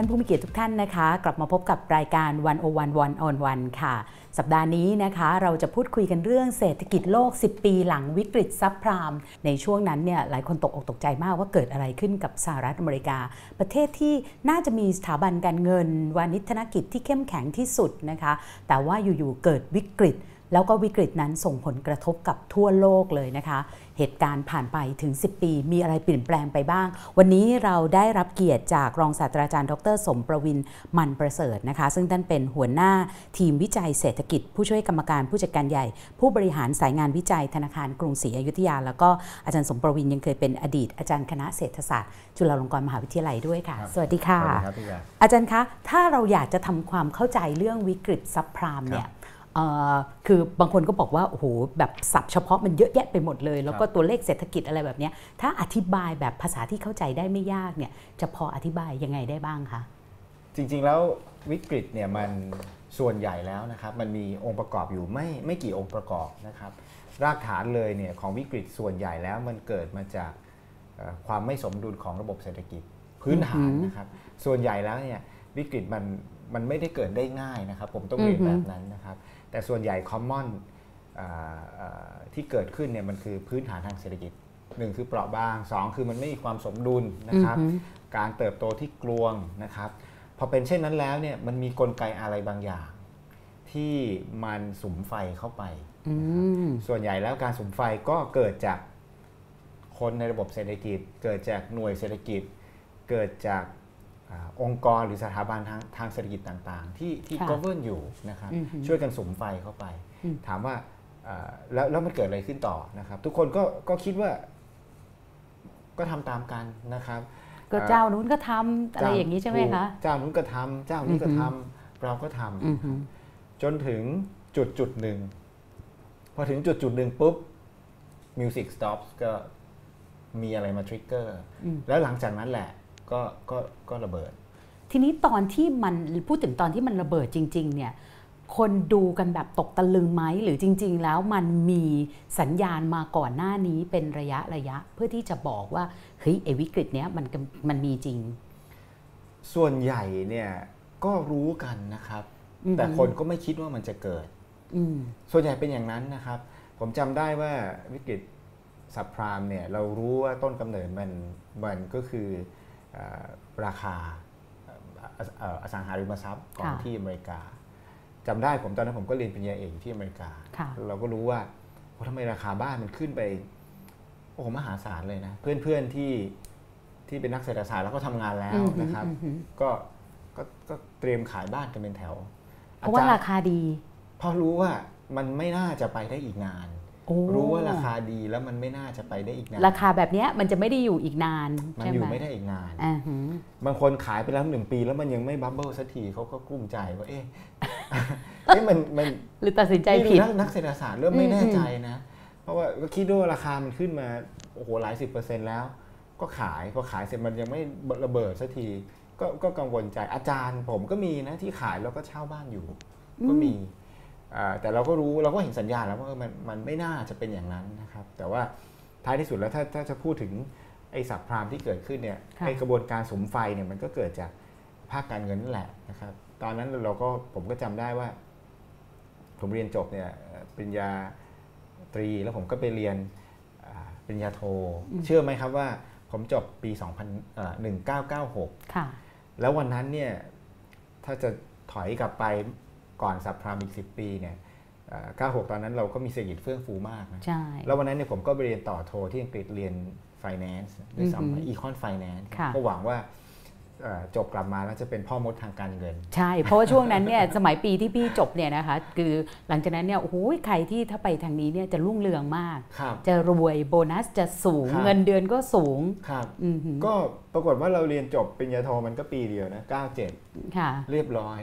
ท่านผู้มีเกียรติทุกท่านนะคะ กลับมาพบกับรายการวันโอวันวันออนวันค่ะ สัปดาห์นี้นะคะเราจะพูดคุยกันเรื่องเศรษฐกิจโลก 10 ปีหลังวิกฤตซับพราม ในช่วงนั้นเนี่ยหลายคนตกอกตกใจมากว่าเกิดอะไรขึ้นกับสหรัฐอเมริกา ประเทศที่น่าจะมีสถาบันการเงินวานิชธนกิจที่เข้มแข็งที่สุดนะคะ แต่ว่าอยู่ๆเกิดวิกฤตแล้วก็วิกฤตนั้นส่งผลกระทบกับทั่วโลกเลยนะคะ เหตุการณ์ผ่านไปถึง 10 ปี มีอะไรเปลี่ยนแปลงไปบ้าง วันนี้เราได้รับเกียรติจากรองศาสตราจารย์ ดร สมประวินมันประเสริฐนะคะ ซึ่งท่านเป็นหัวหน้าทีมวิจัยเศรษฐกิจ ผู้ช่วยกรรมการผู้จัดการใหญ่ ผู้บริหารสายงานวิจัยธนาคารกรุงศรีอยุธยา แล้วก็อาจารย์สมประวินยังเคยเป็นอดีต อาจารย์คณะเศรษฐศาสตร์ จุฬาลงกรณ์มหาวิทยาลัยด้วยค่ะครับสวัสดีค่ะสวัสดีครับพี่ยาอาจารย์คะ ถ้าเราอยากจะทำความเข้าใจเรื่องวิกฤตซับพรามเนี่ยเอ่อ คือบางคนก็บอกว่าโอ้โหแบบศัพท์เฉพาะมันเยอะแยะไปหมดเลย แล้วก็ตัวเลขเศรษฐกิจอะไรแบบเนี้ยถ้าอธิบายแบบภาษาที่เข้าใจได้ไม่ยากเนี่ยจะพออธิบายยังไงได้บ้างคะจริงๆแล้ววิกฤตเนี่ยมันส่วนใหญ่แล้วนะครับมันมีองค์ประกอบอยู่ไม่ไม่กี่องค์ประกอบนะครับรากฐานเลยเนี่ยของวิกฤตส่วนใหญ่แล้วมันเกิดมาจากเอ่อความไม่สมดุลของระบบเศรษฐกิจพื้นฐานนะครับส่วนใหญ่แล้วเนี่ยวิกฤตมันมันไม่ได้เกิดได้ง่ายนะครับ ผมต้องเรียนอือฮึแบบนั้นนะครับ แต่ส่วนใหญ่คอมมอนที่เกิดขึ้นเนี่ยมันคือพื้นฐานทางเศรษฐกิจหนึ่งคือเปราะบางสองคือมันไม่มีความสมดุลนะครับอือฮึการเติบโตที่กลวงนะครับพอเป็นเช่นนั้นแล้วเนี่ยมันมีกลไกอะไรบางอย่าง ที่มันสุมไฟเข้าไปอืมส่วนใหญ่แล้วการสุมไฟก็เกิดจากคนในระบบเศรษฐกิจ เกิดจากหน่วยเศรษฐกิจ เกิดจาก อาองค์กรหรือสถาบันทางทางเศรษฐกิจต่างๆ ที่ที่ค่ะ govern อยู่นะครับอือฮึช่วยกันสุมไฟเข้าไปอืมถามว่าอ่าแล้วแล้วมันเกิดอะไรขึ้นต่อนะครับ ทุกคนก็ก็คิดว่า ก็ทำตามกันนะครับ ก็เจ้านู้นก็ทำอะไรอย่างนี้ใช่ไหมคะเจ้านู้นก็ทำเจ้านี้ก็อือฮึทำเราก็ทำอือฮึจนถึงจุดจุดหนึ่งพอถึงจุดจุดหนึ่งปุ๊บ Music Stops ก็มีอะไรมาทริกเกอร์อืมแล้วหลังจากนั้นแหละ ก็ก็ก็ระเบิด ทีนี้ตอนที่มันพูดถึงตอนที่มันระเบิดจริง ๆ เนี่ยคนดูกันแบบตกตะลึงไหมหรือจริง ๆ แล้วมันมีสัญญาณมาก่อนหน้านี้เป็นระยะระยะ เพื่อที่จะบอกว่าเฮ้ยไอ้วิกฤตเนี้ยมันกำมันมีจริง ส่วนใหญ่เนี่ยก็รู้กันนะครับอือฮึแต่คนก็ไม่คิดว่ามันจะเกิดอืมส่วนใหญ่เป็นอย่างนั้นนะครับ ผมจำได้ว่าวิกฤตสับพรามเนี่ยเรารู้ว่าต้นกำเนิดมันมันก็คือเอ่อ ราคาเอ่อเอ่ออสังหาริมทรัพย์ของค่ะที่อเมริกาจำได้ผมตอนนั้นผมก็เรียนปริญญาเอกอยู่ที่อเมริกาค่ะเราก็รู้ว่าโอ้ทำไมราคาบ้านมันขึ้นไปโอ้โหมหาศาลเลยนะ เพื่อนๆที่ที่เป็นนักเศรษฐศาสตร์แล้วก็ทำงานแล้วอือฮึนะครับอือฮึก็ก็ก็เตรียมขายบ้านกันเป็นแถว เพราะว่าอจย์ราคาดี เพราะรู้ว่ามันไม่น่าจะไปได้อีกนานโอ้ รู้ว่าราคาดีแล้วมันไม่น่าจะไปได้อีกนาน ราคาแบบเนี้ยมันจะไม่ได้อยู่อีกนานมันใช่อยู่ไหมไม่ได้อีกนานอ่าหือบางคนขายไปแล้วหนึ่งปีแล้วมันยังไม่บับเบิลสักทีเขาก็กลุ้มใจว่าเอ๊ะเอ๊ะมันมันหรือตัดสินใจผิดนี่นักนักเศรษฐศาสตร์เริ่มไม่อืมแน่ใจนะ เพราะว่าก็คิดว่าราคามันขึ้นมาโอ้โหหลายสิบเปอร์เซ็นต์แล้ว ก็ขายพอขายเสร็จมันยังไม่ระเบิดสักทีก็ก็กังวลใจอาจารย์ผมก็มีนะที่ขายแล้วก็เช่าบ้านอยู่ ก็มีอ่า แต่เราก็รู้เราก็เห็นสัญญาณแล้วว่าเออมันมันไม่น่าจะเป็นอย่างนั้นนะครับ แต่ว่าท้ายที่สุดแล้วถ้าถ้าจะพูดถึงไอ้สับพรามที่เกิดขึ้นเนี่ยค่ะไอ้กระบวนการสมไฟเนี่ยมันก็เกิดจากภาคการเงินนั่นแหละนะครับตอนนั้นเราก็ผมก็จำได้ว่า ผมเรียนจบเนี่ยเอ่อปริญญาตรีแล้วผมก็ไปเรียนอ่าปริญญาโท เชื่อไหมครับว่าผมจบปี2000เอ่อ1996ค่ะแล้ววันนั้นเนี่ยถ้าจะถอยกลับไป ก่อนสับพรามอีก 10 ปีเนี่ยเอ่อ96 ตอนนั้นเราก็มีเศรษฐกิจเฟื่องฟูมากนะใช่แล้ววันนั้นเนี่ยผมก็ไปเรียนต่อโทที่อังกฤษเรียน finance ด้วยอือซ้ำฮึอีคอน finance ค่ะก็หวังว่าเอ่อ จบกลับมาแล้วจะเป็นพ่อมดทางการเงิน ใช่ เพราะว่าช่วงนั้นเนี่ยสมัยปีที่พี่จบเนี่ยนะคะคือหลังจากนั้นเนี่ยโอ้โหใครที่ถ้าไปทางนี้เนี่ยจะรุ่งเรืองมากครับจะรวยโบนัสจะสูงครับเงินเดือนก็สูงครับอือหือก็ปรากฏว่าเราเรียนจบปริญญาโทมันก็ปีเดียวนะ97ค่ะเรียบร้อย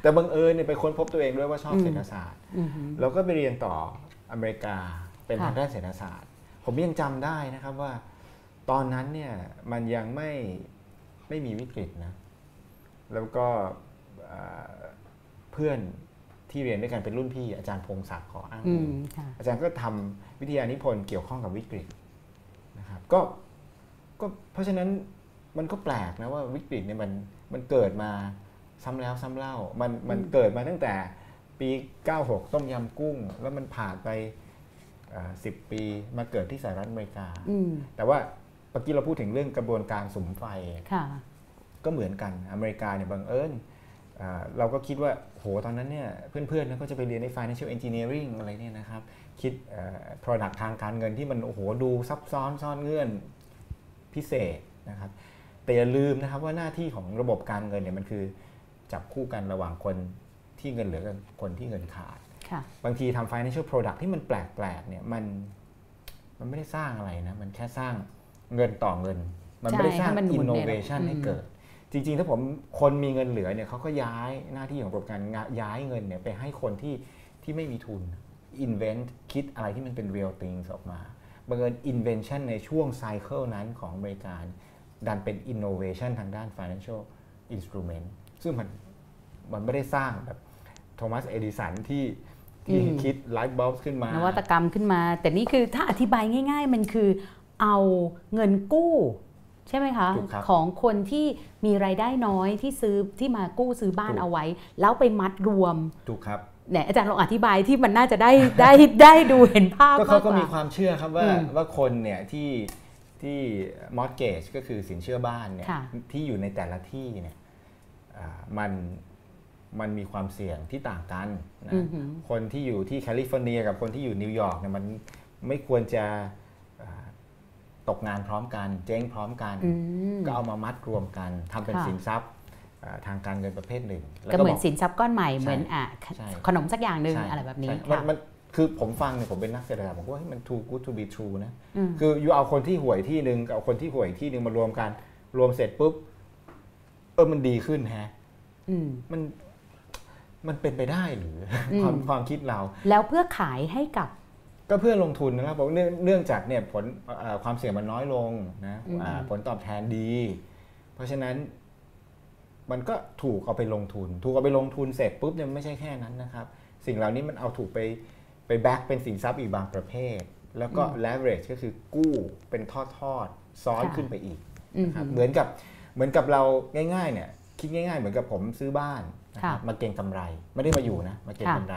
แต่บังเอิญเนี่ยไปค้นพบตัวเองด้วยว่าชอบอืมเศรษฐศาสตร์อือหือเราก็ไปเรียนต่ออเมริกาเป็นค่ะทางด้านเศรษฐศาสตร์ ผมยังจำได้นะครับว่า ตอนนั้นเนี่ยมันยังไม่ ไม่มีวิกฤตนะแล้วก็เอ่อเพื่อนที่เรียนด้วยกันเป็นรุ่นพี่ อาจารย์พงศักดิ์ขออ้างอือิมงค่ะอาจารย์ก็ทำวิทยานิพนธ์เกี่ยวข้องกับวิกฤตนะครับก็ก็เพราะฉะนั้นมันก็แปลกนะว่าวิกฤตเนี่ยมันมันเกิดมาซ้ำแล้วซ้ำเล่ามันมันเกิดมาตั้งแต่ปี 96 ต้มยำกุ้ง แล้วมันผ่านไปสิบปีมาเกิดที่สหรัฐอเมริกาอืมแต่ว่า เมื่อกี้เราพูดถึงเรื่องกระบวนการสุมไฟค่ะก็เหมือนกันอเมริกาเนี่ยบังเอิญอ่าเราก็คิดว่าโหตอนนั้นเนี่ยเพื่อนๆเนยก็จะไปเรียนใน financial engineering อะไรเนี่ยนะครับ คิดเอ่อ product ทางการเงินที่มันโอ้โหดูซับซ้อนซ่อนเงื่อนพิเศษนะครับ แต่อย่าลืมนะครับว่าหน้าที่ของระบบการเงินเนี่ยมันคือจับคู่กันระหว่างคนที่เงินเหลือกับคนที่เงินขาดค่ะบางทีทำ financial product ที่มันแปลกๆเนี่ยมันมันไม่ได้สร้างอะไรนะ มันแค่สร้าง เงินต่อเงิน มันไม่ได้สร้างใช่ให้มันหมุนใน innovation ให้เกิด จริง ๆ ถ้าผมคนมีเงินเหลือเนี่ยเขาก็ย้ายหน้าที่ของระบบการย้ายเงินเนี่ยไปให้คนที่ที่ไม่มีทุน invent คิดอะไรที่มันเป็น real things ออกมาบังเอิญ invention ในช่วง cycle นั้นของอเมริกาดันเป็น innovation ทางด้าน financial instrument ซึ่งมันมันไม่ได้สร้างแบบโทมัสเอดิสันที่ที่อืมคิด light bulb ขึ้นมา นวัตกรรมขึ้นมา แต่นี่คือถ้าอธิบายง่าย ๆ มันคือ เอาเงินกู้ใช่ไหมคะถูกครับของคนที่มีรายได้น้อยที่ซื้อที่มากู้ซื้อบ้านถูกเอาไว้ แล้วไปมัดรวมถูกครับเนี่ยอาจารย์ลองอธิบายที่มันน่าจะได้ได้ได้ดูเห็นภาพก็มาเขากก็กว่ามีความเชื่อครับว่าอืมว่าคนเนี่ยที่ที่ mortgage ก็คือสินเชื่อบ้านเนี่ยค่ะที่อยู่ในแต่ละที่เนี่ยอ่ามันมันมีความเสี่ยงที่ต่างกันนะอือหือคนที่อยู่ที่แคลิฟอร์เนียกับคนที่อยู่นิวยอร์กเนี่ยมันไม่ควรจะอ่า ตกงานพร้อมกัน เจ๊งพร้อมกันอืมก็เอามามัดรวมกันทำเป็นค่ะสินทรัพย์อ่าทางการเงินประเภทหนึ่งแล้วก็เหมือนสินทรัพย์ก้อนใหม่เหมือนอะใช่ขนมสักอย่างหนึ่งใช่อะไรแบบนี้ใช่มัค่ะมันคือผมฟังเนี่ยผมเป็นนักเศรษฐศาสตร์ผมว่าเฮ้ยมัน too good to be true นะอืมคืออยู่เอาคนที่ห่วยที่หนึ่งกับเอาคนที่ห่วยอีกที่หนึ่งมารวมกัน รวมเสร็จปุ๊บเออมันดีขึ้นแฮะอืมมันมันเป็นไปได้หรืออมความความคิดเรา แล้วเพื่อขายให้กับ ก็เพื่อลงทุนนะครับบอกเนื่องเนื่องจากเนี่ยผลเอ่อความเสี่ยงมันน้อยลงนะอืมอ่าผลตอบแทนดี เพราะฉะนั้นมันก็ถูกเอาไปลงทุน ถูกเอาไปลงทุนเสร็จปุ๊บเนี่ยไม่ใช่แค่นั้นนะครับ สิ่งเหล่านี้มันเอาถูกไปไปแบ็กเป็นสินทรัพย์อีกบางประเภท แล้วก็ leverage ก็คือกู้เป็นทอดทอดๆซ้อนค่ะขึ้นไปอีกอืมนะครับเหมือนกับเหมือนกับเราง่ายๆเนี่ยคิดง่ายๆ เหมือนกับผมซื้อบ้านนะครับค่ะมาเก็งกำไร ไม่ได้มาอยู่นะมาเก็งค่ะกำไร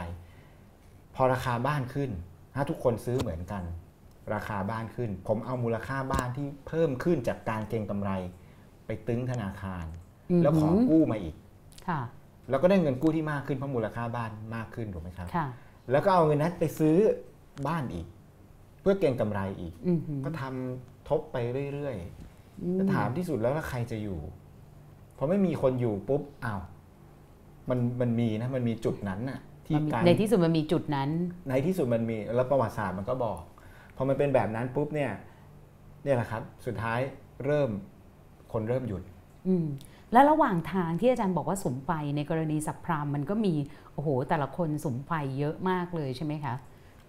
พอราคาบ้านขึ้น ถ้าทุกคนซื้อเหมือนกัน ราคาบ้านขึ้น ผมเอามูลค่าบ้านที่เพิ่มขึ้นจากการเก็งกำไร ไปตึงธนาคาร แล้วขอกู้มาอีกค่ะแล้วก็ได้เงินกู้ที่มากขึ้นเพราะมูลค่าบ้านมากขึ้นถูกไหมครับค่ะแล้วก็เอาเงินนั้นไปซื้อบ้านอีก เพื่อเก็งกำไรอีกอืมหือก็ทำทบไปเรื่อยๆอืมจะถามที่สุดแล้วว่าใครจะอยู่พอไม่มีคนอยู่ปุ๊บอ้าวมันมันมีนะมันมีจุดนั้นน่ะ ที่มันมีการในที่สุดมันมีจุดนั้น ในที่สุดมันมีแล้วประวัติศาสตร์มันก็บอกพอมันเป็นแบบนั้นปุ๊บเนี่ยเนี่ยแหละครับ สุดท้ายเริ่มคนเริ่มหยุดอืมแล้วระหว่างทางที่อาจารย์บอกว่าสุมไฟในกรณีสับพรามมันก็มีโอ้โห แต่ละคนสุมไฟเยอะมากเลยใช่ไหมคะ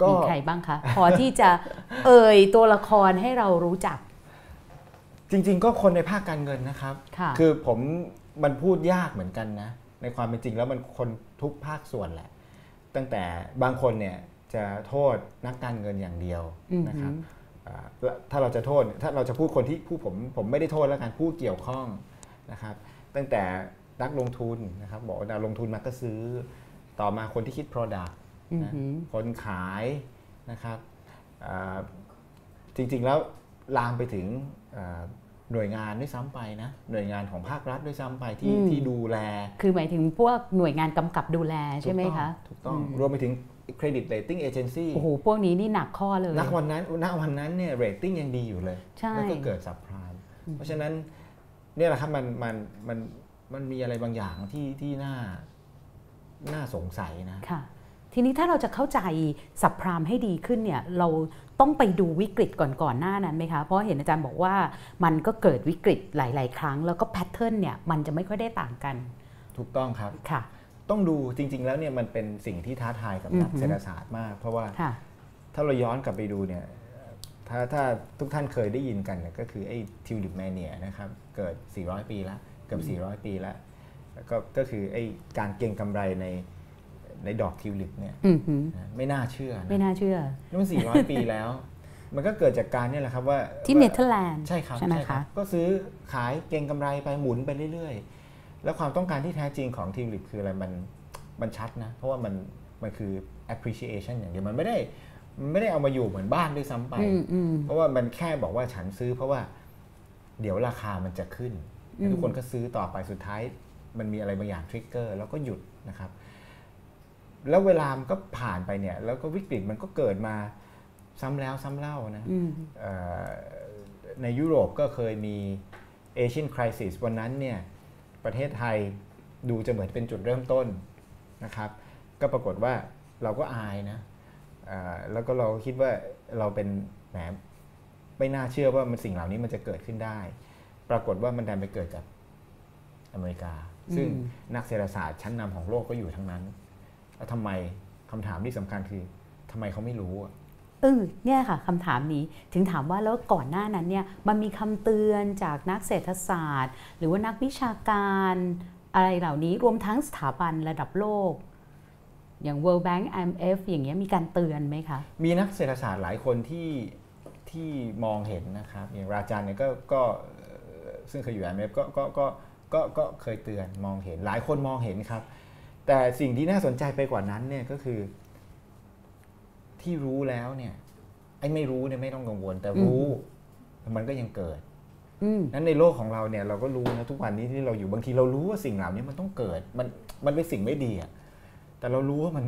ก็มีใครบ้างคะ พอที่จะเอ่ยตัวละครให้เรารู้จัก จริง ๆ ก็คนในภาคการเงินนะครับค่ะคือผมมันพูดยากเหมือนกันนะ ในความเป็นจริงแล้วมันคนทุกภาคส่วนแหละ ตั้งแต่บางคนเนี่ยจะโทษนักการเงินอย่างเดียวอืมนะครับอ่าแล้วถ้าเราจะโทษถ้าเราจะพูดคนที่ผู้ผมผมไม่ได้โทษแล้วกันผู้เกี่ยวข้องนะครับตั้งแต่นักลงทุนนะครับบอกว่านักลงทุนมาก็ซื้อ ต่อมาคนที่คิด Product อืมนะหือคนขายนะครับอ่าจริงๆแล้วลามไปถึงอ่า หน่วยงานด้วยซ้ำไปนะหน่วยงานของภาครัฐด้วยซ้ำไปที่ที่ดูแล คือหมายถึงพวกหน่วยงานกำกับดูแลใช่ไหมคะถูกต้องอืมรวมไปถึง credit rating agency โอ้โห พวกนี้นี่หนักข้อเลยณวันนั้นณวันนั้นเนี่ย rating ยังดีอยู่เลยใช่แล้วก็เกิด subprime เพราะฉะนั้นเนี่ยแหละครับมันมันมันมันมีอะไรบางอย่างที่ที่น่าน่าสงสัยนะค่ะทีนี้ถ้าเราจะเข้าใจสับพรามให้ดีขึ้นเนี่ยเรา ต้องไปดูวิกฤตก่อนก่อนหน้านั้นไหมคะ เพราะเห็นอาจารย์บอกว่ามันก็เกิดวิกฤตหลาย ๆ ครั้ง แล้วก็แพทเทิร์นเนี่ยมันจะไม่ค่อยได้ต่างกัน ถูกต้องครับค่ะ ต้องดูจริง ๆ แล้วเนี่ยมันเป็นสิ่งที่ท้าทายกับนักอือหือเศรษฐศาสตร์มาก เพราะว่าค่ะถ้าเราย้อนกลับไปดูเนี่ยถ้าถ้าทุกท่านเคยได้ยินกันเนี่ยก็คือไอ้ทิวลิปแมเนียนะครับเกิด 400 ปีแล้วเกือบ400 ปีแล้วแล้วก็ก็คือไอ้การเก็งกำไรใน ในดอกทิวลิปเนี่ยอือหือนะไม่น่าเชื่อนะไม่น่าเชื่อนี่มัน400 ปีแล้ว มันก็เกิดจากการเนี่ยแหละครับว่าที่ว่าเนเธอร์แลนด์ใช่ครับใช่ไหมรัคะบก็ซื้อขายเก็งกำไรไปหมุนไปเรื่อยๆ แล้วความต้องการที่แท้จริงของทีมลิปคืออะไรมันมันชัดนะ เพราะว่ามันมันคือ appreciation อย่างเดียวมันไม่ได้มันไม่ได้เอามาอยู่เหมือนบ้านด้วยซ้ำไปอืมอืมเพราะว่ามันแค่บอกว่าฉันซื้อเพราะว่าเดี๋ยวราคามันจะขึ้นอืมทุกคนก็ซื้อต่อไปสุดท้าย มันมีอะไรบางอย่างทริกเกอร์แล้วก็หยุดนะครับ แล้วเวลามันก็ผ่านไปเนี่ยแล้วก็วิกฤตมันก็เกิดมาซ้ำแล้วซ้ำเล่านะอืมเอ่อในยุโรปก็เคยมีเอเชียนคริสิสวันนั้นเนี่ยประเทศไทยดูจะเหมือนเป็นจุดเริ่มต้นนะครับ ก็ปรากฏว่าเราก็อายนะเอ่อแล้วก็เราคิดว่าเราเป็นแหมไม่น่าเชื่อว่ามันสิ่งเหล่านี้มันจะเกิดขึ้นได้ ปรากฏว่ามันดันไปเกิดกับอเมริกา ซึ่งอืมนักเศรษฐศาสตร์ชั้นนำของโลกก็อยู่ทั้งนั้น แล้วทำไมคำถามที่สำคัญคือทำไมเขาไม่รู้อะเออเนี่ยค่ะคำถามนี้ถึงถามว่าแล้วก่อนหน้านั้นเนี่ยมันมีคำเตือนจากนักเศรษฐศาสตร์ หรือว่านักวิชาการอะไรเหล่านี้รวมทั้งสถาบันระดับโลก อย่าง World Bank IMF อย่างเงี้ยมีการเตือนไหมคะ มีนักเศรษฐศาสตร์หลายคนที่ที่มองเห็นนะครับ อย่างราจารย์เนี่ยก็ก็เอ่อซึ่งเคยอยู่ IMF ก็ก็ก็ก็ก็เคยเตือนมองเห็นหลายคนมองเห็นครับ แต่สิ่งที่น่าสนใจไปกว่านั้นเนี่ยก็คือ ที่รู้แล้วเนี่ยไอ้ไม่รู้เนี่ยไม่ต้องกังวล แต่รู้มันก็ยังเกิดอืมนั้นในโลกของเราเนี่ยเราก็รู้นะทุกวันนี้ที่เราอยู่บางทีเรารู้ว่าสิ่งเหล่านี้มันต้องเกิด มันมันเป็นสิ่งไม่ดีอะแต่เรารู้ว่ามัน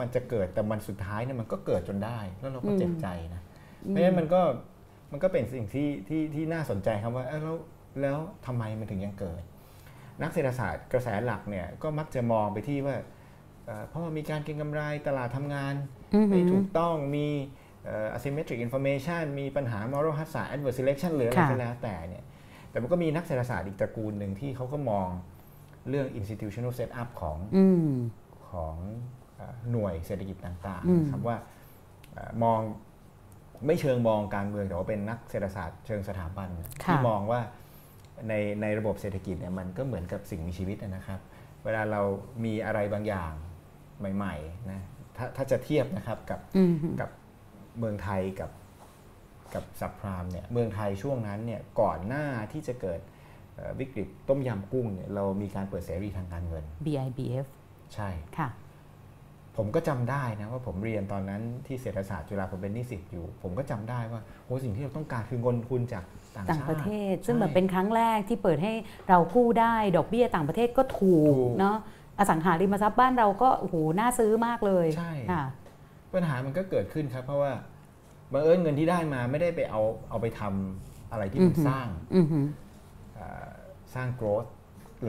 มันจะเกิดแต่มันสุดท้ายเนี่ยมันก็เกิดจนได้ แล้วเราก็เจ็บใจนะเพราะฉะนั้นมันก็มันก็เป็นสิ่งที่ที่ที่น่าสนใจครับว่าเอ้าแล้วแล้วทำไมมันถึงยังเกิด นักเศรษฐศาสตร์กระแสหลักเนี่ยก็มักจะมองไปที่ว่าเอ่อเพราะว่ามีการเก็งกำไรตลาดทำงานอือหืไม่อถูกต้องมีเอ่อ asymmetric information มีปัญหา moral hazard adverse selection หรืออะไรค่ะก็แล้วแต่เนี่ยแต่มันก็มีนักเศรษฐศาสตร์อีกตระกูลหนึ่งที่เขาก็มองเรื่อง institutional setup ของอืมของเอ่อหน่วยเศรษฐกิจต่างอืมๆนะครับว่าเอ่อมองไม่เชิงมองการเมืองแต่ว่าเป็นนักเศรษฐศาสตร์เชิงสถาบันที่มองว่า ในในระบบเศรษฐกิจเนี่ยมันก็เหมือนกับสิ่งมีชีวิตนะครับ เวลาเรามีอะไรบางอย่างใหม่ๆนะถ้าถ้าจะเทียบนะครับกับอืมกับเมืองไทยกับกับซับพรามเนี่ยเมืองไทยช่วงนั้นเนี่ยก่อนหน้าที่จะเกิดเอ่อวิกฤตต้มยำกุ้งเนี่ยเรามีการเปิดเสรีทางการเงิน BIBF ใช่ค่ะ ผมก็จำได้นะว่าผมเรียนตอนนั้นที่เศรษฐศาสตร์จุฬาผมเป็นนิสิตอยู่ ผมก็จำได้ว่าโหสิ่งที่เราต้องการคือเงินทุนจากต่างต่างชาติประเทศ ซึ่งใช่แบบเป็นครั้งแรกที่เปิดให้เรากู้ได้ดอกเบี้ยต่างประเทศก็ถูกถูกเนาะอสังหาริมทรัพย์บ้านเราก็โอ้โหน่าซื้อมากเลยใช่ค่ะปัญหามันก็เกิดขึ้นครับเพราะว่าบังเอิญเงินที่ได้มาไม่ได้ไปเอาเอาไปทำอะไรที่มันอือหือสร้างอือหือเอ่อสร้าง growth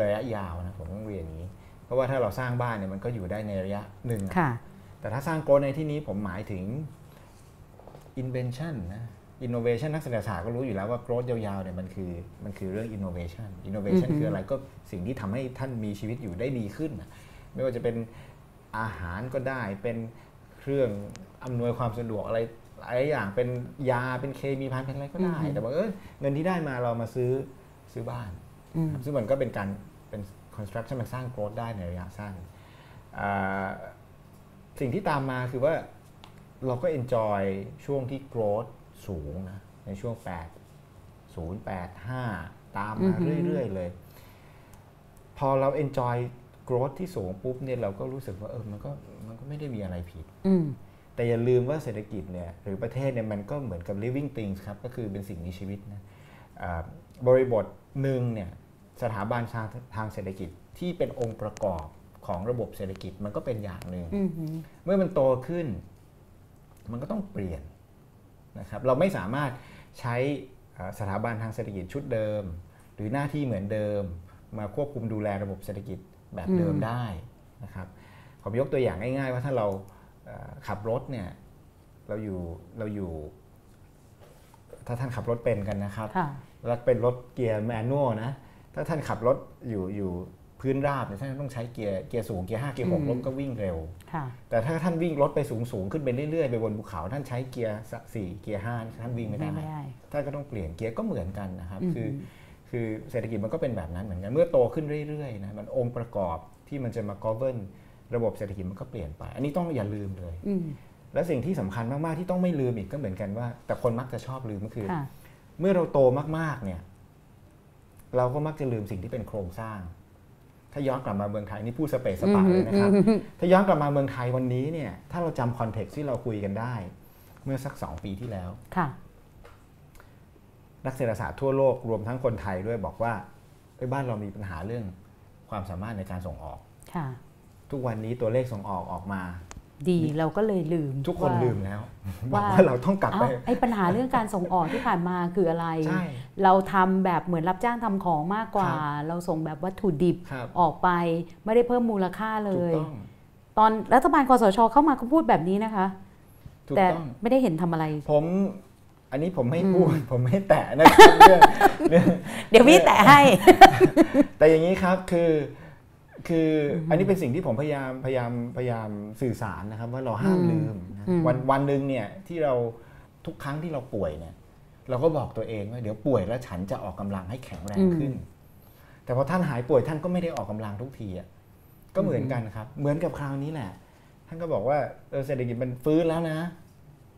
ระยะยาวนะผมต้องเรียนอย่างนี้เพ ราะว่าถ้าเราสร้างบ้านเนี่ยมันก็อยู่ได้ในระยะหนึ่งอะค่ะแต่ถ้าสร้าง growth ในที่นี้ผมหมายถึง invention นะ innovation นักเศรษฐศาสตร์ก็รู้อยู่แล้วว่า growth ยาวๆเนี่ยมันคือมันคือเรื่อง innovation innovation อือหือคืออะไรก็สิ่งที่ทำให้ท่านมีชีวิตอยู่ได้ดีขึ้นน่ะไม่ว่าจะเป็นอาหารก็ได้ เป็นเครื่องอำนวยความสะดวกอะไรหลายอย่างเป็นยาเป็นเคมีภัณฑ์เป็นอะไรก็ได้ แต่ว่าเออเงินที่ได้มาเรามาซื้อซื้อบ้านอืมครับซึ่งมันก็เป็นการเป็น construction มันสร้าง growth ได้ในระยะสั้นอ่าสิ่งที่ตามมาคือว่าเราก็ enjoy ช่วงที่ growth สูงนะในช่วง 8 0 8 5 ตามอืมาอหือเรื่อย ๆ เลย พอเรา enjoy growth ที่สูงปุ๊บเนี่ยเราก็รู้สึกว่าเออมันก็มันก็ไม่ได้มีอะไรผิดอืมแต่อย่าลืมว่าเศรษฐกิจเนี่ยหรือประเทศเนี่ยมันก็เหมือนกับ living things ครับ ก็คือเป็นสิ่งมีชีวิตนะอ่าบริบทหนึ่งเนี่ย สถาบันทางทางเศรษฐกิจที่เป็นองค์ประกอบของระบบเศรษฐกิจมันก็เป็นอย่างหนึ่งอือหือเมื่อมันโตขึ้น มันก็ต้องเปลี่ยนนะครับ เราไม่สามารถใช้เอ่อสถาบันทางเศรษฐกิจชุดเดิม หรือหน้าที่เหมือนเดิม มาควบคุมดูแลระบบเศรษฐกิจแบบเดิมอืมได้นะครับผมยกตัวอย่างง่าย ๆ ว่าถ้าเราเอ่อขับรถเนี่ยเราอยู่เราอยู่ ถ้าท่านขับรถเป็นกันนะครับค่ะแล้วเป็นรถเกียร์แมนนวลนะ ถ้าท่านขับรถอยู่อยู่พื้นราบเนี่ยท่านต้องใช้เกียร์เกียร์สูงเกียร์ห้าเกียร์หกอืมรถก็วิ่งเร็วค่ะแต่ถ้าท่านวิ่งรถไปสูงสูงๆขึ้นไปเรื่อยๆไปบนภูเขาท่านใช้เกียร์สี่เกียร์ห้าท่านวิ่งไม่ได้ไม่ได้ท่านก็ต้องเปลี่ยนเกียร์ก็เหมือนกันนะครับอือคือหือ คือเศรษฐกิจมันก็เป็นแบบนั้นเหมือนกันเมื่อโตขึ้นเรื่อยๆนะมันองค์ประกอบที่มันจะมา govern ระบบเศรษฐกิจมันก็เปลี่ยนไป อันนี้ต้องอย่าลืมเลยอืมและสิ่งที่สำคัญมากๆที่ต้องไม่ลืมอีกก็เหมือนกันว่า แต่คนมักจะชอบลืมก็คือค่ะเมื่อเราโตมากๆเนี่ย เราก็มักจะลืมสิ่งที่เป็นโครงสร้าง ถ้าย้อนกลับมาเมืองไทยนี่พูดสเปซสปะเลยนะครับ ถ้าย้อนกลับมาเมืองไทยวันนี้เนี่ย ถ้าเราจำคอนเท็กซ์ที่เราคุยกันได้ เมื่อสักสองปีที่แล้วค่ะนักเศรษฐศาสตร์ทั่วโลกรวมทั้งคนไทยด้วยบอกว่าเอ้ยบ้านเรามีปัญหาเรื่องความสามารถในการส่งออกค่ะทุกวันนี้ตัวเลขส่งออกออกมา ดีเราก็เลยลืม ทุกคนว่าลืมแล้วบอกว่าว่าเราต้องกลับไปเอ้าไอ้ปัญหาเรื่องการส่งออกที่ผ่านมาคืออะไรใช่เราทำแบบเหมือนรับจ้างทำของมากกว่าครับเราส่งแบบวัตถุดิบครับออกไปไม่ได้เพิ่มมูลค่าเลถูกยต้องตอนรัฐบาลคอสชเข้ามาก็พูดแบบนี้นะคะถูกแต่ต้องไม่ได้เห็นทำอะไร ผมอันนี้ผมไม่พูดผมไม่แตะนะครับเรื่องเรื่องเดี๋ยวพี่แตะให้ แต่อย่างนี้ครับคือ คือออันนี้เป็นสิ่งที่ผมพยายามพยายามพยายามสื่อสารนะครับ ว่าเราห้ามอืมลืมนะอืมวันวันหนึ่งเนี่ยที่เราทุกครั้งที่เราป่วยเนี่ยเราก็บอกตัวเองว่าเดี๋ยวป่วยแล้วฉันจะออกกำลังให้แข็งแรงขึ้น แต่พอท่านหายป่วยท่านก็ไม่ได้ออกกำลังทุกทีอะก็เหมือนกันครับ เหมือนกับคราวนี้แหละท่านก็บอกว่าเออเศรษฐกิจมันฟื้นแล้วนะ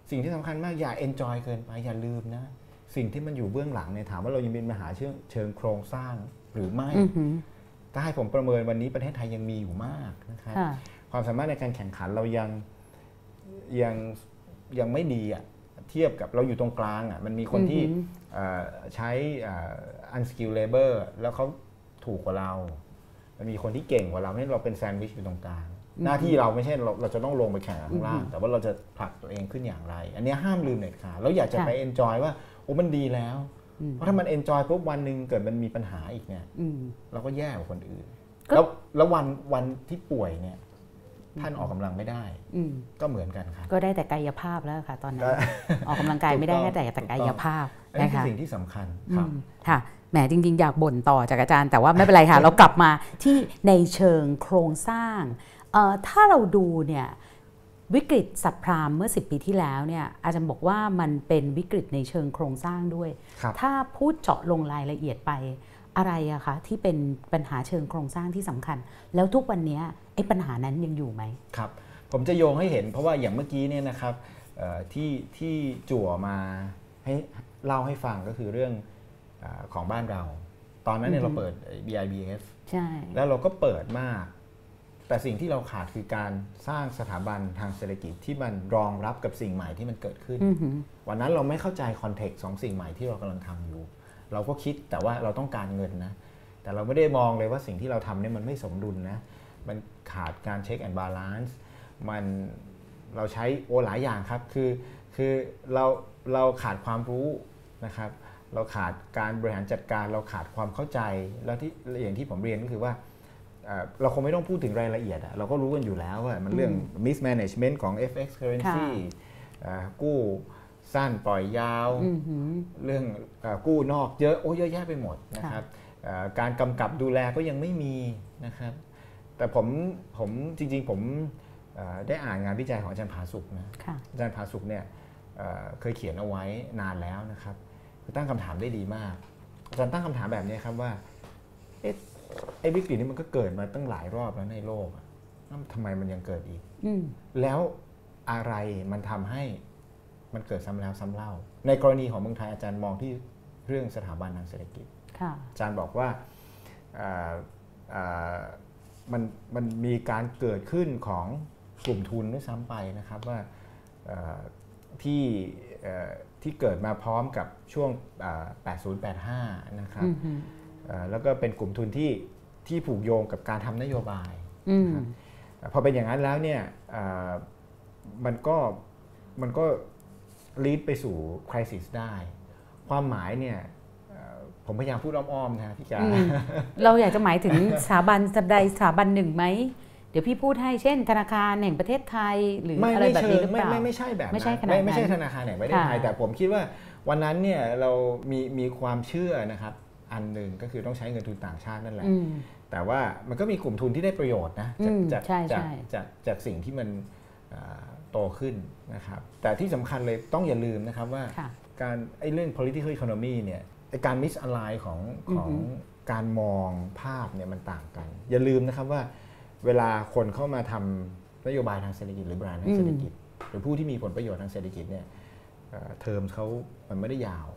สิ่งที่สำคัญมากอย่าเอนจอยเกินไปอย่าลืมนะ สิ่งที่มันอยู่เบื้องหลังเนี่ยถามว่าเรายังมีปัญหาเชิงเชิงโครงสร้างหรือไม่อือหือ ถ้าให้ผมประเมินวันนี้ประเทศไทยยังมีอยู่มากนะครับค่ะความสามารถในการแข่งขันเรายังยังยังไม่ดีอะเทียบกับเราอยู่ตรงกลางอะมันมีคนที่อือหือเอ่อใช้เอ่อ unskilled labor แล้วเขาถูกกว่าเรา มันมีคนที่เก่งกว่าเราเนี่ยเราเป็นแซนด์วิชอยู่ตรงกลาง หน้าที่เราไม่ใช่เราเราจะต้องลงไปแข่งกับข้างล่าง แต่ว่าเราจะผลักตัวเองขึ้นอย่างไร อันเนี้ยห้ามลืมเด็ดขาดแล้วอยากจะค่ะไป enjoy ว่าโอ้มันดีแล้วอืม เพราะถ้ามัน enjoy ปุ๊บวันหนึ่งเกิดมันมีปัญหาอีกเนี่ยอืมเราก็แย่กว่าคนอื่นก็แล้วแล้ววันวันที่ป่วยเนี่ย ท่านออกกำลังไม่ได้อืมก็เหมือนกันครับก็ได้แต่กายภาพแล้วค่ะตอนนั้ก็นออกกำลังกายไม่ได้ถูกต้องแต่แต่กายภาพอันนี้นะคือคะสิ่งที่สำคัญอืครับมค่ะแหมจริง ๆ อยากบ่นต่อจากอาจารย์ แต่ว่าไม่เป็นไรค่ะ เรากลับมาที่ในเชิงโครงสร้างเอ่อถ้าเราดูเนี่ย วิกฤตสับพรามเมื่อ 10 ปีที่แล้วเนี่ยอาจารย์บอกว่ามันเป็นวิกฤตในเชิงโครงสร้างด้วยครับถ้าพูดเจาะลงรายละเอียดไปอะไรอะคะที่เป็นปัญหาเชิงโครงสร้างที่สำคัญ แล้วทุกวันเนี้ยไอ้ปัญหานั้นยังอยู่ไหมครับ ผมจะโยงให้เห็นเพราะว่าอย่างเมื่อกี้เนี่ยนะครับเอ่อที่ที่จั่วมาให้เล่าให้ฟังก็คือเรื่องเออของบ้านเรา ตอนนั้นเนี่ยอืเราอฮึเปิด BIBF ใช่แล้วเราก็เปิดมาก แต่สิ่งที่เราขาดคือการสร้างสถาบันทางเศรษฐกิจที่มันรองรับกับสิ่งใหม่ที่มันเกิดขึ้นอือหือวันนั้นเราไม่เข้าใจ context ของสิ่งใหม่ที่เรากำลังทำอยู่ เราก็คิดแต่ว่าเราต้องการเงินนะ แต่เราไม่ได้มองเลยว่าสิ่งที่เราทำเนี่ยมันไม่สมดุลนะ มันขาดการ check and balance มันเราใช้โอหลายอย่างครับ คือคือเราเราขาดความรู้นะครับ เราขาดการบริหารจัดการ เราขาดความเข้าใจ แล้วที่อย่างที่ผมเรียนก็คือว่า เอ่อเราคงไม่ต้องพูดถึงรายละเอียดอะเราก็รู้กันอยู่แล้วว่ามันเรื่อง mismanagement ของ FX currency เอ่อกู้สั้นปล่อยยาวอือหือเรื่องเออกู้นอกเยอะโอ้เยอะแยะไปหมดนะครับเอ่อการกำกับดูแลก็ยังไม่มีนะครับ แต่ผมผมจริงๆผมเอ่อได้อ่านงานวิจัยของอาจารย์ผาสุกนะค่ะอาจารย์ผาสุกเนี่ยเอ่อเคยเขียนเอาไว้นานแล้วนะครับคือตั้งคำถามได้ดีมากอาจารย์ตั้งคำถามแบบนี้ครับว่าเอ๊ะ ไอ้วิกฤตนี้มันก็เกิดมาตั้งหลายรอบแล้วในโลกอะแล้วทำไมมันยังเกิดอีก อืม แล้วอะไรมันทำให้มันเกิดซ้ำแล้วซ้ำเล่า ในกรณีของเมืองไทยอาจารย์มองที่เรื่องสถาบันทางเศรษฐกิจ ค่ะ อาจารย์บอกว่าเอ่อเอ่อมันมันมีการเกิดขึ้นของกลุ่มทุนด้วยซ้ำไปนะครับว่าเอ่อที่เอ่อที่เกิดมาพร้อมกับช่วงเอ่อ8085 นะครับ อือหือเอ่อ แล้วก็เป็นกลุ่มทุนที่ที่ผูกโยงกับการทำนโยบายอืมพอเป็นอย่างนั้นแล้วเนี่ยเอ่อมันก็มันก็ lead ไปสู่ crisis ได้ ความหมายเนี่ยเอ่อผมพยายามพูดอ้อมๆนะพี่กาอืมเราอยากจะหมายถึงสถาบันใดสถาบันหนึ่งไหมเดี๋ยวพี่พูดให้เช่น ธนาคารแห่งประเทศไทยหรือไม่อะไรไม่แบบเชินี้งหรือเปไม่ล่าไม่ไม่ใช่แบบไม่ใช่นั้นขนาดนั้นไม่ใช่ธนาคารแห่งประเทศไทยค่ะแต่ผมคิดว่าวันนั้นเนี่ยเรามีมีความเชื่อนะครับ อันหนึ่งก็คือต้องใช้เงินทุนต่างชาตินั่นแหละอืมแต่ว่ามันก็มีกลุ่มทุนที่ได้ประโยชน์นะจากอืมจากใช่จากใช่จากจากสิ่งที่มันอ่าโตขึ้นนะครับ แต่ที่สำคัญเลยต้องอย่าลืมนะครับว่าค่ะการไอ้เรื่อง political economy เนี่ยไอ้การ misalign ของอือฮึของการมองภาพเนี่ยมันต่างกัน อย่าลืมนะครับว่าเวลาคนเข้ามาทำนโยบายทางเศรษฐกิจหรือบริหารทางเศรษฐกิจเรือผู้ที่มีผลประโยชน์ทางเศรษฐกิจเนี่ยเอ่อเทอมเขามันไม่ได้ยาว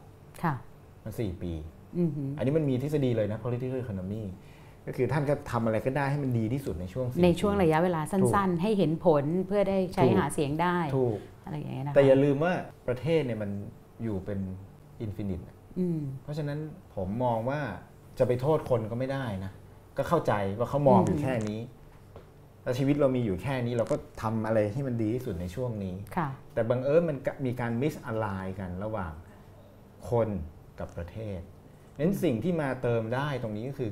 ค่ะมันสี่ปี อือหืออันนี้มันมีทฤษฎีเลยนะ political economy ก็คือท่านก็ทำอะไรก็ได้ให้มันดีที่สุดในช่วงสี่ในช่วงปีระยะเวลาสั้น ๆ ให้เห็นผลเพื่อได้ใช้ถูกหาเสียงได้ถูกอะไรอย่างเงี้ยนะคะแต่อย่าลืมว่าประเทศเนี่ยมันอยู่เป็น infinite อืมเพราะฉะนั้นผมมองว่าจะไปโทษคนก็ไม่ได้นะก็เข้าใจว่าเขามองอยู่แค่นี้แล้วชีวิตเรามีอยู่แค่นี้เราก็ทำอะไรที่มันดีที่สุดในช่วงนี้ค่ะแต่บังเอิญมันก็มีการมิสอ l ไลกันระหว่างคนกับประเทศ นั้นสิ่งที่มาเติมได้ตรงนี้ก็คือ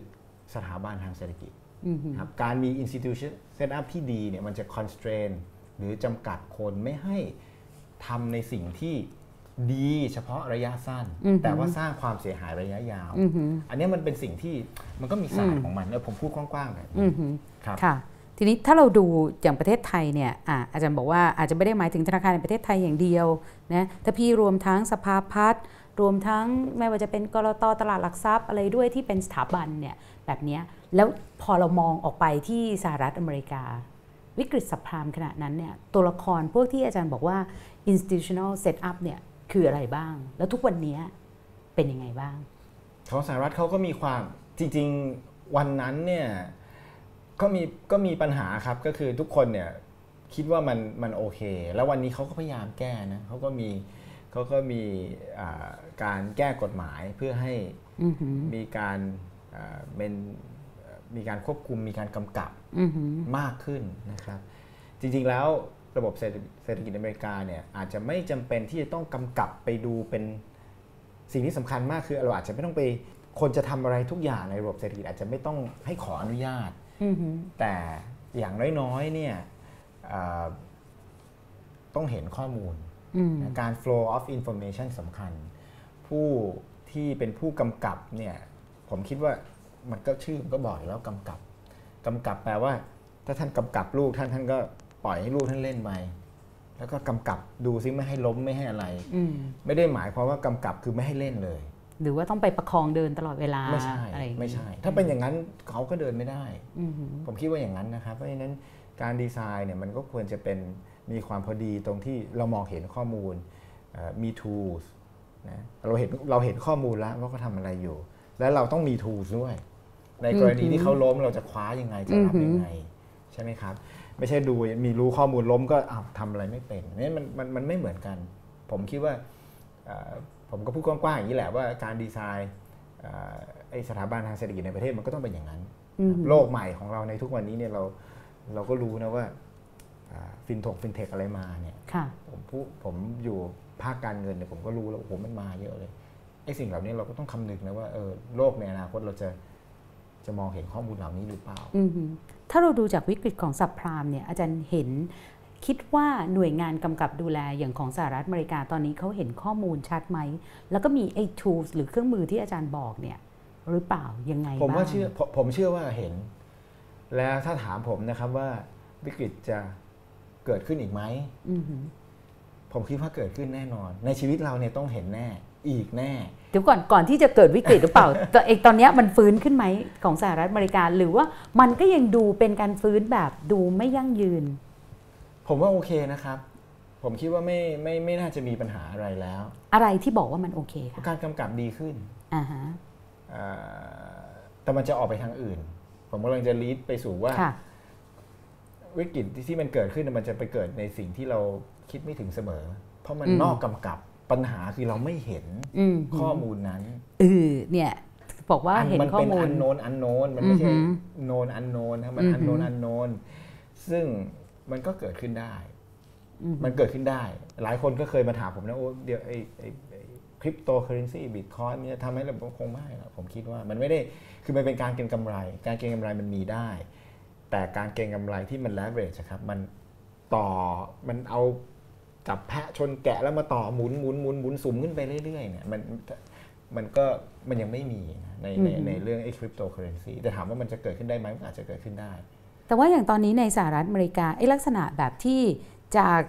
สถาบันทางเศรษฐกิจอือหือครับการมี institution set up ที่ดีเนี่ยมันจะ constrain หรือจำกัดคนไม่ให้ทำในสิ่งที่ดีเฉพาะระยะสั้นอือหือแต่ว่าสร้างความเสียหายระยะยาวอือหืออันนี้มันเป็นสิ่งที่มันก็มีศาสตร์ของมันแล้วผมพูดกว้างๆแบบอืนี้อหือครับค่ะ ทีนี้ถ้าเราดูอย่างประเทศไทยเนี่ยอะอาจารย์บอกว่าอาจจะไม่ได้หมายถึงธนาคารในประเทศไทยอย่างเดียวนะถ้าพี่รวมทั้งสภาพัฒน์ รวมทั้งไม่ว่าจะเป็นกรตตลาดหลักทรัพย์ อะไรด้วยที่เป็นสถาบันเนี่ยแบบนี้แล้วพอเรามองออกไปที่สหรัฐอเมริกา วิกฤตสัพพามขณะนั้นเนี่ยตัวละครพวกที่อาจารย์บอกว่า institutional setup เนี่ยคืออะไรบ้าง แล้วทุกวันนี้เป็นยังไงบ้างของสหรัฐเขาก็มีความจริง ๆ วันนั้นเนี่ยก็มีก็มีปัญหาครับก็คือทุกคนเนี่ยคิดว่ามันมันโอเค แล้ววันนี้เขาก็พยายามแก้นะเขาก็มี เขาก็มีอ่าการแก้กฎหมายเพื่อให้อือหือมีการอ่าเป็นมีการควบคุมมีการกำกับอือหือมากขึ้นนะครับ จริงๆแล้วระบบเศรษฐเศรษฐกิจอเมริกาเนี่ยอาจจะไม่จำเป็นที่จะต้องกำกับไปดูเป็นสิ่งที่สำคัญมากคือเราอาจจะไม่ต้องไปคนจะทำอะไรทุกอย่างในระบบเศรษฐกิจอาจจะไม่ต้องให้ขออนุญาตอือหือแต่อย่างน้อยๆเนี่ยอ่าต้องเห็นข้อมูลอืมนะ การ flow of information สำคัญ ผู้ที่เป็นผู้กำกับเนี่ยผมคิดว่ามันก็ชื่อมันก็บอกอยู่แล้วกำกับกำกับแปลว่า ถ้าท่านกำกับลูกท่านท่านก็ปล่อยให้ลูกท่านเล่นไปแล้วก็กำกับดูซิไม่ให้ล้มไม่ให้อะไรอืมไม่ได้หมายความว่ากำกับคือไม่ให้เล่นเลย หรือว่าต้องไปประคองเดินตลอดเวลาไม่ใช่อะไรอย่างงี้ไม่ใช่ ถ้าเป็นอย่างนั้นเขาก็เดินไม่ได้อือหือผมคิดว่าอย่างนั้นนะครับเพราะฉะนั้นการดีไซน์เนี่ยมันก็ควรจะเป็น มีความพอดีตรงที่เรามองเห็นข้อมูลเอ่อมี tools นะเราเห็นเราเห็นข้อมูลแล้วว่าเขาทำอะไรอยู่ แล้วเราต้องมี tools ด้วย ในกรณีที่เขาล้มเราจะคว้ายังไงจะรับยังไง ใช่ไหมครับ ไม่ใช่ดูมีรู้ข้อมูลล้มก็อ้าวทำอะไรไม่เป็นนี่มันมันมันไม่เหมือนกัน ผมคิดว่าเอ่อผมก็พูดกว้างๆอย่างนี้แหละว่าการดีไซน์เอ่อไอสถาบันทางเศรษฐกิจในประเทศมันก็ต้องเป็นอย่างนั้นอือหือโลกใหม่ของเราในทุกวันนี้เนี่ยเราเราก็รู้นะว่า ฟินทกฟินเทคอะไรมาเนี่ยค่ะผมพูดผมอยู่ภาคการเงินเนี่ยผมก็รู้แล้วโอ้โหมันมาเยอะเลยไอ้สิ่งเหล่านี้เราก็ต้องคำนึงนะว่าเออโลกในอนาคตเราจะจะมองเห็นข้อมูลเหล่านี้หรือเปล่าอือหือถ้าเราดูจากวิกฤตของสับพรามเนี่ยอาจารย์เห็นคิดว่าหน่วยงานกำกับดูแลอย่างของสหรัฐอเมริกาตอนนี้เขาเห็นข้อมูลชัดไหม แล้วก็มีไอ้ tools หรือเครื่องมือที่อาจารย์บอกเนี่ยหรือเปล่ายังไงผมว่าบ้งเชื่อผมผมเชื่อว่าเห็น แล้วถ้าถามผมนะครับว่าวิกฤตจะ เกิดขึ้นอีกไหมอือหือผมคิดว่าเกิดขึ้นแน่นอน ในชีวิตเราเนี่ยต้องเห็นแน่อีกแน่เดี๋ยวก่อนก่อนที่จะเกิดวิกฤตหรือเปล่าตัวเองตอนเนี้ยมันฟื้นขึ้นไหมของสหรัฐอเมริกาหรือว่ามันก็ยังดูเป็นการฟื้นแบบดูไม่ยั่งยืน ผมว่าโอเคนะครับ ผมคิดว่าไม่ไม่ไม่น่าจะมีปัญหาอะไรแล้ว อะไรที่บอกว่ามันโอเคค่ะการกำกับดีขึ้นอ่าฮะอ่าแต่มันจะออกไปทางอื่น ผมกำลังจะลีดไปสู่ว่าค่ะ วิกฤตที่มันเกิดขึ้นน่ะมันจะไปเกิดในสิ่งที่เราคิดไม่ถึงเสมอ เพราะมันอืมนอกกำกับปัญหาคือเราไม่เห็นอืมข้อมูลนั้นเออเนี่ยบอกว่าเห็นมัข้อเป็นมูลอันโนนอันโนนมันไม่ใช่อือหือโนนอันโนนนะมันอือหือัอนโนนอันโนนซึ่งมันก็เกิดขึ้นได้อืมมันเกิดขึ้นได้ หลายคนก็เคยมาถามผมนะโอ้เดี๋ยวไอ้ไอ้คริปโตเคอเรนซีบิตคอยน์มันจะทำให้เราคงไม่หรอกผมคิดว่ามันไม่ได้คือมันเป็นการเก็งกำไร การเก็งกำไรมันมีได้ แต่การเก็งกำไรที่มัน leverage อะครับมันต่อมันเอาจับแพะชนแกะแล้วมาต่อหมุนหมุนหมุนหมุนสุ่มขึ้นไปเรื่อยๆเนี่ยมันมันก็มันยังไม่มีนะในในอือหือในเรื่องไอ้คริปโตเคอเรนซีแต่ถามว่ามันจะเกิดขึ้นได้ไหมมันอาจจะเกิดขึ้นได้ แต่ว่าอย่างตอนนี้ในสหรัฐอเมริกาไอ้ลักษณะแบบที่จาก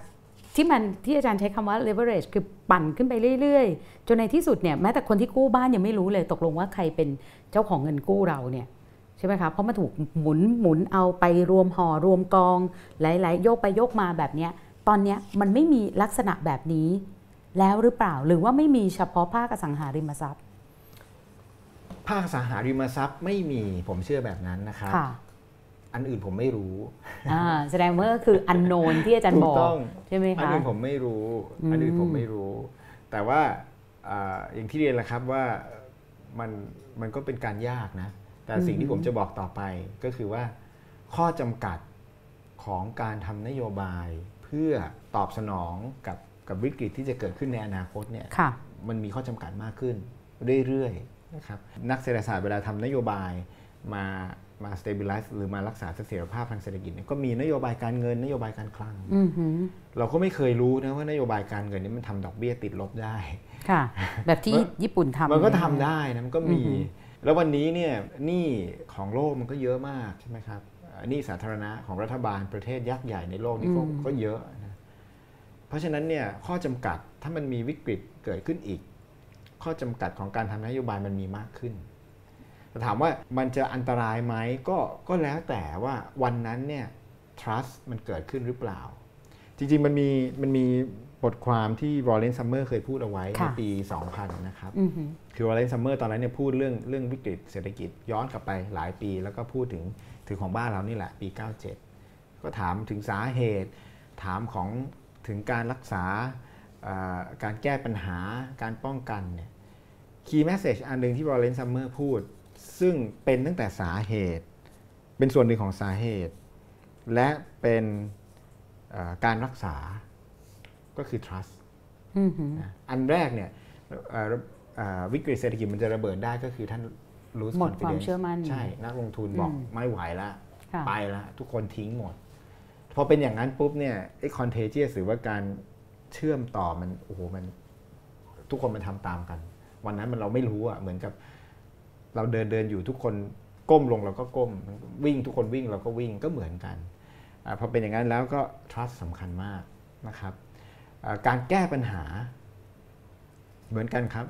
ที่มันที่อาจารย์ใช้คำว่า leverage คือปั่นขึ้นไปเรื่อย ๆ จนในที่สุดเนี่ยแม้แต่คนที่กู้บ้านยังไม่รู้เลยตกลงว่าใครเป็นเจ้าของเงินกู้เราเนี่ย ใช่ไหมคะเพราะมันถูกหมุนหมุนเอาไปรวมห่อรวมกอง หลาย ๆ โยกไปโยกมาแบบเนี้ยตอนเนี้ยมันไม่มีลักษณะแบบนี้ แล้วหรือเปล่าหรือว่าไม่มีเฉพาะภาคอสังหาริมทรัพย์ ภาคอสังหาริมทรัพย์ไม่มีผมเชื่อแบบนั้นนะครับค่ะอันอื่นผมไม่รู้อ่าแสดงว่าก็คืออันโนนที่อาจารย์ถูบกอกต้องใช่ไหมอันคะอื่นผมไม่รู้อืมอันอื่นผมไม่รู้ แต่ว่าอ่าอย่างที่เรียนแหละครับว่ามันมันก็เป็นการยากนะ แต่สิ่งที่ผมจะบอกต่อไปก็คือว่า ข้อจำกัดของการทำนโยบาย เพื่อตอบสนองกับกับวิกฤตที่จะเกิดขึ้นในอนาคตเนี่ยค่ะมันมีข้อจำกัดมากขึ้นเรื่อยๆนะครับนักเศรษฐศาสตร์เวลาทำนโยบายมามา stabilize หรือมารักษาเสถียรภาพทางเศรษฐกิจเนี่ยก็มีนโยบายการเงินนโยบายการคลังอือหือเราก็ไม่เคยรู้นะว่านโยบายการเงินนี้มันทำดอกเบี้ยติดลบได้ ค่ะ แบบที่มันญี่ปุ่นทำมันก็ใช่ทำหได้นะมันก็มี แล้ววันนี้เนี่ยหนี้ของโลกมันก็เยอะมากใช่ไหมครับอ่าหนี้สาธารณะของรัฐบาลประเทศยักษ์ใหญ่ในโลกนี่ก็อืมก็เยอะนะเพราะฉะนั้นเนี่ยข้อจำกัดถ้ามันมีวิกฤตเกิดขึ้นอีก ข้อจำกัดของการทำนโยบายมันมีมากขึ้นแต่ถามว่ามันจะอันตรายไหมก็ก็แล้วแต่ว่าวันนั้นเนี่ย trust มันเกิดขึ้นหรือเปล่า จริงๆมันมีมันมี บทความที่ r o l l e n Summer เคยพูดเอาไว้ในค่ะปี 2000 นะครับอือหือคือ r o l l e n Summer ตอนนั้นเนี่ยพูดเรื่องเรื่องวิกฤตเศรษฐกิจย้อนกลับไปหลายปี แล้วก็พูดถึงถึงของบ้านเรานี่แหละ ปี 97 ก็ถามถึงสาเหตุ ถามของถึงการรักษาเอ่อการแก้ปัญหาการป้องกันเนี่ย Key Message อันหนึ่งที่ r o l l e n Summer พูด ซึ่งเป็นตั้งแต่สาเหตุ เป็นส่วนหนึ่งของสาเหตุ และเป็นเอ่อการรักษา ก็คือ trust อือหือนะอันแรกเนี่ยเอ่อเอ่อวิกฤตเศรษฐกิจมันจะระเบิดได้ก็คือท่านรู้หมดความเชื่อมั่นใช่ นักลงทุนบอกอืมไม่ไหวละค่ะไปละทุกคนทิ้งหมด พอเป็นอย่างนั้นปุ๊บเนี่ยไอ้คอนเทเจียหรือว่าการเชื่อมต่อมันโอ้โหมัน ทุกคนมันทำตามกัน วันนั้นมันเราไม่รู้อะเหมือนกับ เราเดินเดินอยู่ทุกคนก้มลงเราก็ก้ม วิ่งทุกคนวิ่งเราก็วิ่งก็เหมือนกันอาพอเป็นอย่างนั้นแล้วก็ trust สำคัญมากนะครับอ่า การแก้ปัญหา เหมือนกันครับ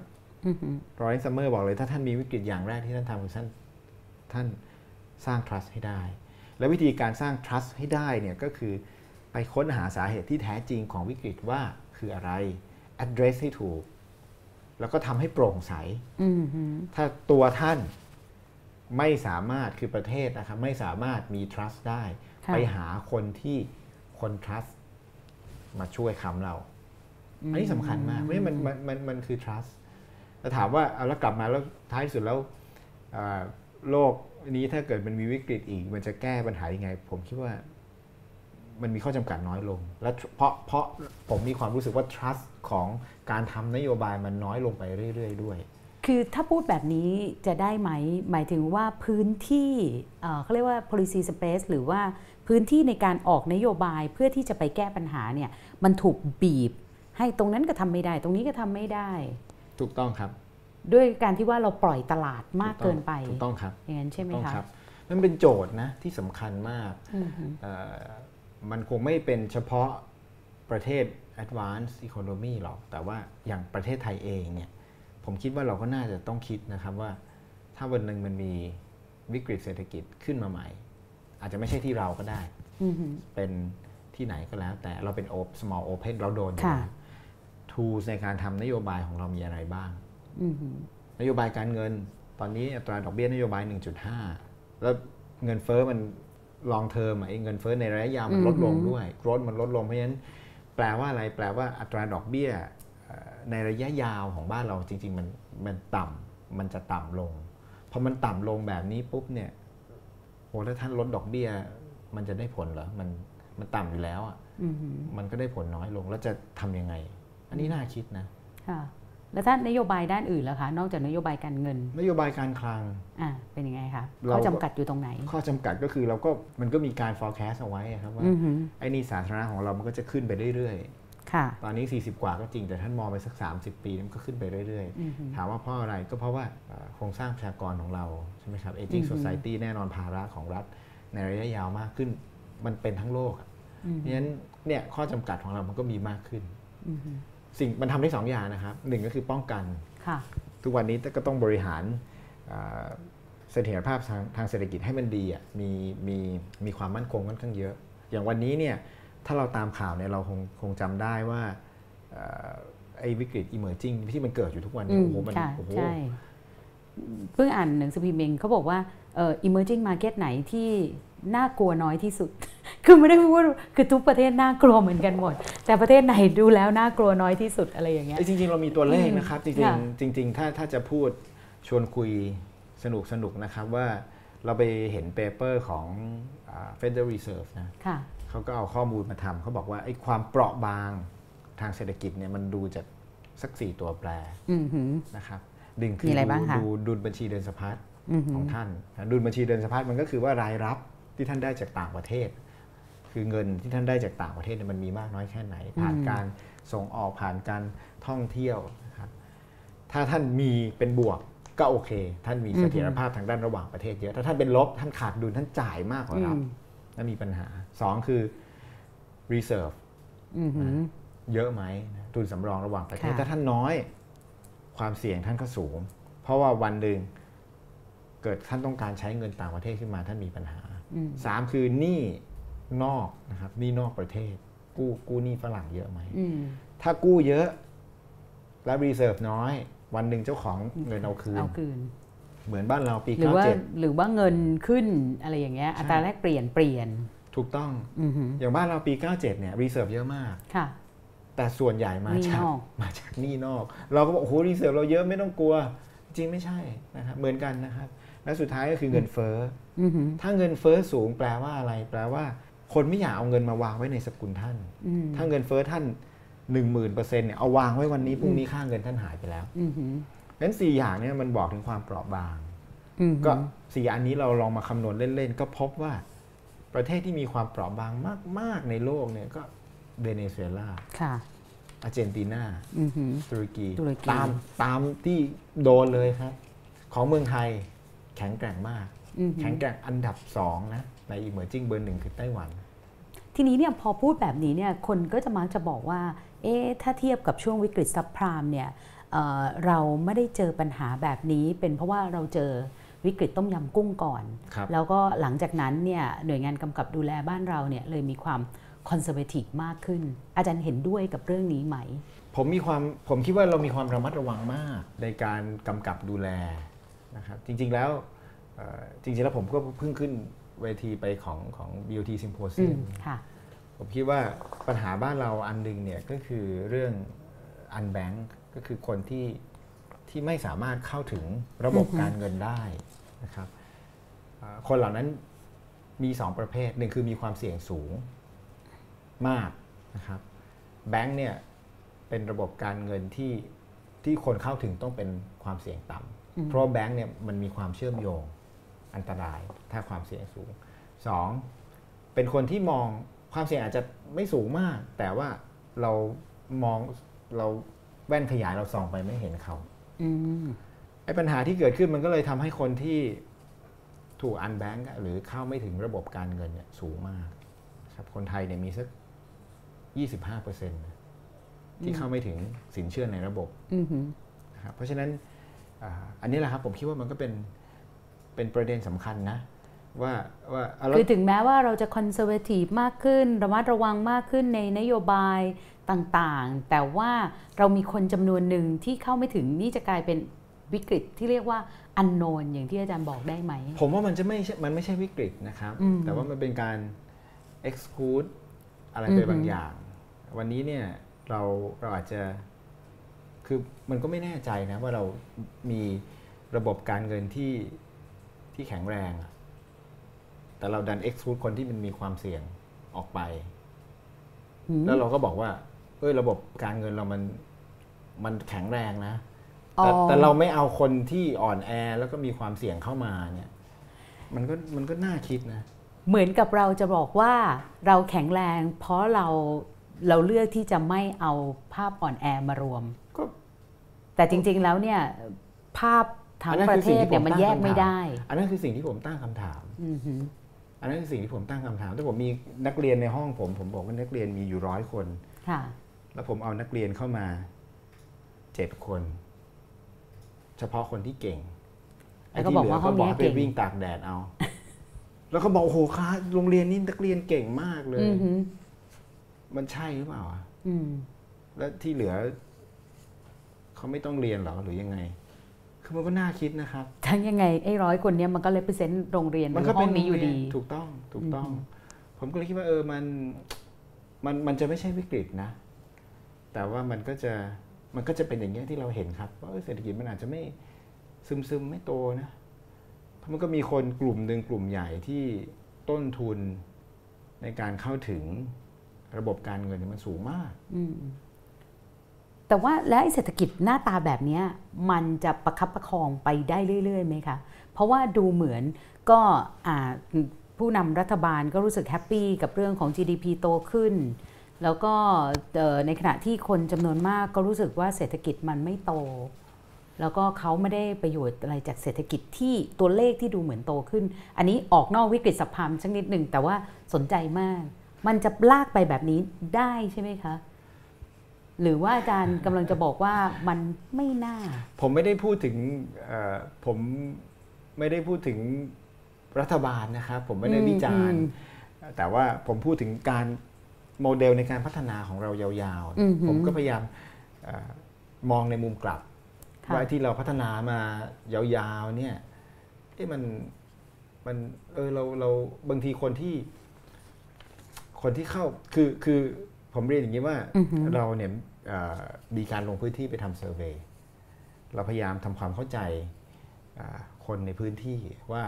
อือหือรอยซัมเมอร์บอกเลย ถ้าท่านมีวิกฤตอย่างแรกที่ท่านทำคือท่านท่านสร้าง trust ให้ได้ และวิธีการสร้าง trust ให้ได้เนี่ยก็คือไปค้นหาสาเหตุที่แท้จริงของวิกฤตว่าคืออะไร address ให้ถูก แล้วก็ทำให้โปร่งใสอือหือถ้าตัวท่านไม่สามารถคือประเทศนะครับไม่สามารถมี trust ได้ค่ะไปหาคนที่คน trust มาช่วยค้ำเรา อันนี้สำคัญมากเพราะฉะนั้นมันมันมันมันคือ trust แล้วถามว่าเอาแล้วกลับมาแล้วท้ายสุดแล้วอ่าโลกนี้ถ้าเกิดมันมีวิกฤตอีก มันจะแก้ปัญหายังไง ผมคิดว่ามันมีข้อจำกัดน้อยลง และเพราะเพราะผมมีความรู้สึกว่า trust ของการทำนโยบายมันน้อยลงไปเรื่อย ๆ ด้วย คือถ้าพูดแบบนี้จะได้ไหม หมายถึงว่าพื้นที่เอ่อเขาเรียกว่า policy space หรือว่า พื้นที่ในการออกนโยบายเพื่อที่จะไปแก้ปัญหาเนี่ยมันถูกบีบ ให้ตรงนั้นก็ทำไม่ได้ ตรงนี้ก็ทำไม่ได้ ถูกต้องครับ ด้วยการที่ว่าเราปล่อยตลาดมากเกินไปถูกต้องครับอย่างนั้นใช่ไหมถูกต้องคะครับมันเป็นโจทย์นะที่สำคัญมากอือหือเอ่อมันคงไม่เป็นเฉพาะประเทศ advanced economy หรอก แต่ว่าอย่างประเทศไทยเองเนี่ยผมคิดว่าเราก็น่าจะต้องคิดนะครับว่า ถ้าวันหนึ่งมันมีวิกฤตเศรษฐกิจขึ้นมาใหม่ อาจจะไม่ใช่ที่เราก็ได้อือหือเป็นที่ไหนก็แล้ว แต่เราเป็น op- small open เราโดนอยู่ค่ะแล้ว tools ในการทำนโยบายของเรามีอะไรบ้างอือหือนโยบายการเงิน ตอนนี้อัตราดอกเบี้ยนโยบาย 1.5 แล้วเงินเฟ้อมันลองเทอมไอ้เงินเฟ้อในระยะยาวมันลดลงด้วยโกรดมันลดลงเพราะฉะนั้นแปลว่าอะไรแปลว่าอัตราดอกเบี้ยเอ่อในระยะยาวของบ้านเราจริง ๆ มันมันต่ำมันจะต่ำลงพอมันต่ำลงแบบนี้ปุ๊บเนี่ยโอ้ ถ้าท่านลดดอกเบี้ย มันจะได้ผลเหรอมันมันต่ำอยู่แล้วอะอือหือมันก็ได้ผลน้อยลงแล้วจะทำยังไง อันนี้น่าคิดนะค่ะแล้วถ้านโยบายด้านอื่นล่ะคะนอกจากนโยบายการเงิน นโยบายการคลังอ่าเป็นยังไงคะเราข้อจำกัดอยู่ตรงไหน ข้อจำกัดก็คือเราก็มันก็มีการ forecast เอาไว้อะครับว่าอือหือไอ้หนี่สาธารณะของเรามันก็จะขึ้นไปเรื่อยค่ะๆ ตอนนี้ 40 กว่าก็จริงแต่ท่านมองไปสัก 30 ปีมันก็ขึ้นไปเรื่อยอือหือๆถามว่าเพราะอะไรก็เพราะว่าเอ่อโครงสร้างประชากรของเราใช่ไหมครับอื aging อฮึ society แน่นอนภาระของรัฐในระยะยาวมากขึ้น มันเป็นทั้งโลกอะอือเพหืราะอฉะนั้นเนี่ยข้อจำกัดของเรามันก็มีมากขึ้นอือหือสิ่งมันทำได้สองอย่างนะครับหนึ่งก็คือป้องกันค่ะทุกวันนี้ก็ต้องบริหารอ่าเสถียรภาพทางทางเศรษฐกิจให้มันดีอะมีมีมีความมั่นคงค่อนข้างเยอะ อย่างวันนี้เนี่ย ถ้าเราตามข่าวเนี่ยเราคงคงจำได้ว่าเอ่อไอ้วิกฤต emerging ที่มันเกิดอยู่ทุกวันอืเนี่ยมโอ้โหมันค่ะโอ้โหใช่เพิ่งอ่านหนังสือพิมพ์เองเขาบอกว่าเอ่อ emerging market ไหนที่น่ากลัวน้อยที่สุด คือไม่ได้พูดว่าคือทุกประเทศน่ากลัวเหมือนกันหมด แต่ประเทศไหนดูแล้วน่ากลัวน้อยที่สุดอะไรอย่างเงี้ยเอ้ยจริงๆ เรามีตัวเลขอืมนะครับ จริงค่ะๆจริง ๆ ถ้าถ้าจะพูดชวนคุยสนุกสนุกนะครับว่าเราไปเห็นเปเปอร์ของอ่า Federal Reserve นะค่ะ เขาก็เอาข้อมูลมาทำเขาบอกว่าไอ้ความเปราะบางทางเศรษฐกิจเนี่ยมันดูจากสักสี่ตัวแปรอือหือนะครับหนึ่งคืมีอะไรบ้างคะดูดุลบัญชีเดินสะพัดอือหืขอองท่านนะดุลบัญชีเดินสะพัดมันก็คือว่ารายรับที่ท่านได้จากต่างประเทศ คือเงินที่ท่านได้จากต่างประเทศเนี่ยมันมีมากน้อยแค่ไหน ผ่านการส่งออกผ่านการท่องเที่ยวนะครับถ้าท่านมีเป็นบวกก็โอเค ท่านมีเสถียรภาพทางด้านระหว่างประเทศเยอะถ้าท่านเป็นลบท่านขาดดุลท่านจ่ายมากกว่ารับ อืมนั่นมีปัญหาสองคือ reserve อือหือเยอะไหมนะทุนสำรองระหว่างประเทศค่ะถ้าท่านน้อยความเสี่ยงท่านก็สูง เพราะว่าวันหนึ่งเกิดท่านต้องการใช้เงินต่างประเทศขึ้นมาท่านมีปัญหาอืมสามคือหนี้นอกนะครับหนี้นอกประเทศ กู้กู้หนี้ฝรั่งเยอะไหมอืมถ้ากู้เยอะและ reserve น้อย วันหนึ่งเจ้าของเงินเอาคืนเอาคืน เหมือนบ้านเราปีหรือว่า97หรือว่าเงินขึ้นอะไรอย่างเงี้ยอัตราแลกเปลี่ยนเปลี่ยนถูกต้องอือหืออย่างบ้านเราปี 97 เนี่ย reserve เยอะมากค่ะ แต่ส่วนใหญ่มาหนี้จากนอกมาจากหนี้นอก เราก็บอกโอ้โห reserve เราเยอะไม่ต้องกลัว จริงไม่ใช่นะครับเหมือนกันนะครับ และสุดท้ายก็คือเงินเฟ้ออือหือถ้าเงินเฟ้อสูงแปลว่าอะไร แปลว่า คนไม่อยากเอาเงินมาวางไว้ในสกุลท่านอืมถ้าเงินเฟ้อท่าน1 0 0 0 0เปอร์เซ็นต์เนี่ยเอาวางไว้วันนี้พรุ่งนี้ค่าเงินท่านหายไปแล้วอือหือ งั้นสี่อย่างเนี่ยมันบอกถึงความเปราะบางอือหือก็สี่อันนี้เราลองมาคำนวณเล่นๆ ก็พบว่าประเทศที่มีความเปราะบางมาก ๆ ในโลกเนี่ยก็เวเนซุเอลาค่ะอาร์เจนตินาอือหือตุรกีตุรกีตามตามที่โดนเลยครับ ของเมืองไทยแข็งแกร่งมากอือหือแข็งแกร่งอันดับสองนะ ใน emerging เบอร์หนึ่งคือไต้หวัน ทีนี้เนี่ยพอพูดแบบนี้เนี่ยคนก็จะมักจะบอกว่า เอ๊ะถ้าเทียบกับช่วงวิกฤตซับพรามเนี่ย เอ่อเราไม่ได้เจอปัญหาแบบนี้ เป็นเพราะว่าเราเจอวิกฤตต้มยำกุ้งก่อนครับแล้วก็หลังจากนั้นเนี่ยหน่วยงานกำกับดูแลบ้านเราเนี่ยเลยมีความคอนเซอร์เวทีฟมากขึ้น อาจารย์เห็นด้วยกับเรื่องนี้ไหม ผมมีความผมคิดว่าเรามีความระมัดระวังมาก ในการกำกับดูแลนะครับจริงๆแล้วเอ่อจริงๆแล้วผมก็เพิ่งขึ้นเวทีไปของของ BOT อื Symposium มค่ะผมคิดว่าปัญหาบ้านเราอันหนึงเนี่ยก็คือเรื่องอันแบง ก์ก็คือคนที่ที่ไม่สามารถเข้าถึงระบบอือฮึการเงินได้นะครับเอ่อคนเหล่านั้นมีสองประเภทหนึ่งคือมีความเสี่ยงสูงมากนะครับแบงก์เนี่ยเป็นระบบการเงินที่ที่คนเข้าถึงต้องเป็นความเสี่ยงต่ำเพราะว่าแบงก์เนี่ยมันมีความเชื่อมโยงอันตรายถ้าความเสี่ยงสูงสองเป็นคนที่มองความเสี่ยงอาจจะไม่สูงมาก แต่ว่าเรามองเรา แว่นขยายเราส่องไปไม่เห็นเขาอืมไอ้ปัญหาที่เกิดขึ้นมันก็เลยทำให้คนที่ถูกอันแบงก์หรือเข้าไม่ถึงระบบการเงินเนี่ยสูงมากครับคนไทยเนี่ยมีสัก 25เปอร์เซ็นต์ที่เข้าไม่ถึงสินเชื่อในระบบอือหือนะครับเพราะฉะนั้นอาอันนี้แหละครับผมคิดว่ามันก็เป็นเป็นประเด็นสำคัญนะ ว่าว่าเอาแล้วคือถึงแม้ว่าเราจะคอนเซอร์เวทีฟมากขึ้น ระมัดระวังมากขึ้นในนโยบายต่างๆ แต่ว่าเรามีคนจำนวนหนึ่งที่เข้าไม่ถึงนี่จะกลายเป็นวิกฤตที่เรียกว่าอันโนนอย่างที่อาจารย์บอกได้ไหม ผมว่ามันจะไม่ใช่มันไม่ใช่วิกฤตนะครับอืมแต่ว่ามันเป็นการ exclude อะไรไปอือฮึบางอย่าง วันนี้เนี่ยเราเราอาจจะคือมันก็ไม่แน่ใจนะว่าเรามีระบบการเงินที่ที่แข็งแรงอะ แต่เราดัน exclude คนที่มันมีความเสี่ยงออกไปหืมแล้วเราก็บอกว่า เอ้ยระบบการเงินเรามันมันแข็งแรงนะอ๋อแต่แต่เราไม่เอาคนที่อ่อนแอแล้วก็มีความเสี่ยงเข้ามาเนี่ย มันก็มันก็น่าคิดนะ เหมือนกับเราจะบอกว่าเราแข็งแรง เพราะเราเราเลือกที่จะไม่เอาภาพอ่อนแอมารวม ก็ แต่จริง ๆแล้วเนี่ย ภาพทั้งอันนั้นปคืระอเทสิ่งศที่เนี่ยผมมันตั้งแยกคำถามไม่ได้ อันนั้นคือสิ่งที่ผมตั้งคำถาม อือหืออันนั้นคือสิ่งที่ผมตั้งคำถามถ้าผมมีนักเรียนในห้องผม ผมบอกว่านักเรียนมีอยู่ร้อยคนค่ะ แล้วผมเอานักเรียนเข้ามาเจ็ดคน เฉพาะคนที่เก่งแล้วก็บอกว่าห้องเนี้ยไที่หลืเก่งไปวิ่งตากแดดเอา แล้วก็บอกโอ้โหคะโรงเรียนนี้นักเรียนเก่งมากเลยอือหือมันใช่หรือเปล่าอะอืมแล้วที่เหลือ เขาไม่ต้องเรียนเหรอหรือยังไง คือมันก็น่าคิดนะครับ ทั้งยังไงไอ้ร้อยคนเนี้ยมันก็เลเปอร์เซนต์โรงเรียนมันหก็รือห้เป็อนงนี้อยู่ดี ถูกต้องถูกต้องอืมผมก็เลยคิดว่าเออมันมันมันจะไม่ใช่วิกฤตนะ แต่ว่ามันก็จะมันก็จะเป็นอย่างเงี้ยที่เราเห็นครับว่าเออเศรษฐกิจมันอาจจะไม่ซึมซึมไม่โตนะเพราะมันก็มีคนกลุ่มหนึ่งกลุ่มใหญ่ที่ต้นทุนในการเข้าถึงระบบการเงินเนี่ยมันสูงมากอืม แต่ว่าแล้วเศรษฐกิจหน้าตาแบบนี้มันจะประคับประคองไปได้เรื่อยๆไหมคะเพราะว่าดูเหมือนก็ผู้นำรัฐบาลก็รู้สึกแฮปปี้กับเรื่องของ GDP โตขึ้น แล้วก็ในขณะที่คนจำนวนมากก็รู้สึกว่าเศรษฐกิจมันไม่โต แล้วก็เขาไม่ได้ประโยชน์อะไรจากเศรษฐกิจที่ตัวเลขที่ดูเหมือนโตขึ้น อันนี้ออกนอกวิกฤตสภามสักนิดหนึ่งแต่ว่าสนใจมาก มันจะลากไปแบบนี้ได้ใช่ไหมคะ หรือว่าอาจารย์กำลังจะบอกว่ามันไม่น่า ผมไม่ได้พูดถึงเอ่อผมไม่ได้พูดถึงรัฐบาลนะครับ ผมไม่ได้อืมวิจารณ์อืมแต่ว่าผมพูดถึงการโมเดลในการพัฒนาของเรายาวอือหือๆผมก็พยายามเออมองในมุมกลับค่ะว่าที่เราพัฒนามายาวๆเนี่ยเอ๊ะมันมันเออเราเราบางทีคนที่ คนที่เข้าคือคือ ผมเรียนอย่างนี้ว่าอือหือเราเนี่ยเอ่อมีการลงพื้นที่ไปทำเซอร์เวย์เราพยายามทำความเข้าใจอ่าคนในพื้นที่ว่า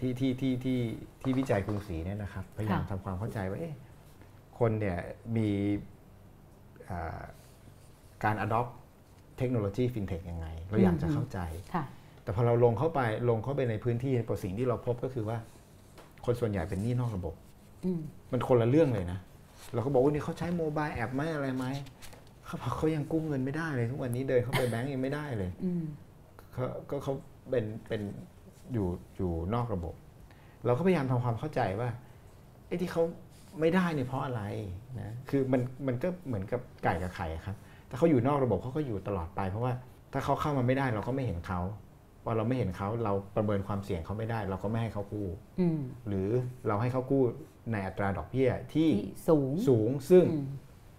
ที่ที่ที่ที่ที่วิจัยกรุงศรีเนี่ยนะครับ พยายามทำความเข้าใจว่าเอ๊ะคนเนี่ยมีอ่าการ adopt เทคโนโลยีฟินเทคยังไง เราอยากจะเข้าใจค่ะแต่พอเราลงเข้าไปลงเข้าไปในพื้นที่พอสิ่งที่เราพบก็คือว่า คนส่วนใหญ่เป็นหนี้นอกระบบอืมมันคนละเรื่องเลยนะ เราก็บอกว่านี่เขาใช้ mobile app ไหมอะไรไหมเขาบอกเขายังกู้เงินไม่ได้เลย ทุกวันนี้เดินเข้าไปแบงก์ยังไม่ได้เลยอืมเขาก็เขาเป็นเป็นอยู่อยู่นอกระบบ เราก็พยายามทำความเข้าใจว่าไอ้ที่เขาไม่ได้เนี่ยเพราะอะไรนะคือมันมันก็เหมือนกับไก่กับไข่อะครับถ้าเขาอยู่นอกระบบเขาก็อยู่ตลอดไป เพราะว่าถ้าเขาเข้ามาไม่ได้เราก็ไม่เห็นเขาพอเราไม่เห็นเขาเราประเมินความเสี่ยงเขาไม่ได้ เราก็ไม่ให้เขากู้อืมหรือเราให้เขากู้ ในอัตราดอกเบี้ยที่ที่สูงสูงซึ่งอืม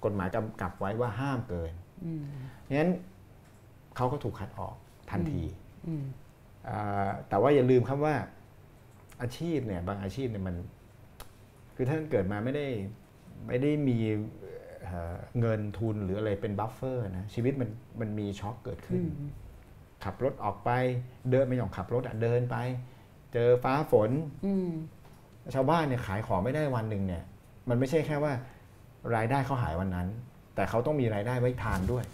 กฎหมายกำกับไว้ว่าห้ามเกินอืมเพราะฉะนั้นเขาก็ถูกคัดออกทันทีอืมอ่าแต่ว่าอย่าลืมครับว่าอาชีพเนี่ยบางอาชีพเนี่ยมัน คือท่านเกิดมาไม่ได้ไม่ได้มีเอ่อเงินทุนหรืออะไรเป็น buffer นะชีวิตมันมันมีช็อคเกิดขึ้นอืมขับรถออกไป เดินไม่ยอมขับรถอะเดินไป เจอฟ้าฝนอืม ชาวบ้านเนี่ยขายของไม่ได้วันหนึ่งเนี่ย มันไม่ใช่แค่ว่ารายได้เขาหายวันนั้น แต่เขาต้องมีรายได้ไว้ทานด้วย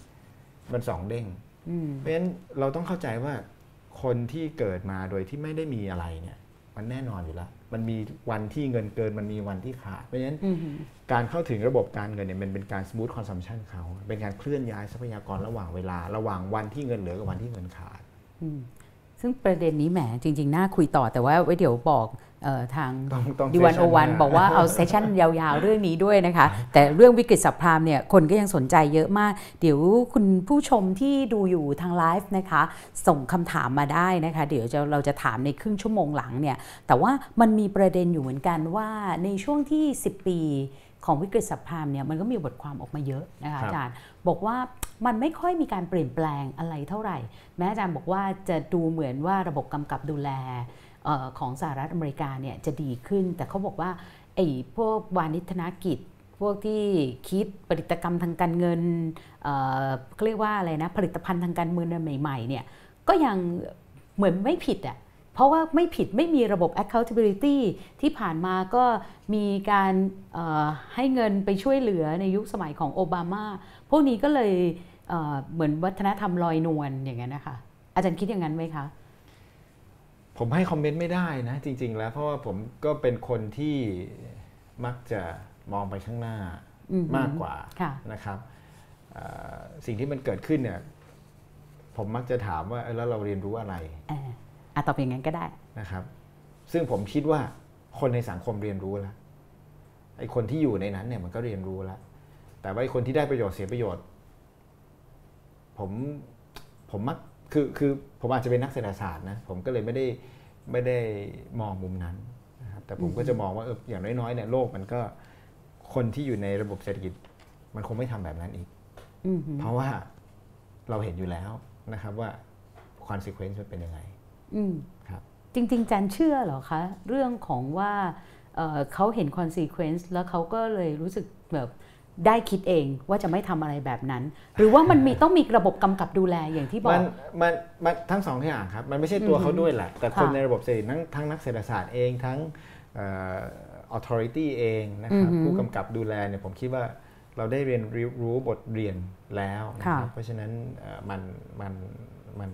มันสองเด้งอืมเพราะฉะนั้นเราต้องเข้าใจว่าคนที่เกิดมาโดยที่ไม่ได้มีอะไรเนี่ย มันแน่นอนอยู่แล้ว มันมีวันที่เงินเกิน มันมีวันที่ขาด เพราะฉะนั้นอืมการเข้าถึงระบบการเงินเนี่ยมันเป็นการ smooth consumption เขา เป็นการเคลื่อนย้ายทรัพยากรระหว่างเวลา ระหว่างวันที่เงินเหลือกับวันที่เงินขาดอืมซึ่งประเด็นนี้แหมจริง ๆ น่าคุยต่อแต่ว่าไว้เดี๋ยวบอกเออทางต้องต้องดีวัน session โอวันหาบอกว่าเอาเซสชั่นยาวๆ เรื่องนี้ด้วยนะคะ แต่เรื่องวิกฤตสัพพรามเนี่ยคนก็ยังสนใจเยอะมาก เดี๋ยวคุณผู้ชมที่ดูอยู่ทางไลฟ์นะคะ ส่งคำถามมาได้นะคะ เดี๋ยวจะเราจะถามในครึ่งชั่วโมงหลังเนี่ย แต่ว่ามันมีประเด็นอยู่เหมือนกันว่าในช่วงที่ 10 ปีของวิกฤตสัพพรามเนี่ยมันก็มีบทความออกมาเยอะนะคะครับอาจารย์บอกว่ามันไม่ค่อยมีการเปลี่ยนแปลงอะไรเท่าไหร่ แม้อาจารย์บอกว่าจะดูเหมือนว่าระบบกำกับดูแลเอ่อ ของสหรัฐอเมริกาเนี่ยจะดีขึ้น แต่เขาบอกว่าไอ้พวกวานิธนกิจ พวกที่คิดผลิตกรรมทางการเงินเขาเรียกว่าอะไรนะผลิตภัณฑ์ทางการเมืองใหม่ๆเนี่ยก็ยังเหมือนไม่ผิดอะเพราะว่าไม่ผิดไม่มีระบบ accountability ที่ผ่านมาก็มีการให้เงินไปช่วยเหลือในยุคสมัยของโอบามา พวกนี้ก็เลยเเหมือนวัฒนธรรมลอยนวลอย่างนั้นนะคะ อาจารย์คิดอย่างนั้นไหมคะ ผมให้คอมเมนต์ไม่ได้นะจริง ๆ แล้วเพราะว่าผมก็เป็นคนที่มักจะมองไปข้างหน้าอือหือมากกว่าค่ะนะครับเอ่อสิ่งที่มันเกิดขึ้นเนี่ยผมมักจะถามว่าเออแล้วเราเรียนรู้อะไรเอ่ออะตอบอย่างนั้นก็ได้นะครับ ซึ่งผมคิดว่าคนในสังคมเรียนรู้แล้วไอ้คนที่อยู่ในนั้นเนี่ยมันก็เรียนรู้แล้วแต่ว่าไอ้คนที่ได้ประโยชน์เสียประโยชน์ ผมผมมัก คือคือผมอาจจะเป็นนักเศรษฐศาสตร์นะผมก็เลยไม่ได้ไม่ได้มองมุมนั้นนะครับแต่ผมก็จะมองว่าเอออย่างน้อยๆเนี่ยโลกมันก็คนที่อยู่ในระบบเศรษฐกิจ มันคงไม่ทำแบบนั้นอีกอืมเพราะว่าเราเห็นอยู่แล้วนะครับว่า consequence มันเป็นยังไงอืมครับ จริง ๆ จันเชื่อเหรอคะ เรื่องของว่าเอ่อเขาเห็น consequence แล้วเขาก็เลยรู้สึกแบบ ได้คิดเองว่าจะไม่ทำอะไรแบบนั้น หรือว่ามันมีต้องมีระบบกำกับดูแลอย่างที่บอมักนมันมันทั้งสองอย่างครับ มันไม่ใช่ตัวเขาด้วยแหละ แต่คนค่ะในระบบเศรษฐกิจทั้งทั้งนักเศรษฐศาสตร์เองทั้งเอ่อ authority เองนะครับอือหือผู้กำกับดูแลเนี่ยผมคิดว่าเราได้เรียนรู้รู้บทเรียนแล้วนะครับค่ะเพราะฉะนั้นเอ่อมันมันมัน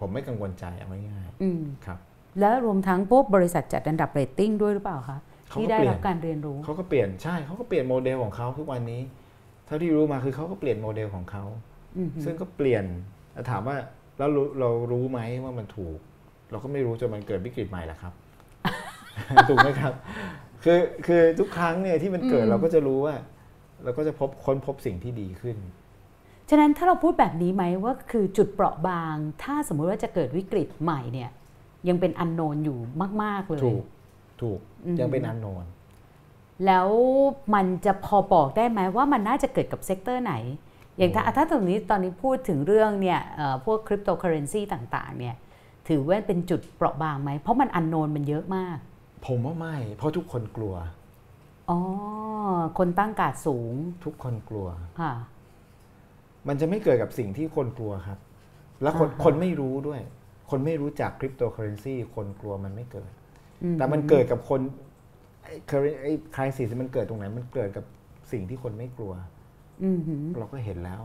ผมไม่กังวลใจเอาง่ายอืมๆครับแล้วรวมทั้งพวกบริษัทจัดอันดับเรตติ้งด้วยหรือเปล่าคะเขาก็ ที่ได้เปลี่ยนรับการเรียนรู้เขาก็เปลี่ยนใช่เขาก็เปลี่ยนโมเดลของเขาทุกวันนี้ เท่าที่รู้มาคือเขาก็เปลี่ยนโมเดลของเขาอืมซึ่งก็เปลี่ยนแล้วถามว่าแล้วรู้เรารู้ไหมว่ามันถูก เราก็ไม่รู้จนมันเกิดวิกฤตใหม่แหละครับ ถูกไหมครับ คือคือทุกครั้งเนี่ยที่มันเกิดเราก็จะรู้ว่า เราก็จะพบค้นพบสิ่งที่ดีขึ้นฉะนั้นถ้าเราพูดแบบนี้ไหมว่าคือจุดเปราะบาง ถ้าสมมุติว่าจะเกิดวิกฤตใหม่เนี่ยยังเป็นอันโนนอยู่มาก ๆ เลยถูก ถูกอืมยังเป็นอันโนนแล้วมันจะพอบอกได้ไหมว่ามันน่าจะเกิดกับ sector ไหน อย่างถ้าถ้าตรงนี้ตอนนี้พูดถึงเรื่องเนี่ยเอ่อพวกคริปโตเคอเรนซีต่างๆเนี่ยถือว่าเป็นจุดเปราะบางไหม เพราะมันอันโนนมันเยอะมาก ผมว่าไม่ เพราะทุกคนกลัว อ๋อ คนตั้งการ์ดสูง ทุกคนกลัวค่ะมันจะไม่เกิดกับสิ่งที่คนกลัวครับ แล้วคนอ่าฮะคนไม่รู้ด้วย คนไม่รู้จักคริปโตเคอเรนซีคนกลัวมันไม่เกิดอื แต่มันเกิดกับคนไอ้ current ไอ้ crisis มันเกิดตรงไหน มันเกิดกับสิ่งที่คนไม่กลัวอืมหืมเราก็เห็นแล้ว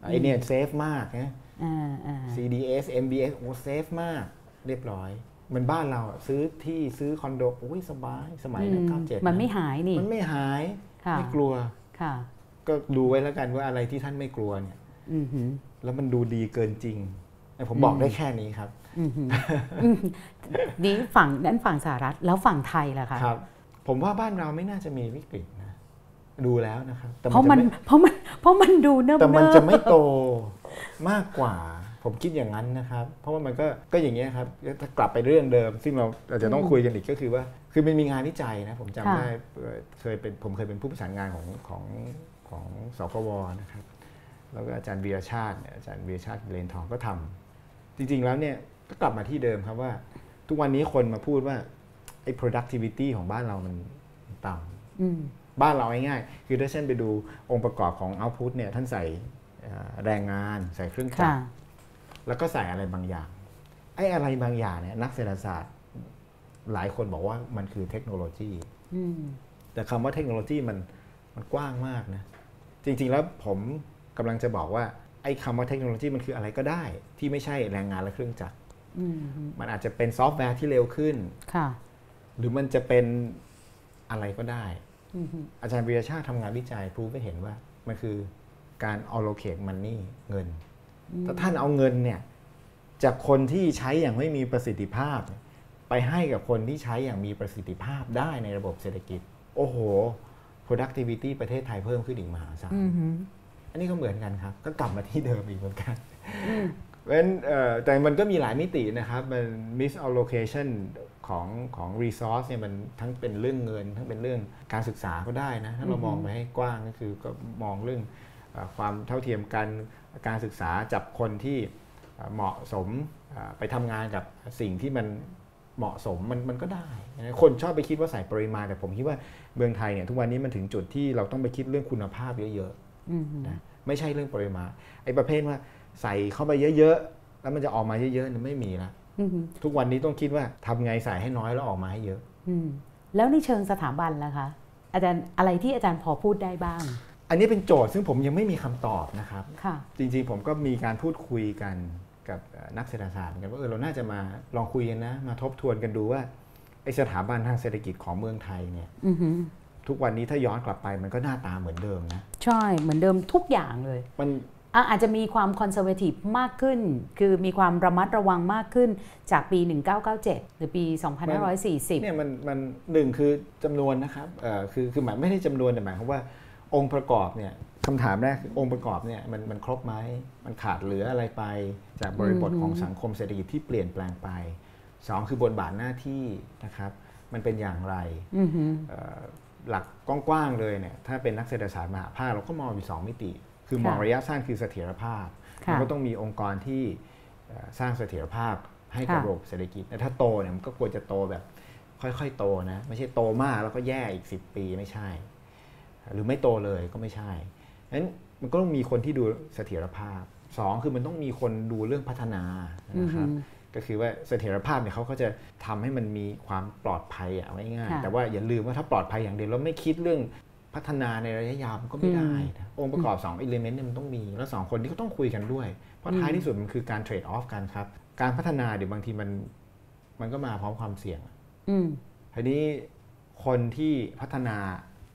ไอ้เนี่ยเซฟมากนะอ่าอ่า CDS MBS โอ้ safe มากเรียบร้อย มันบ้านเราอะซื้อที่ซื้อคอนโดโอ้ยสบายสมัยนั้นอืมเก้าเจ็ดมันไม่หายนี่ มันไม่หายค่ะไม่กลัวค่ะก็ดูไว้แล้วกันว่าอะไรที่ท่านไม่กลัวเนี่ยอืมหืมแล้วมันดูดีเกินจริงแต่ผมบอกได้แค่นี้ครับอืมหืมอืม นี่ฝั่งนั้นฝั่งสหรัฐแล้วฝั่งไทยล่ะคะครับ ผมว่าบ้านเราไม่น่าจะมีวิกฤตนะดูแล้วนะครับแต่เพราะมันจไเพราะมันเพราะมันดูเนิ่มแต่มันๆจะไม่โตมากกว่าผมคิดอย่างนั้นนะครับ เพราะว่ามันก็ก็อย่างนี้ยครับถ้ากลับไปเรื่องเดิม ซึ่งเราเราจะต้องคุยกันอีกก็คือว่า คือมันมีงานวิจัยนะ ผมจำได้เอ่อเคยเป็นผมเคยเป็นผู้ประสานงานของของของสควนะครับ แล้วก็อาจารย์วีรชาติเนี่ยอาจารย์วีรชาติเลนทองก็ทำจริง ๆแล้วเนี่ย ก็กลับมาที่เดิมครับว่า ทุกวันนี้คนมาพูดว่าไอ้ productivity ของบ้านเรามันต่ำอืมบ้านเราง่ายๆคือถ้าเช่นไปดูองค์ประกอบของ output เนี่ยท่านใส่เอ่อแรงงานใส่เครื่องจัค่ะกรแล้วก็ใส่อะไรบางอย่าง ไอ้อะไรบางอย่างเนี่ยนักเศรษฐศาสตร์หลายคนบอกว่ามันคือเทคโนโลยีอืมแต่คำว่าเทคโนโลยีมันมันกว้างมากนะ จริง ๆ แล้วผมกำลังจะบอกว่าไอ้คำว่าเทคโนโลยีมันคืออะไรก็ได้ ที่ไม่ใช่แรงงานและเครื่องจักรอื มมันอาจจะเป็นซอฟต์แวร์ที่เร็วขึ้นค่ะหรือมันจะเป็นอะไรก็ได้อืมอาจารย์วีรชาติทำงานวิจัยพรูฟให้เห็นว่า มันคือการ allocate money เงิน แต่ท่านเอาเงินเนี่ยจากคนที่ใช้อย่างไม่มีประสิทธิภาพเนี่ยไปให้กับคนที่ใช้อย่างมีประสิทธิภาพได้ในระบบเศรษฐกิจ โอ้โห productivity ประเทศไทยเพิ่มขึ้นอีกมหาศาลอืมอืมอันนี้ก็เหมือนกันครับ ก็กลับมาที่เดิมอีกเหมือนกัน เพราะฉะนั้นเอ่อแต่มันก็มีหลายมิตินะครับ มัน misallocation ของของ resource เนี่ยมันทั้งเป็นเรื่องเงิน ทั้งเป็นเรื่องการศึกษาก็ได้นะ ถ้าเรามองไปให้กว้างก็คือก็มองเรื่องเอ่อความเท่าเทียมกันการศึกษาจับคนที่เอ่อเหมาะสมเอ่อไปทำงานกับสิ่งที่มันเหมาะสมมันมันก็ได้นะคนชอบไปคิดว่าใส่ปริมาณ แต่ผมคิดว่าเมืองไทยเนี่ยทุกวันนี้มันถึงจุดที่เราต้องไปคิดเรื่องคุณภาพเยอะๆอืมนะไม่ใช่เรื่องปริมาณไอ้ประเภทว่า ใส่เข้าไปเยอะๆ แล้วมันจะออกมาเยอะๆเนี่ยไม่มีละอืมทุกวันนี้ต้องคิดว่าทำไงใส่ให้น้อยแล้วออกมาให้เยอะอืมแล้วในเชิงสถาบันล่ะคะ อาจารย์อะไรที่อาจารย์พอพูดได้บ้าง อันนี้เป็นโจทย์ซึ่งผมยังไม่มีคำตอบนะครับค่ะจริงๆผมก็มีการพูดคุยกันกับเอ่อนักเศรษฐศาสตร์เหมือนกันว่าเออเราน่าจะมาลองคุยกันนะ มาทบทวนกันดูว่าไอ้สถาบันทางเศรษฐกิจของเมืองไทยเนี่ยอือหือทุกวันนี้ถ้าย้อนกลับไปมันก็หน้าตาเหมือนเดิมนะ ใช่เหมือนเดิมทุกอย่างเลย มันอะ อาจจะมีความคอนเซอร์เวทีฟมากขึ้น คือมีความระมัดระวังมากขึ้นจากปี 1997 หรือปี 2540 เนี่ยมันมันหนึ่งคือจำนวนนะครับเอ่อคือคือหมายไม่ได้จำนวนแต่หมายความว่าองค์ประกอบเนี่ยคำถามแรกคือองค์ประกอบเนี่ยมันมันครบไหมมันขาดเหลืออะไรไป จากบริบทของสังคมเศรษฐกิจที่เปลี่ยนแปลงไปสองคือบทบาทหน้าที่นะครับ มันเป็นอย่างไรอือหือเอ่อหลักกว้างๆเลยเนี่ยถ้าเป็นนักเศรษฐศาสตร์มหาภาคเราก็มองอยู่สองมิติ คือมองค่ะระยะสั้นคือเสถียรภาพค่ะมันก็ต้องมีองค์กรที่เอ่อสร้างเสถียรภาพให้กับค่ะระบบเศรษฐกิจแต่ถ้าโตเนี่ยมันก็ควรจะโตแบบค่อยๆ โตนะ ไม่ใช่โตมากแล้วก็แย่อีก 10 ปีไม่ใช่ หรือไม่โตเลยก็ไม่ใช่นั้นมันก็ต้องมีคนที่ดูเสถียรภาพสองคือมันต้องมีคนดูเรื่องพัฒนานะครับอือฮึก็คือว่าเสถียรภาพเนี่ยเขาก็จะทำให้มันมีความปลอดภัยอะเอาง่ายๆค่ะแต่ว่าอย่าลืมว่าถ้าปลอดภัยอย่างเดียวแล้วไม่คิดเรื่อง พัฒนาในระยะยาวมันก็ไม่ได้นะองค์ประกอบ2 element เนี่ยมันต้องมี แล้ว2คนนี้ก็ต้องคุยกันด้วย เพราะท้ายที่สุดมันคือการเทรดออฟกันครับ การพัฒนาเดี๋ยวบางทีมันมันก็มาพร้อมความเสี่ยงอืมทีนี้คนที่พัฒนา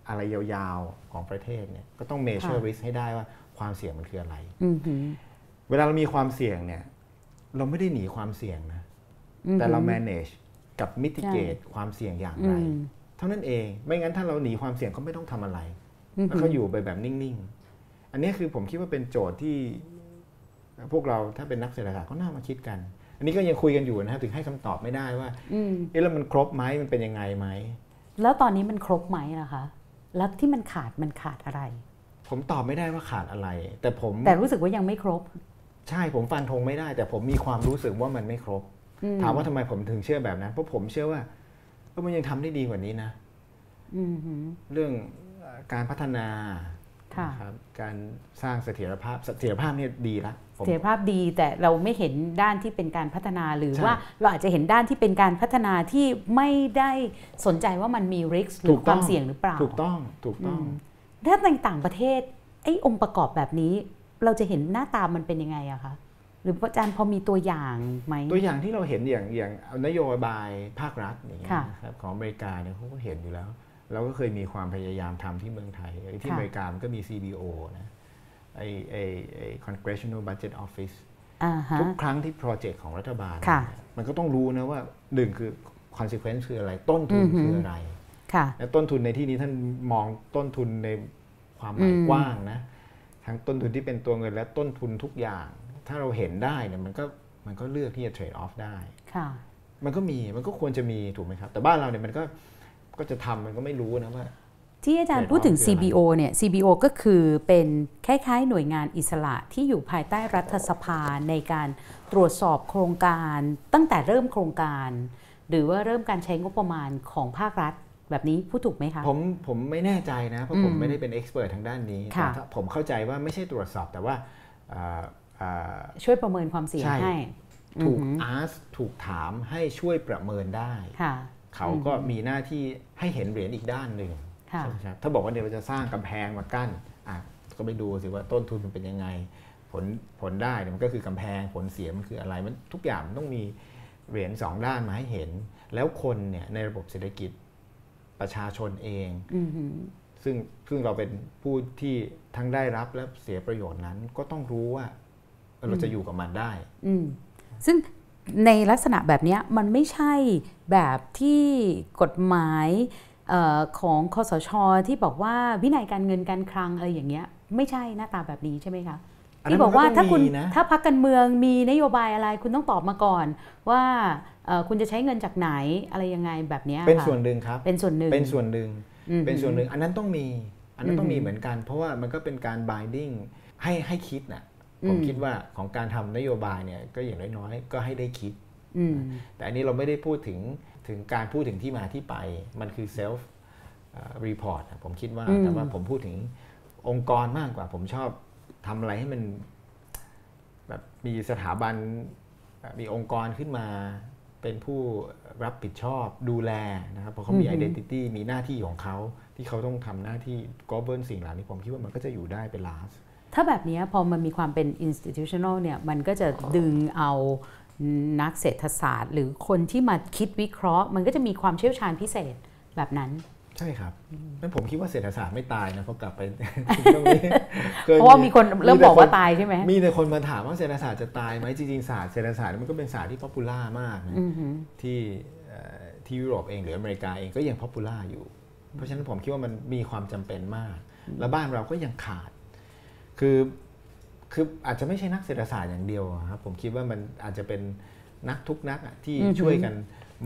อะไรยาวๆของประเทศเนี่ยก็ต้อง measure ค่ะ risk ให้ได้ว่าความเสี่ยงมันคืออะไรอืมหืมเวลาเรามีความเสี่ยงเนี่ย เราไม่ได้หนีความเสี่ยงนะอืมแต่เรา manage กับ mitigate ความเสี่ยงอย่างไรอืมเท่านั้นเอง ไม่งั้นถ้าเราหนีความเสี่ยงก็ไม่ต้องทำอะไรอืมแล้วก็อยู่ไปแบบนิ่งๆ อันนี้คือผมคิดว่าเป็นโจทย์ที่ พวกเราถ้าเป็นนักเศรษฐศาสตร์ก็น่ามาคิดกัน อันนี้ก็ยังคุยกันอยู่นะครับถึงให้คำตอบไม่ได้ว่าอืมเอ๊ะแล้วมันครบไหมมันเป็นยังไงไหมแล้วตอนนี้มันครบไหมล่ะคะ แล้วที่มันขาดมันขาดอะไร ผมตอบไม่ได้ว่าขาดอะไร แต่ผมแต่รู้สึกว่ายังไม่ครบ ใช่ผมฟันธงไม่ได้ แต่ผมมีความรู้สึกว่ามันไม่ครบอืมถามว่าทำไมผมถึงเชื่อแบบนั้นเพราะผมเชื่อว่า เออมันยังทำได้ดีกว่านี้นะอืมหืมเรื่องเอ่อการพัฒนาค่ะนะครับการสร้างเสถียรภาพเสถียรภาพเนี่ยดีละผมเสถียรภาพดีแต่เราไม่เห็นด้านที่เป็นการพัฒนาหรือใช่ว่าเราอาจจะเห็นด้านที่เป็นการพัฒนาที่ไม่ได้สนใจว่ามันมีริสหรือความเสี่ยงหรือเปล่าถูกต้องถูกต้องอืมถ้าในต่างประเทศไอ้องค์ประกอบแบบนี้ เราจะเห็นหน้าตามันเป็นยังไงอะคะ หรืออาจารย์พอมีตัวอย่างไหม ตัวอย่างที่เราเห็นอย่างอย่างนโยบายภาครัฐอย่างเงี้ยค่ะนะครับของอเมริกาเนี่ยเขาก็เห็นอยู่แล้ว เราก็เคยมีความพยายามทำที่เมืองไทยไอ้ที่ค่ะอเมริกามันก็มี CBO นะไอ้ไอ้ไอ้ Congressional Budget Office อ่าฮะทุกครั้งที่โปรเจกต์ของรัฐบาลค่ะเนี่ยมันก็ต้องรู้นะว่าหนึ่งคือ consequence คืออะไรต้นทุนอือหือคืออะไรค่ะและต้นทุนในที่นี้ท่านมองต้นทุนในความหมายอืมกว้างนะทั้งต้นทุนที่เป็นตัวเงินและต้นทุนทุกอย่าง ถ้าเราเห็นได้เนี่ยมันก็มันก็เลือกที่จะเทรดออฟได้ค่ะมันก็มีมันก็ควรจะมีถูกไหมครับ แต่บ้านเราเนี่ยมันก็ก็จะทำมันก็ไม่รู้นะว่า ที่อาจารย์ Trade-off พูดถึงคืออะไร CBO เนี่ย CBO ก็คือเป็นคล้ายๆ หน่วยงานอิสระที่อยู่ภายใต้รัฐสภาในการตรวจสอบโครงการ ตั้งแต่เริ่มโครงการ หรือว่าเริ่มการใช้งบประมาณของภาครัฐแบบนี้พูดถูกไหมคะผมผมไม่แน่ใจนะ เพราะผมอืมไม่ได้เป็นเอ็กซ์เพรสทางด้านนี้ค่ะแต่ถ้าผมเข้าใจว่าไม่ใช่ตรวจสอบแต่ว่าอ่าอ่า ช่วยประเมินความเสี่ยงใช่ให้ ถูกอือหืออาร์ถูกถามให้ช่วยประเมินได้ค่ะเขาก็มีหน้าที่ให้เห็นเหรียญอีกด้านหนึ่งค่ะใช่ไหมครับถ้าบอกว่าเดี๋ยวเราจะสร้างกำแพงมากั้นอะก็ไปดูสิว่าต้นทุนมันเป็นยังไง ผลผลได้เนี่ยมันก็คือกำแพงผลเสียมันคืออะไรมันทุกอย่างมันต้องมีเหรียญสองด้านมาให้เห็น แล้วคนเนี่ยในระบบเศรษฐกิจประชาชนเองอือหือซึ่งซึ่งเราเป็นผู้ที่ทั้งได้รับและเสียประโยชน์นั้นก็ต้องรู้ว่า เออเราจะอยู่กับมันได้อืมซึ่งในลักษณะแบบเนี้ยมันไม่ใช่แบบที่กฎหมายเออของคอสชที่บอกว่าวินัยการเงินการคลังอะไรอย่างเงี้ยไม่ใช่หน้าตาแบบนี้ใช่ไหมคะอันนั้นที่บอกว่ามันก็ต้องถ้าคุณมีนะถ้าพักการเมืองมีนโยบายอะไร คุณต้องตอบมาก่อน ว่าเอ่อคุณจะใช้เงินจากไหนอะไรยังไงแบบเนี้ยเป็นค่ะส่วนหนึ่งครับเป็นส่วนหนึ่งเป็นส่วนหนึ่งอืมเป็นส่วนหนึ่ง อันนั้นต้องมีอันนั้นต้องมีอืมเหมือนกัน เพราะว่ามันก็เป็นการ binding ให้ให้คิดน่ะ ผมอืมคิดว่าของการทำนโยบายเนี่ยก็อย่างน้อยๆ ก็ให้ได้คิดอืมแต่อันนี้เราไม่ได้พูดถึงถึงการพูดถึงที่มาที่ไป มันคือ self เอ่อ report อะผมคิดว่าอืมแต่ว่าผมพูดถึงองค์กรมากกว่า ผมชอบทำอะไรให้มันแบบมีสถาบันแบบมีองค์กรขึ้นมาเป็นผู้รับผิดชอบดูแลนะครับเพราะเขามีอือฮึ identity มีหน้าที่ของเขาที่เขาต้องทำหน้าที่ govern สิ่งเหล่านี้ผมคิดว่ามันก็จะอยู่ได้เป็น last ถ้าแบบเนี้ยพอมันมีความเป็น institutional เนี่ยมันก็จะดึงเอานักเศรษฐศาสตร์ หรือคนที่มาคิดวิเคราะห์ มันก็จะมีความเชี่ยวชาญพิเศษแบบนั้นใช่ครับนั่นผมคิดว่าเศรษฐศาสตร์ไม่ตายนะเพราะกลับไปตรงนี้คยเพราะว่ามีคนเริ่มแต่บอกว่าคตายใช่ไหมมีแต่คนมาถามว่าเศรษฐศาสตร์จะตายไหมจริงๆศาสตร์เศรษฐศาสตร์มันก็เป็นศาสตร์ที่ popular มากนะอือหือที่เอ่อที่ยุโรปเองหรืออเมริกาเองก็ยัง popular อยู่ เพราะฉะนั้นผมคิดว่ามันมีความจำเป็นมาก และบ้านเราก็ยังขาด คือคืออาจจะไม่ใช่นักเศรษฐศาสตร์อย่างเดียวอะครับผมคิดว่ามันอาจจะเป็นนักทุกนักอะที่อือหือช่วยกัน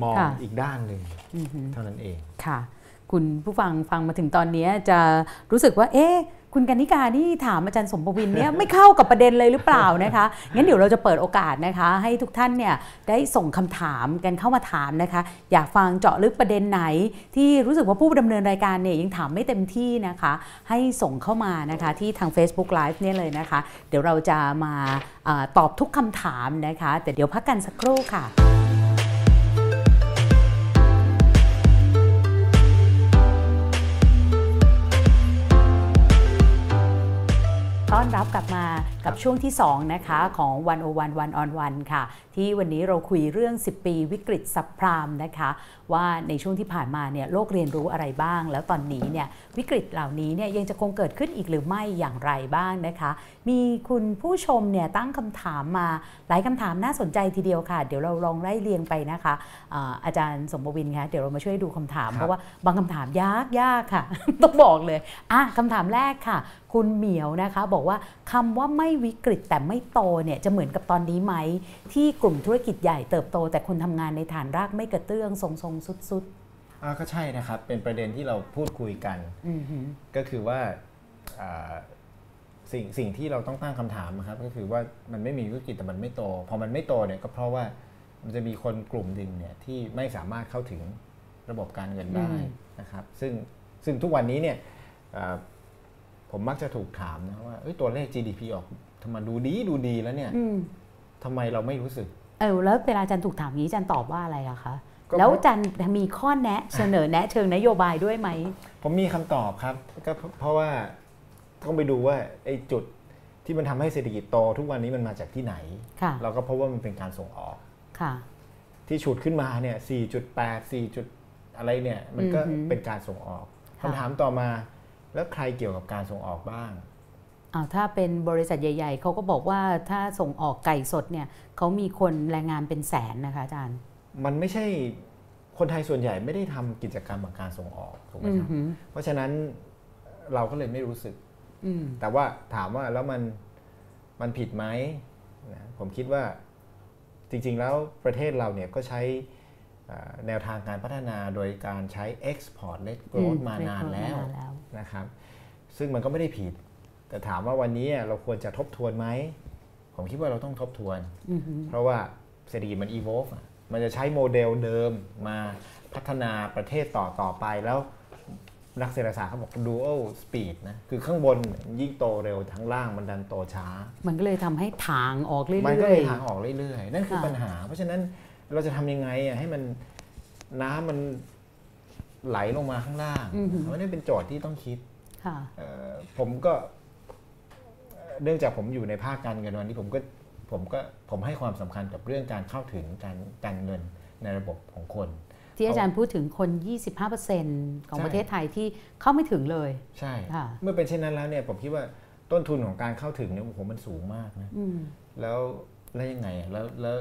มองค่ะอีกด้านหนึ่งอือหือเท่านั้นเองค่ะ คุณผู้ฟังฟังมาถึงตอนนี้จะรู้สึกว่าเอ๊ะ คุณกนิกานี่ถามอาจารย์สมบวินเนี่ยไม่เข้ากับประเด็นเลยหรือเปล่านะคะงั้นเดี๋ยวเราจะเปิดโอกาสนะคะ ให้ทุกท่านเนี่ยได้ส่งคำถามกันเข้ามาถามนะคะ อยากฟังเจาะลึกประเด็นไหน ที่รู้สึกว่าผู้ดำเนินรายการเนี่ยยังถามไม่เต็มที่นะคะ ให้ส่งเข้ามานะคะที่ทาง Facebook Live เนี่ยเลยนะคะ เดี๋ยวเราจะมาอาตอบทุกคำถามนะคะ แต่เดี๋ยวพักกันสักครู่ค่ะ ต้อนรับกลับมากับช่วงที่ 2 นะคะของ101 One on One ค่ะ ที่วันนี้เราคุยเรื่อง 10 ปีวิกฤตซับพรามนะคะว่าในช่วงที่ผ่านมาเนี่ยโลกเรียนรู้อะไรบ้าง แล้วตอนนี้เนี่ยวิกฤตเหล่านี้เนี่ยยังจะคงเกิดขึ้นอีกหรือไม่อย่างไรบ้างนะคะ มีคุณผู้ชมเนี่ยตั้งคำถามมาหลายคำถามน่าสนใจทีเดียวค่ะ เดี๋ยวเราลองไล่เรียงไปนะคะอ่าอาจารย์สมบวินคะเดี๋ยวเรามาช่วยดูคำถามครับเพราะว่าบางคำถามยากยากค่ะ ต้องบอกเลยอะคำถามแรกค่ะ คุณเหมียวนะคะ บอกว่าคำว่าไม่วิกฤตแต่ไม่โตเนี่ยจะเหมือนกับตอนนี้ไหมที่กลุ่มธุรกิจใหญ่เติบโต แต่คนทำงานในฐานรากไม่กระเตื้องทรงทรงๆสุดอ่าก็ใช่นะครับ เป็นประเด็นที่เราพูดคุยกันๆอือหือก็คือว่าอ่าสิ่งสิ่งที่เราต้องตั้งคำถามนะครับ ก็คือว่ามันไม่มีวิกฤตแต่มันไม่โต พอมันไม่โตเนี่ยก็เพราะว่ามันจะมีคนกลุ่มหนึ่งเนี่ยที่ไม่สามารถเข้าถึงระบบการเงินได้นะครับ ซึ่งซึ่งทุกวันนี้เนี่ยอ่าผมมักจะถูกถามนะว่าเอ้ยตัวเลข GDP ออกทำไมดูดีดูดีแล้วเนี่ยอืมทำไมเราไม่รู้สึก เออแล้วเวลาอาจารย์ถูกถามอย่างนี้อาจารย์ตอบว่าอะไรอะคะก็ แล้วอาจารย์มีข้อแนะเสนอแนะเชิงนโยบายด้วยไหม ผมมีคำตอบครับก็เพราะเพราะว่าต้องไปดูว่าไอ้จุดที่มันทำให้เศรษฐกิจโตทุกวันนี้มันมาจากที่ไหนค่ะเราก็พบว่ามันเป็นการส่งออกค่ะ ที่ฉุดขึ้นมาเนี่ย 4.8 4 จุดอะไรเนี่ย มันก็อือหือเป็นการส่งออกค่ะคำถามต่อมา แล้วใครเกี่ยวกับการส่งออกบ้างอ้าวถ้าเป็นบริษัทใหญ่ ๆ เขาก็บอกว่าถ้าส่งออกไก่สดเนี่ยเขามีคนแรงงานเป็นแสนนะคะอาจารย์ มันไม่ใช่คนไทยส่วนใหญ่ไม่ได้ทำกิจกรรมกับการส่งออกถูกไหมอืคอรับหือเพราะฉะนั้นเราก็เลยไม่รู้สึกอืมแต่ว่าถามว่าแล้วมันมันผิดไหมนะผมคิดว่าจริง ๆ แล้วประเทศเราเนี่ยก็ใช้เอ่อแนวทางการพัฒนาโดยการใช้ export led growth มานานแล้วมานานแล้วนะครับ ซึ่งมันก็ไม่ได้ผิด แต่ถามว่าวันนี้เราควรจะทบทวนไหม ผมคิดว่าเราต้องทบทวนอือหือเพราะว่าเศรษฐกิจมัน evolve อะ มันจะใช้โมเดลเดิมมาพัฒนาประเทศต่อต่อไปแล้วนักเศรษฐศาสตร์เขาบอก dual speed นะ คือข้างบนยิ่งโตเร็วทั้งล่างมันดันโตช้า มันก็เลยทำให้ถางออกเรื่อยๆ มันก็เลยทางออกเรื่อยๆ นั่นคือค่ะปัญหา เพราะฉะนั้นเราจะทำยังไงอะให้มันน้ำมันไหลลงมาข้างล่างอันนี้เป็นโจทย์ที่ต้องคิดค่ะเอ่อผมก็เอ่อเนื่องจากผมอยู่ในภาคการเงินวันนี้ผมก็ ผมก็ผมให้ความสำคัญกับเรื่องการเข้าถึงการการเงินในระบบของคน ที่อาจารย์พูดถึงคน 25%ของใช่ประเทศไทยที่เข้าไม่ถึงเลย ใช่ค่ะเมื่อเป็นเช่นนั้นแล้วเนี่ยผมคิดว่าต้นทุนของการเข้าถึงเนี่ยโอ้โหมันสูงมากนะอืมแล้วแล้วยังไงอะแล้วแล้ว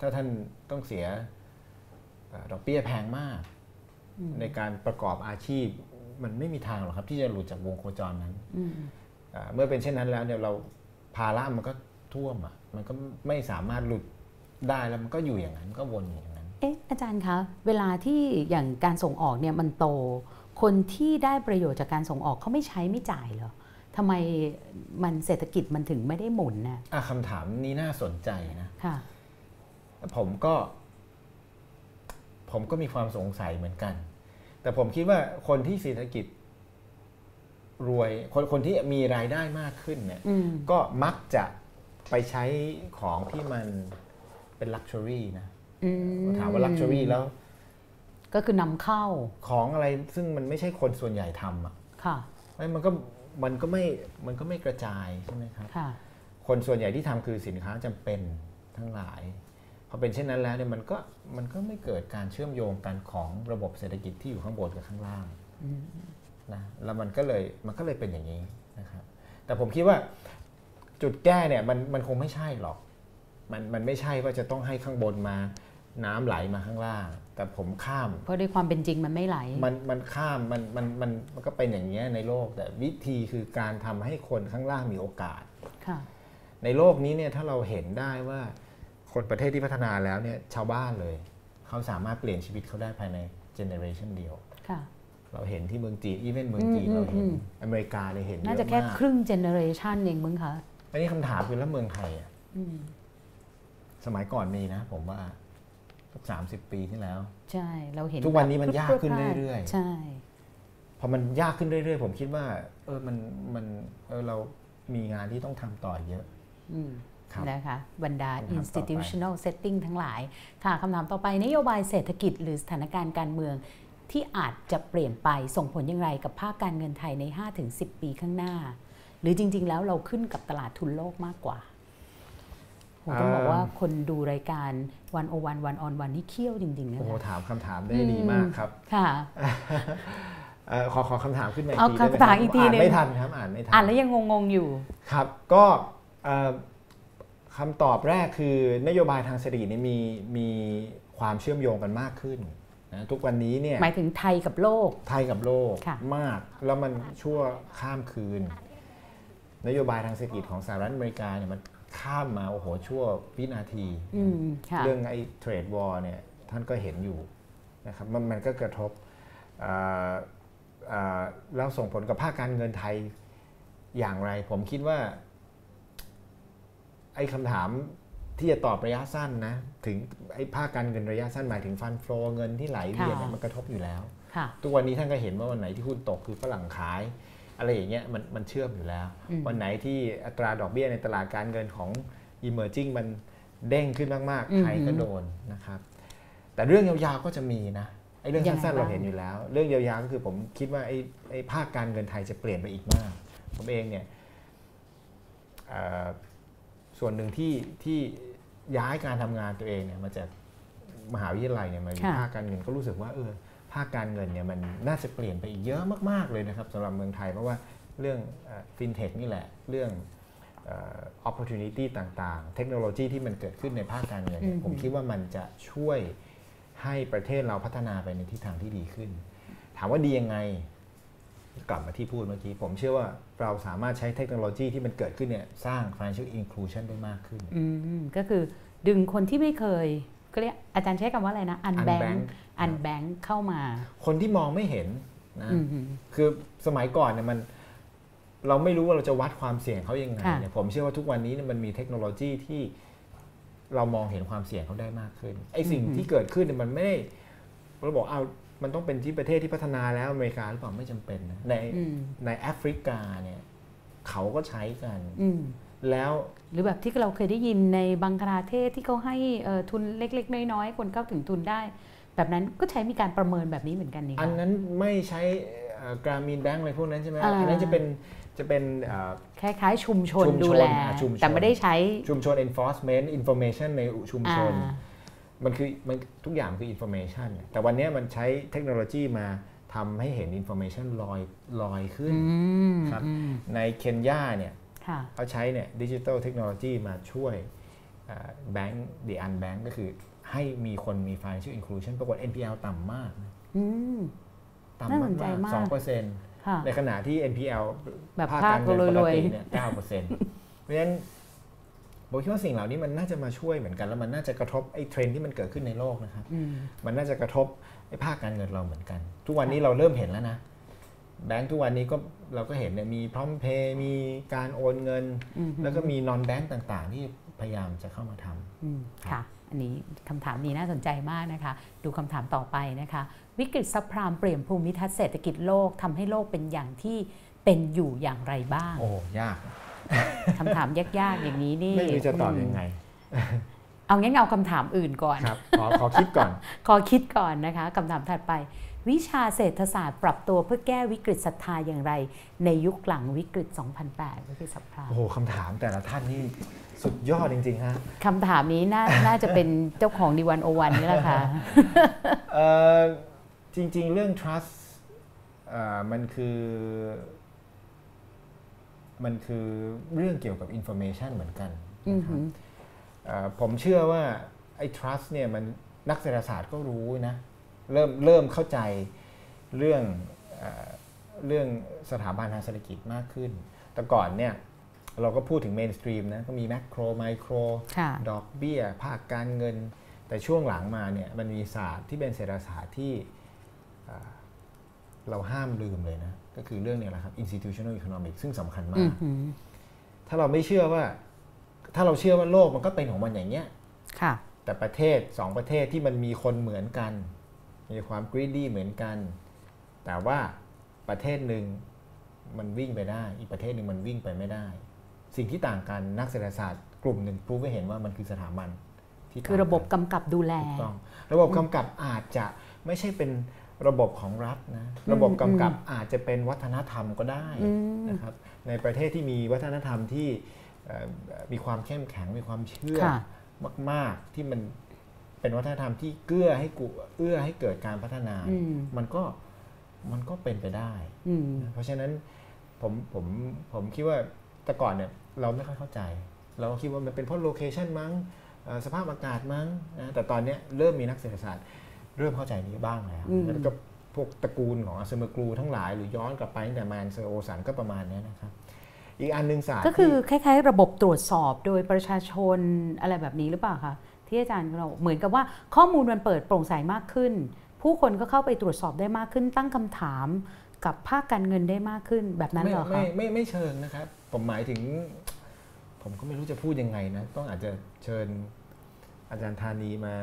ถ้าท่านต้องเสียเอ่อดอกเบี้ยแพงมาก ในการประกอบอาชีพมันไม่มีทางหรอกครับ ที่จะหลุดจากวงโคจรนั้นอืมอ่าเมื่อเป็นเช่นนั้นแล้วเนี่ยเราภาระมันก็ ท่วมอะมันก็ไม่สามารถหลุดได้แล้วมันก็อยู่อย่างนั้นก็วนอยู่อย่างนั้นเอ๊ะอาจารย์คะเวลาที่อย่างการส่งออกเนี่ยมันโต คนที่ได้ประโยชน์จากการส่งออกเขาไม่ใช้ไม่จ่ายเหรอทำไมมันเศรษฐกิจมันถึงไม่ได้หมุนน่ะอะคำถามนี้น่าสนใจนะค่ะผมก็ ผมก็มีความสงสัยเหมือนกัน แต่ผมคิดว่าคนที่เศรษฐกิจรวยคนคนที่มีรายได้มากขึ้นเนี่ยอืมก็มักจะ ไปใช้ของที่มันเป็น luxury นะอืถามว่า luxury แล้ว ก็คือนำเข้าของอะไรซึ่งมันไม่ใช่คนส่วนใหญ่ทำอะค่ะไม่มันก็มันก็ไม่มันก็ไม่กระจายใช่ไหมครับค่ะคนส่วนใหญ่ที่ทำคือสินค้าจำเป็นทั้งหลายพอเป็นเช่นนั้นแล้วเนี่ยมันก็มันก็ไม่เกิดการเชื่อมโยงกันของระบบเศรษฐกิจที่อยู่ข้างบนกับข้างล่างนะแล้วมันก็เลยมันก็เลยเป็นอย่างนี้นะครับแต่ผมคิดว่า จุดแก้เนี่ยมันมันคงไม่ใช่หรอก มันมันไม่ใช่ว่าจะต้องให้ข้างบนมาน้ำไหลมาข้างล่าง แต่ผมข้าม เพราะด้วยความเป็นจริงมันไม่ไหล มันมันข้ามมันมันมันมันก็เป็นอย่างเงี้ยในโลก แต่วิธีคือการทำให้คนข้างล่างมีโอกาสค่ะในโลกนี้เนี่ยถ้าเราเห็นได้ว่าคนประเทศที่พัฒนาแล้วเนี่ยชาวบ้านเลย เขาสามารถเปลี่ยนชีวิตเขาได้ภายในเจเนอเรชันเดียวค่ะเราเห็นที่เมืองจีนอีเวนเมืองจีนอืมเราเห็อืนมอเมริกาเนี่ยเห็นเยน่าจะอะแค่มากครึ่งเจเนอเรชันเองมึงคะ อันนี้คำถามคือแล้วเมืองไทยอะอืมสมัยก่อนมีนะ ผมว่าสักสามสิบปีที่แล้ว ใช่ เราเห็นทุกวันนี้มันยากขึ้นพวดพลาดเรื่อยๆใช่พอมันยากขึ้นเรื่อยๆ ผมคิดว่า เออมันมันเออเรามีงานที่ต้องทำต่อเยอะอืมครับนะคะบรรดาคำถามต่อไป institutional setting ทั้งหลาย ค่ะคำถามต่อไปนโยบายเศรษฐกิจหรือสถานการณ์การเมืองที่อาจจะเปลี่ยนไปส่งผลอย่างไรกับภาคการเงินไทยใน 5-10 ปีข้างหน้า หรือจริง ๆ แล้วเราขึ้นกับตลาดทุนโลกมากกว่าผมต้องบอกว่าคนดูรายการวันโอวันวันออนวันนี่เคี่ยวจริงๆนะโอ้โหคะถามคำถามได้ดีมากครับ ค่ะเอ่อขอขอคำถามขึ้นมาอีกเอาทีได้ไหมคำถามอีกทีอ่านหนึ่งไม่ทันครับอ่านไม่ทัอ่านแล้วยังงงๆอยู่ครับก็เอ่อคำตอบแรกคือนโยบายทางเศรษฐกิจเนี่ยมีมีความเชื่อมโยงกันมากขึ้นนะทุกวันนี้เนี่ยหมายถึงไทยกับโลก ไทยกับโลกค่ะมากแล้วมันชั่วข้ามคืน นโยบายทางเศรษฐกิจของสหรัฐอเมริกาเนี่ยมันข้ามมาโอ้โหชั่ววินาทีอืมค่ะเรื่องไอ้เทรดวอร์เนี่ยท่านก็เห็นอยู่นะครับมันมันก็กระทบอ่าอ่าแล้วส่งผลกับภาคการเงินไทยอย่างไร ผมคิดว่า ไอ้คำถามที่จะตอบระยะสั้นนะ ถึงไอ้ภาคการเงินระยะสั้นหมายถึงฟันโฟลเงินที่ไหลเวียนเนี่ยค่ะมันกระทบอยู่แล้วค่ะทุกวันนี้ท่านก็เห็นว่าวันไหนที่หุ้นตกคือฝรั่งขาย อะไรอย่างเงี้ยมันมันเชื่อมอยู่แล้วอืมวันไหนที่อัตราดอกเบี้ยในตลาดการเงินของ emerging มันเด้งขึ้นมากอืมๆไทยก็โดนนะครับ แต่เรื่องยาวๆก็จะมีนะไอ้เรื่องยังไงสั้นๆเราบ้างเห็นอยู่แล้ว เรื่องยาวๆก็คือผมคิดว่าไอ้ไอ้ภาคการเงินไทยจะเปลี่ยนไปอีกมาก ผมเองเนี่ยเอ่อส่วนหนึ่งที่ที่ย้ายการทำงานตัวเองเนี่ยมาจากมหาวิทยาลัยเนี่ยมาอยู่ค่ะภาคการเงินก็รู้สึกว่าเออ ภาคการเงินเนี่ยมันน่าจะเปลี่ยนไปอีกเยอะมาก ๆ เลยนะครับสำหรับเมืองไทย เพราะว่าเรื่องฟินเทคนี่แหละ เรื่องเอ่อ opportunity ต่างๆ เทคโนโลยีที่มันเกิดขึ้นในภาคการเงินเนี่ยอืมผมคิดว่ามันจะช่วยให้ประเทศเราพัฒนาไปในทิศทางที่ดีขึ้น ถามว่าดียังไง กลับมาที่พูดเมื่อกี้ ผมเชื่อว่าเราสามารถใช้เทคโนโลยีที่มันเกิดขึ้นเนี่ยสร้าง financial inclusion ได้มากขึ้นอืมก็คือดึงคนที่ไม่เคยก็เรียกอาจารย์ใช้คำว่าอะไรนะอันแบง unbank อันแบงเข้ามา คนที่มองไม่เห็นนะอืมคือสมัยก่อนเนี่ยมันเราไม่รู้ว่าเราจะวัดความเสี่ยงเขายังไงค่ะเนี่ยผมเชื่อว่าทุกวันนี้เนี่ยมันมีเทคโนโลยีที่เรามองเห็นความเสี่ยงเขาได้มากขึ้นไอ้สิ่งที่เกิดขึ้นเนี่ยมันไม่ได้เราบอกเอามันต้องเป็นที่ประเทศที่พัฒนาแล้วอเมริกาหรือเปล่าไม่จำเป็นนะในอืมในแอฟริกาเนี่ยเขาก็ใช้กันอืมแล้วหรือแบบที่เราเคยได้ยินในบังคลาเทศที่เขาให้เอ่อทุนเล็ก ๆ น้อยๆคนเข้าถึงทุนได้ แบบนั้นก็ใช้มีการประเมินแบบนี้เหมือนกันนี่อันคะนั้นไม่ใช้กรามีนแบงก์อะไรพวกนั้นใช่ไหมอ่าอันนั้นจะเป็นจะเป็นเอ่อคล้ายๆ ชุมชนชุมชนดูแลอะชุมชนแต่ไม่ได้ใช้ชุมชน enforcement information ในชุมอ่าชน มันคือมันทุกอย่างคือ information แต่วันนี้มันใช้เทคโนโลยีมาทำให้เห็น information ลอยลอยขึ้นอืมครับอืมในเคนยาเนี่ยค่ะเขาใช้เนี่ยดิจิทัลเทคโนโลยีมาช่วยแบงก์ดีอันแบงก์ก็คือ ให้มีคนมี financial inclusion ปรากฏ NPL ต่ำมากนะอืมต่ำน่าสมากนใจมากสองเปอร์เซ็นต์ค่ะในขณะที่ NPL แบบภาคภาคการเงินปกรวยติๆเนี่ยเก้าเปอร์เซ็นต์เพราะฉะนั้นผมคิดว่าสิ่งเหล่านี้มันน่าจะมาช่วยเหมือนกันแล้วมันน่าจะกระทบไอ้เทรนด์ที่มันเกิดขึ้นในโลกนะครับอืมมันน่าจะกระทบไอ้ภาคการเงินเราเหมือนกัน ทุกวันนี้เราเริ่มเห็นแล้วนะแบงก์ทุกวันนี้ก็เราก็เห็นเนี่ยมีพร้อมเพย์มีการโอนเงินอืมแล้วก็มีนอนแบงก์ต่างๆ ที่พยายามจะเข้ามาทำอืมค่ะ อันนี้คำถามนี้น่าสนใจมากนะคะ ดูคำถามต่อไปนะคะ วิกฤตซับพรามเปลี่ยนภูมิทัศน์เศรษฐกิจโลกทำให้โลกเป็นอย่างที่เป็นอยู่อย่างไรบ้าง โอ้ยากคำถามยากๆอย่างนี้นี่ไม่รู้จะตอบยังไง เอางั้นเอาคำถามอื่นก่อนครับขอขอคิดก่อน ขอคิดก่อนนะคะคำถามถัดไป วิชาเศรษฐศาสตร์ปรับตัวเพื่อแก้วิกฤตศรัทธาอย่างไร ในยุคหลังวิกฤต 2008วิกฤตสัพพรามโอ้โหคำถามแต่ละท่านนี่สุดยอดจริงๆฮะคำถามนี้น่าน่าจะเป็นเจ้าของดีวันโอวันนี่แหละค่ะเอ่อจริงๆ เรื่อง trust เอ่อมันคือ มันคือเรื่องเกี่ยวกับ information เหมือนกันอือนะคหืรับอเอ่อ ผมเชื่อว่าไอ้ trust เนี่ยมันนักเศรษฐศาสตร์ก็รู้นะ เริ่มเริ่มเข้าใจเรื่องเอ่อเรื่องสถาบันทางเศรษฐกิจมากขึ้น แต่ก่อนเนี่ยเราก็พูดถึง mainstream นะ ก็มี macro micro ค่ะดอกเบี้ย ภาคการเงิน แต่ช่วงหลังมาเนี่ยมันมีศาสตร์ที่เป็นเศรษฐศาสตร์ที่อ่าเราห้ามลืมเลยนะ ก็คือเรื่องเนี้แหละครับ institutional economics ซึ่งสำคัญมาอืกมหือถ้าเราไม่เชื่อว่า ถ้าเราเชื่อว่าโลกมันก็เป็นของมันอย่างเนี้ยค่ะ แต่ประเทศสองประเทศที่มันมีคนเหมือนกัน มีความ greedy เหมือนกัน แต่ว่าประเทศหนึ่งมันวิ่งไปได้ อีกประเทศหนึ่งมันวิ่งไปไม่ได้ สิ่งที่ต่างกันนักเศรษฐศาสตร์กลุ่มหนึ่งพูดให้เห็นว่ามันคือสถาบันที่คือระบบต่างกันกำกับดูแลถูกต้องระบบกำกับอาจจะไม่ใช่เป็นระบบของรัฐนะระบบกำกับอาจจะเป็นวัฒนธรรมก็ได้อืมนะครับในประเทศที่มีวัฒนธรรมที่เอ่อ มีความเข้มแข็งมีความเชื่อค่ะมาก ๆ ที่มันเป็นวัฒนธรรมที่เกื้อให้กูเอื้อให้เกิดการพัฒนาอืมมันก็มันก็เป็นไปได้อืมเพราะฉะนั้นผมผมผมคิดว่าแต่ก่อนเนี่ยเราไม่ค่อยเข้าใจ เราก็คิดว่ามันเป็นเพราะ location มั้งเอ่อสภาพอากาศมั้งนะแต่ตอนเนี้ยเริ่มมีนักเศรษฐศาสตร์ เริ่มเข้าใจนี้บ้างแล้วอืมแล้วก็พวกตระกูลของ Acemoglu ทั้งหลายหรือย้อนกลับไปตั้งแต่ Mancur Olson ก็ประมาณเนี้ยนะครับ อีกอันหนึ่งศาสตร์ก็คือที่คล้ายๆ ระบบตรวจสอบโดยประชาชนอะไรแบบนี้หรือเปล่าคะที่อาจารย์เราเหมือนกับว่าข้อมูลมันเปิดโปร่งใสมากขึ้น ผู้คนก็เข้าไปตรวจสอบได้มากขึ้น ตั้งคำถามกับภาคการเงินได้มากขึ้นแบบนั้นไม่เหรอไม่คะไม่ไม่เชิงนะครับ ผมหมายถึง ผมก็ไม่รู้จะพูดยังไงนะ ต้องอาจจะเชิญอาจารย์ธานีมา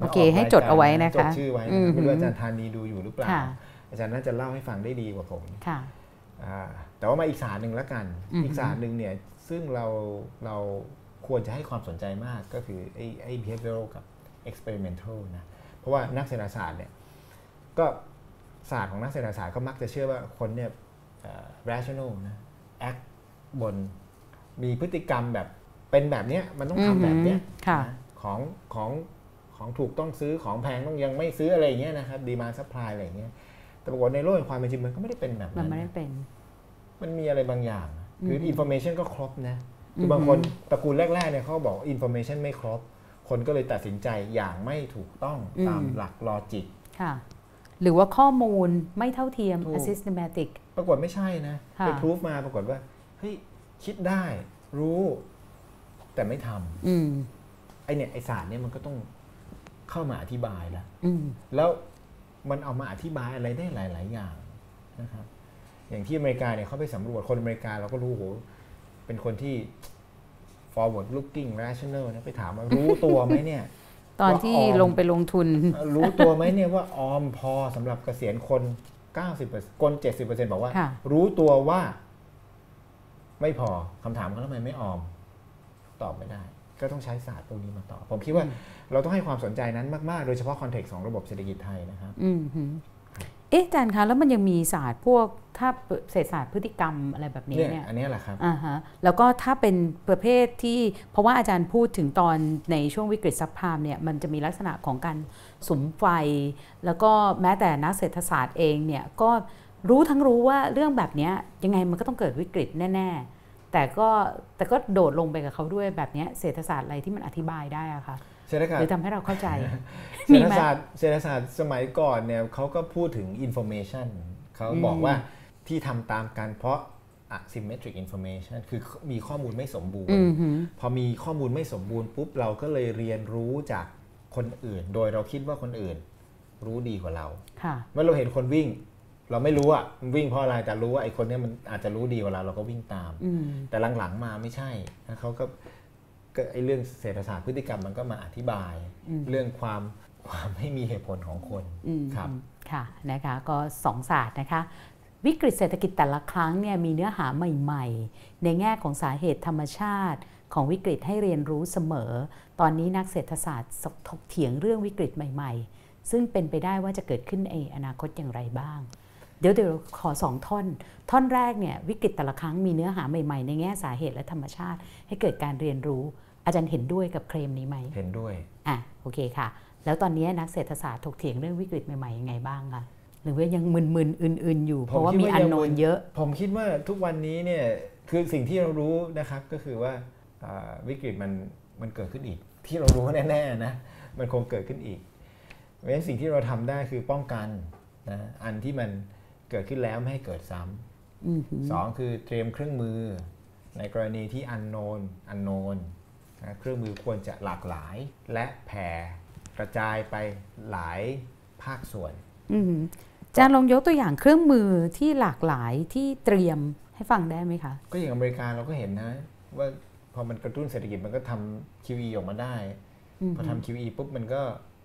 โอเคมากให้จดเอาไว้นะคะจดชื่อไว้นะอืมไม่รู้อาจารย์ธานีดูอยู่หรือเปล่าค่ะอาจารย์น่าจะเล่าให้ฟังได้ดีกว่าผมค่ะอ่า แต่ว่ามาอีกศาสตร์หนึ่งแล้วกันอือฮึอีกศาสตร์หนึ่งเนี่ยซึ่งเราเราควรจะให้ความสนใจมากก็คือไอ้ไอ้ behavioral กับ experimental นะ เพราะว่านักเศรษฐศาสตร์เนี่ยก็ศาสตร์ของนักเศรษฐศาสตร์ก็มักจะเชื่อว่าคนเนี่ยเอ่อ rational นะ act บนมีพฤติกรรมแบบเป็นแบบเนี้ยมันต้องทำแบบเนี้ยอือฮึค่ะนะของของของถูกต้องซื้อของแพงต้องยังไม่ซื้ออะไรอย่างเงี้ยนะครับ demand supply อะไรอย่างเงี้ยแต่ปรากฏในโลกแห่งความเป็นจริงมันก็ไม่ได้เป็นแบบมันนั้นไม่ได้เป็น มันมีอะไรบางอย่าง คืออืม information ก็ครบนะ คือือมบางคนตระกูลแรกๆเนี่ยเขาบอก information ไม่ครบ คนก็เลยตัดสินใจอย่างไม่ถูกต้องตามหลัก logicค่ะหรือว่าข้อมูลไม่เท่าเทียมถูก asymmetric ปรากฏไม่ใช่นะค่ะไป prove มาปรากฏว่าเฮ้ยคิดได้รู้แต่ไม่ทำอืมไอ้เนี่ยไอ้ศาสตร์เนี่ยมันก็ต้องเข้ามาอธิบายแล้วอืมแล้วมันเอามาอธิบายอะไรได้หลาย ๆ อย่างนะครับ อย่างที่อเมริกาเนี่ยเขาไปสำรวจคนอเมริกาเราก็รู้โหเป็นคนที่ forward looking rational นะไปถามว่ารู้ตัวไหมเนี่ย ตอนที่ว่าออมลงไปลงทุน รู้ตัวไหมเนี่ยว่าออมพอสำหรับเกษียณคน 90%คน70%บอกว่าค่ะรู้ตัวว่า ไม่พอคำถามเขาทำไมไม่ออม ตอบไม่ได้ ก็ต้องใช้ศาสตร์พวกนี้มาตอบ ผมคิดว่าเราต้องให้ความสนใจนั้นมาก ๆ โดยเฉพาะคอนเท็กซ์ของระบบเศรษฐกิจไทยนะครับอืมหือ เอ๊ะอาจารย์คะแล้วมันยังมีศาสตร์พวกถ้าเศรษฐศาสตร์พฤติกรรมอะไรแบบนี้เนี่ยเนี่ยอันเนี้ยแหละครับอ่าฮะแล้วก็ถ้าเป็นประเภทที่เพราะว่าอาจารย์พูดถึงตอนในช่วงวิกฤตซับพรามเนี่ยมันจะมีลักษณะของการสุมไฟ แล้วก็แม้แต่นักเศรษฐศาสตร์เองเนี่ยก็รู้ทั้งรู้ว่าเรื่องแบบเนี้ยยังไงมันก็ต้องเกิดวิกฤตแน่ ๆ แต่ก็แต่ก็โดดลงไปกับเขาด้วยแบบเนี้ยเศรษฐศาสตร์อะไรที่มันอธิบายได้อะคะ เศรษฐศาสหตรือร์ทำให้เราเข้าใจเศรมีษฐไหมศาสตร์เศรษฐศาสตร์สมัยก่อนเนี่ยเขาก็พูดถึง information เขาบอกอืมว่าที่ทำตามกันเพราะ asymmetric information คือมีข้อมูลไม่สมบูรณ์อืมหือพอมีข้อมูลไม่สมบูรณ์ปุ๊บเราก็เลยเรียนรู้จากคนอื่น โดยเราคิดว่าคนอื่นรู้ดีกว่าเราค่ะเมื่อเราเห็นคนวิ่ง เราไม่รู้อะมันวิ่งเพราะอะไรแต่รู้ว่าไอ้คนเนี้ยมันอาจจะรู้ดีกว่าเราเราก็วิ่งตามอืมแต่หลังๆมาไม่ใช่แล้วเขาก็ ก็ไอ้เรื่องเศรษฐศาสตร์พฤติกรรมมันก็มาอธิบายอืมเรื่องความความไม่มีเหตุผลของคนอืมครับค่ะนะคะก็สองศาสตร์นะคะวิกฤตเศรษฐกิจแต่ละครั้งเนี่ยมีเนื้อหาใหม่ ๆ ในแง่ของสาเหตุธรรมชาติ ของวิกฤตให้เรียนรู้เสมอ ตอนนี้นักเศรษฐศาสตร์ถกเถียงเรื่องวิกฤตใหม่ ๆ ซึ่งเป็นไปได้ว่าจะเกิดขึ้นในอนาคตอย่างไรบ้าง เดี๋ยวเดี๋ยวขอสองท่อน ท่อนแรกเนี่ยวิกฤตแต่ละครั้งมีเนื้อหาใหม่ๆ ในแง่สาเหตุและธรรมชาติ ให้เกิดการเรียนรู้ อาจารย์เห็นด้วยกับเคลมนี้ไหมเห็นด้วยอะโอเคค่ะ แล้วตอนนี้นักเศรษฐศาสตร์ถกเถียงเรื่องวิกฤตใหม่ๆยังไงบ้างคะหรือว่ายังมึนๆอื่น ๆ อยู่ เพราะว่ามีอันโนนเยอะ ผมคิดว่าทุกวันนี้เนี่ยคือสิ่งที่เรารู้นะครับก็คือว่าอ่าวิกฤตมันมันเกิดขึ้นอีก ที่เรารู้แน่ๆนะมันคงเกิดขึ้นอีกเพราะฉะนั้นสิ่งที่เราทำได้คือป้องกันนะอันที่มัน เกิดขึ้นแล้วไม่ให้เกิดซ้ำอือหือสองคือเตรียมเครื่องมือ ในกรณีที่อันโนนอันโนนนะเครื่องมือควรจะหลากหลาย และแผ่กระจายไปหลายภาคส่วนอืมอาจารย์ลองยกตัวอย่างเครื่องมือที่หลากหลายที่เตรียมให้ฟังได้ไหมคะ ก็อย่างอเมริกาเราก็เห็นนะว่าพอมันกระตุ้นเศรษฐกิจมันก็ทำ QE ออกมาได้อืมพอทำ QE ปุ๊บมันก็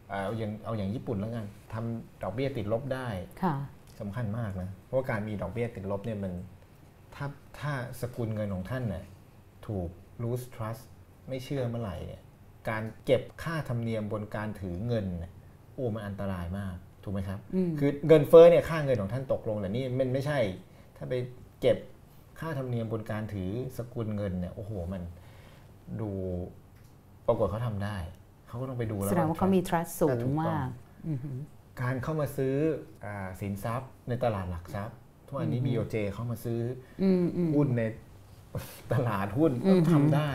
เอาอย่างเอาอย่างญี่ปุ่นแล้วกันทำดอกเบี้ยติดลบได้ค่ะ สำคัญมากนะ เพราะว่าการมีดอกเบี้ยติดลบเนี่ยมันถ้าถ้าสกุลเงินของท่านเนี่ยถูก lose trust ไม่เชื่อเมื่อไหร่เนี่ยการเก็บค่าธรรมเนียมบนการถือเงินเนี่ยโอ้มันอันตรายมากถูกไหมครับอืมคือเงินเฟ้อเนี่ยค่าเงินของท่านตกลงแต่นี่มันไม่ใช่ ถ้าไปเก็บค่าธรรมเนียมบนการถือสกุลเงินเนี่ยโอ้โหมันดูปรากฏเขาทำได้ เขาก็ต้องไปดูแล้วแสดงว่าเขามี trust สูอะถูงกต้องมากอือหือ การเข้ามาซื้ออาสินทรัพย์ในตลาดหลักทรัพย์ ทุกวันนี้ BOJ เข้ามาซื้ออืมอืมหุ้นในตลาดหุ้นอืก็มทำได้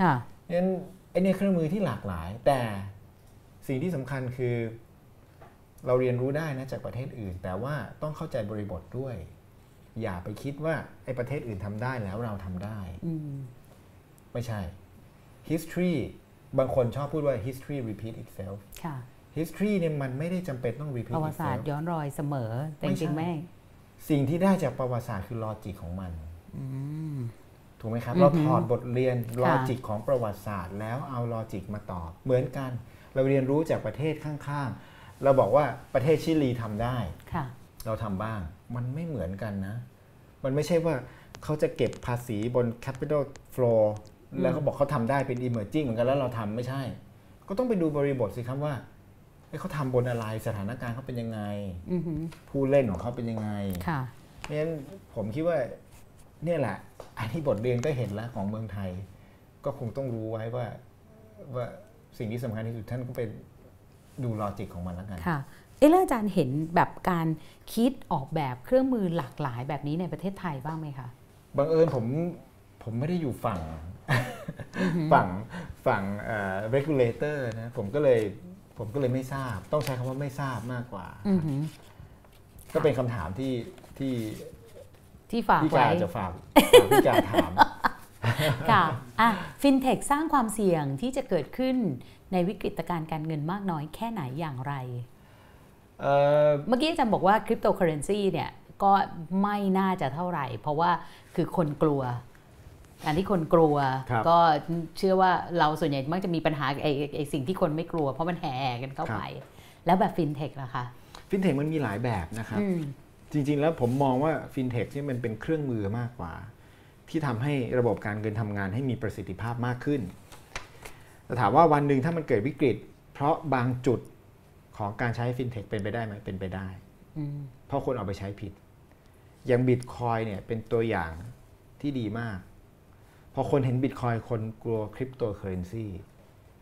ค่ะงั้นไอเนี่ยเครื่องมือที่หลากหลาย แต่สิ่งที่สำคัญคือ เราเรียนรู้ได้นะจากประเทศอื่น แต่ว่าต้องเข้าใจบริบทด้วย อย่าไปคิดว่าไอประเทศอื่นทำได้แล้วเราทำได้อืมไม่ใช่ history บางคนชอบพูดว่า history repeat itself ค่ะ history เนี่ยมันไม่ได้จำเป็นต้องป repeat ระวัติศาสต itself ร์ย้อนรอยเสมอแต่ไม่จใช่ริงๆไม่ สิ่งที่ได้จากประวัติศาสตร์คือลอจิกของมันอืมถูกไหมครับอือฮึเราถอดบทเรียนลค่ะอจิกของประวัติศาสตร์ แล้วเอาลอจิกมาตอบ เหมือนกัน เราเรียนรู้จากประเทศข้างๆ เราบอกว่าประเทศชิลีทำได้ค่ะ เราทำบ้าง มันไม่เหมือนกันนะ มันไม่ใช่ว่าเขาจะเก็บภาษีบน capital flow แล้วเขาบอกเขาทำได้เป็น emerging เหมือนกันแล้วเราทำไม่ใช่ ก็ต้องไปดูบริบทสิครับว่า เอ้ยเขาทำบนอะไรสถานการณ์เขาเป็นยังไงอือหือผู้เล่นของเขาเป็นยังไงค่ะเพราะฉะนั้นผมคิดว่าเนี่ยแหละ อันนี้บทเรียนก็เห็นแล้วของเมืองไทย ก็คงต้องรู้ไว้ว่าว่าสิ่งที่สำคัญที่สุดท่านก็เป็นดูลอจิกของมันแล้วกันค่ะเอะแล้วอาจารย์เห็นแบบการคิดออกแบบเครื่องมือหลากหลายแบบนี้ในประเทศไทยบ้างไหมคะบังเอิญผมผมไม่ได้อยู่ฝั่งฝั่งฝั่งเอ่อ regulator นะผมก็เลย ผมก็เลยไม่ทราบ ต้องใช้คำว่าไม่ทราบมากกว่า อือหือก็เป็นคำถามที่ที่ที่ฝากพี่ไว้ กาจะฝากฝากพี่กาถาม ค่ะอะฟินเทคสร้างความเสี่ยงที่จะเกิดขึ้นในวิกฤตการณ์การเงินมากน้อยแค่ไหนอย่างไร เอ่อ เมื่อกี้อาจารย์บอกว่าคริปโตเคอเรนซีเนี่ยก็ไม่น่าจะเท่าไหร่ เพราะว่าคือคนกลัว การที่คนกลัวครับก็เชื่อว่าเราส่วนใหญ่มักจะมีปัญหาไอ้ไอ้สิ่งที่คนไม่กลัว เพราะมันแห่กันเข้าไป แล้วแบบฟินเทคล่ะคะฟินเทคมันมีหลายแบบนะครับอืมจริง ๆ แล้วผมมองว่าฟินเทคที่ยมันเป็นเครื่องมือมากกว่า ที่ทำให้ระบบการเงินทำงานให้มีประสิทธิภาพมากขึ้นแต่ถามว่าวันหนึ่งถ้ามันเกิดวิกฤต เพราะบางจุดของการใช้ฟินเทคเป็นไปได้ไหมเป็นไปได้อืมเพราะคนเอาไปใช้ผิด อย่างบิตคอยน์เนี่ยเป็นตัวอย่างที่ดีมาก พอคนเห็นบิตคอยน์คนกลัวคริปโตเคอเรนซี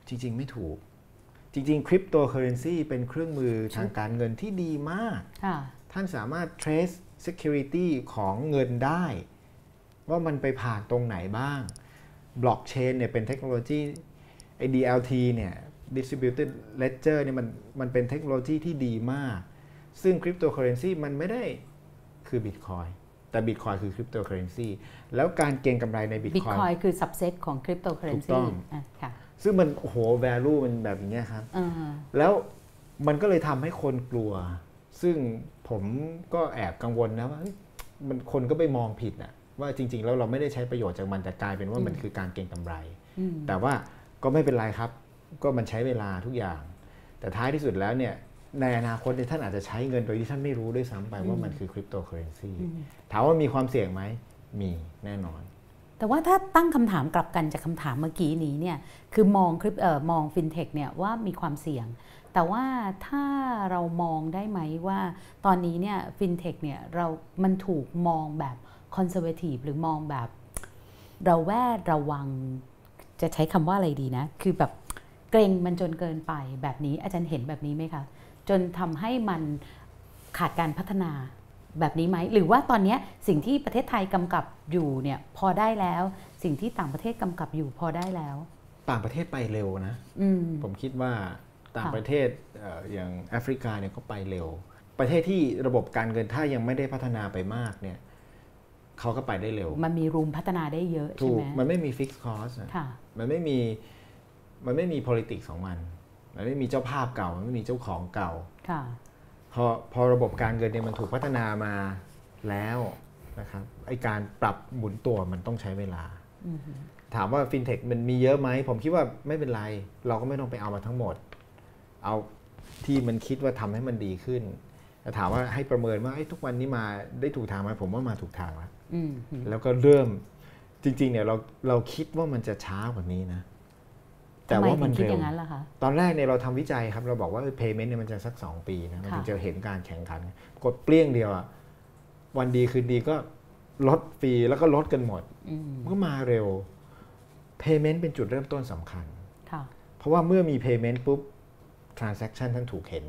จริง ๆ ไม่ถูก จริง ๆ คริปโตเคอเรนซีเป็นเครื่องมือทางการเงินที่ดีมากค่ะท่านสามารถ trace security ของเงินได้ ว่ามันไปผ่านตรงไหนบ้างบล็อกเชนเนี่ยเป็นเทคโนโลยีไอ้ DLT เนี่ย distributed ledger เนี่ยมันมันเป็นเทคโนโลยีที่ดีมาก ซึ่งคริปโตเคอเรนซีมันไม่ได้คือบิตคอยน์แต่บิตคอยน์คือคริปโตเคอเรนซี แล้วการเก็งกำไรในบิตบิตคอยน์คอยน์คือ subset ของคริปโตเคอเรนถูกต้ซีองอะค่ะซึ่งมันโอ้โห value มันแบบอย่างเงี้ยครับอ่าแล้วมันก็เลยทำให้คนกลัว ซึ่งผมก็แอบกังวลนะว่าเฮ้ยมันคนก็ไปมองผิดนะว่าจริง ๆ แล้วเราไม่ได้ใช้ประโยชน์จากมันแต่กลายเป็นว่ามันคือการเก็งกำไรอืมแต่ว่าก็ไม่เป็นไรครับ ก็มันใช้เวลาทุกอย่าง แต่ท้ายที่สุดแล้วเนี่ยในอนาคตเนี่ยท่านอาจจะใช้เงินโดยที่ท่านไม่รู้ด้วยซ้ำไปว่ามันคือคริปโตเคอเรนซีถามว่ามีความเสี่ยงไหม มีแน่นอน แต่ว่าถ้าตั้งคำถามกลับกันจากคำถามเมื่อกี้นี้เนี่ยคือมองคริปเอ่อมองฟินเทคเนี่ยว่ามีความเสี่ยง แต่ว่าถ้าเรามองได้ไหมว่าตอนนี้เนี่ยฟินเทคเนี่ยเรา มันถูกมองแบบ conservative หรือมองแบบเราแวดระวังจะใช้คำว่าอะไรดีนะ คือแบบเกรงมันจนเกินไปแบบนี้อาจารย์เห็นแบบนี้ไหมคะ จนทำให้มันขาดการพัฒนา แบบนี้ไหมหรือว่าตอนเนี้ยสิ่งที่ประเทศไทยกำกับอยู่เนี่ยพอได้แล้ว สิ่งที่ต่างประเทศกำกับอยู่พอได้แล้ว ต่างประเทศไปเร็วนะอืมผมคิดว่าต่างค่ะประเทศเอ่ออย่างแอฟริกาเนี่ยก็ไปเร็ว ประเทศที่ระบบการเงินถ้ายังไม่ได้พัฒนาไปมากเนี่ยเขาก็ไปได้เร็ว มันมีรูมพัฒนาได้เยอะถูใช่กไหมมันไม่มีฟิกซ์คอสค่ะมันไม่มีมันไม่มี politics ของมัน มันไม่มีเจ้าภาพเก่า มันไม่มีเจ้าของเก่าค่ะ พอพอระบบการเงินเนี่ยมันถูกพัฒนามาแล้วนะครับไอการปรับหมุนตัวมันต้องใช้เวลา ถามว่าฟินเทคมันมีเยอะไหม ผมคิดว่าไม่เป็นไร เราก็ไม่ต้องไปเอามาทั้งหมด เอาที่มันคิดว่าทำให้มันดีขึ้นแต่ถามว่าให้ประเมินว่าเอ้ยทุกวันนี้มาได้ถูกทางไหมผมว่ามาถูกทางแล้วอืมแล้วก็เริ่มจริงๆเนี่ยเราเราคิดว่ามันจะช้ากว่านี้นะ แต่ทำไมว่าถึมันงคิดเร็อวย่างนั้นล่ะคะตอนแรกเนี่ยเราทำวิจัยครับ เราบอกว่าเพย์เมนต์เนี่ยมันจะสัก 2 ปีนะมันถึงค่ะจะเห็นการแข่งขัน กดเปรี้ยงเดียวอะวันดีคืนดีก็ลดฟรีแล้วก็ลดกันหมดอืมมันก็มาเร็ว Payment เป็นจุดเริ่มต้นสำคัญค่ะเพราะว่าเมื่อมี Payment ปุ๊บ Transaction ท่านถูกเห็น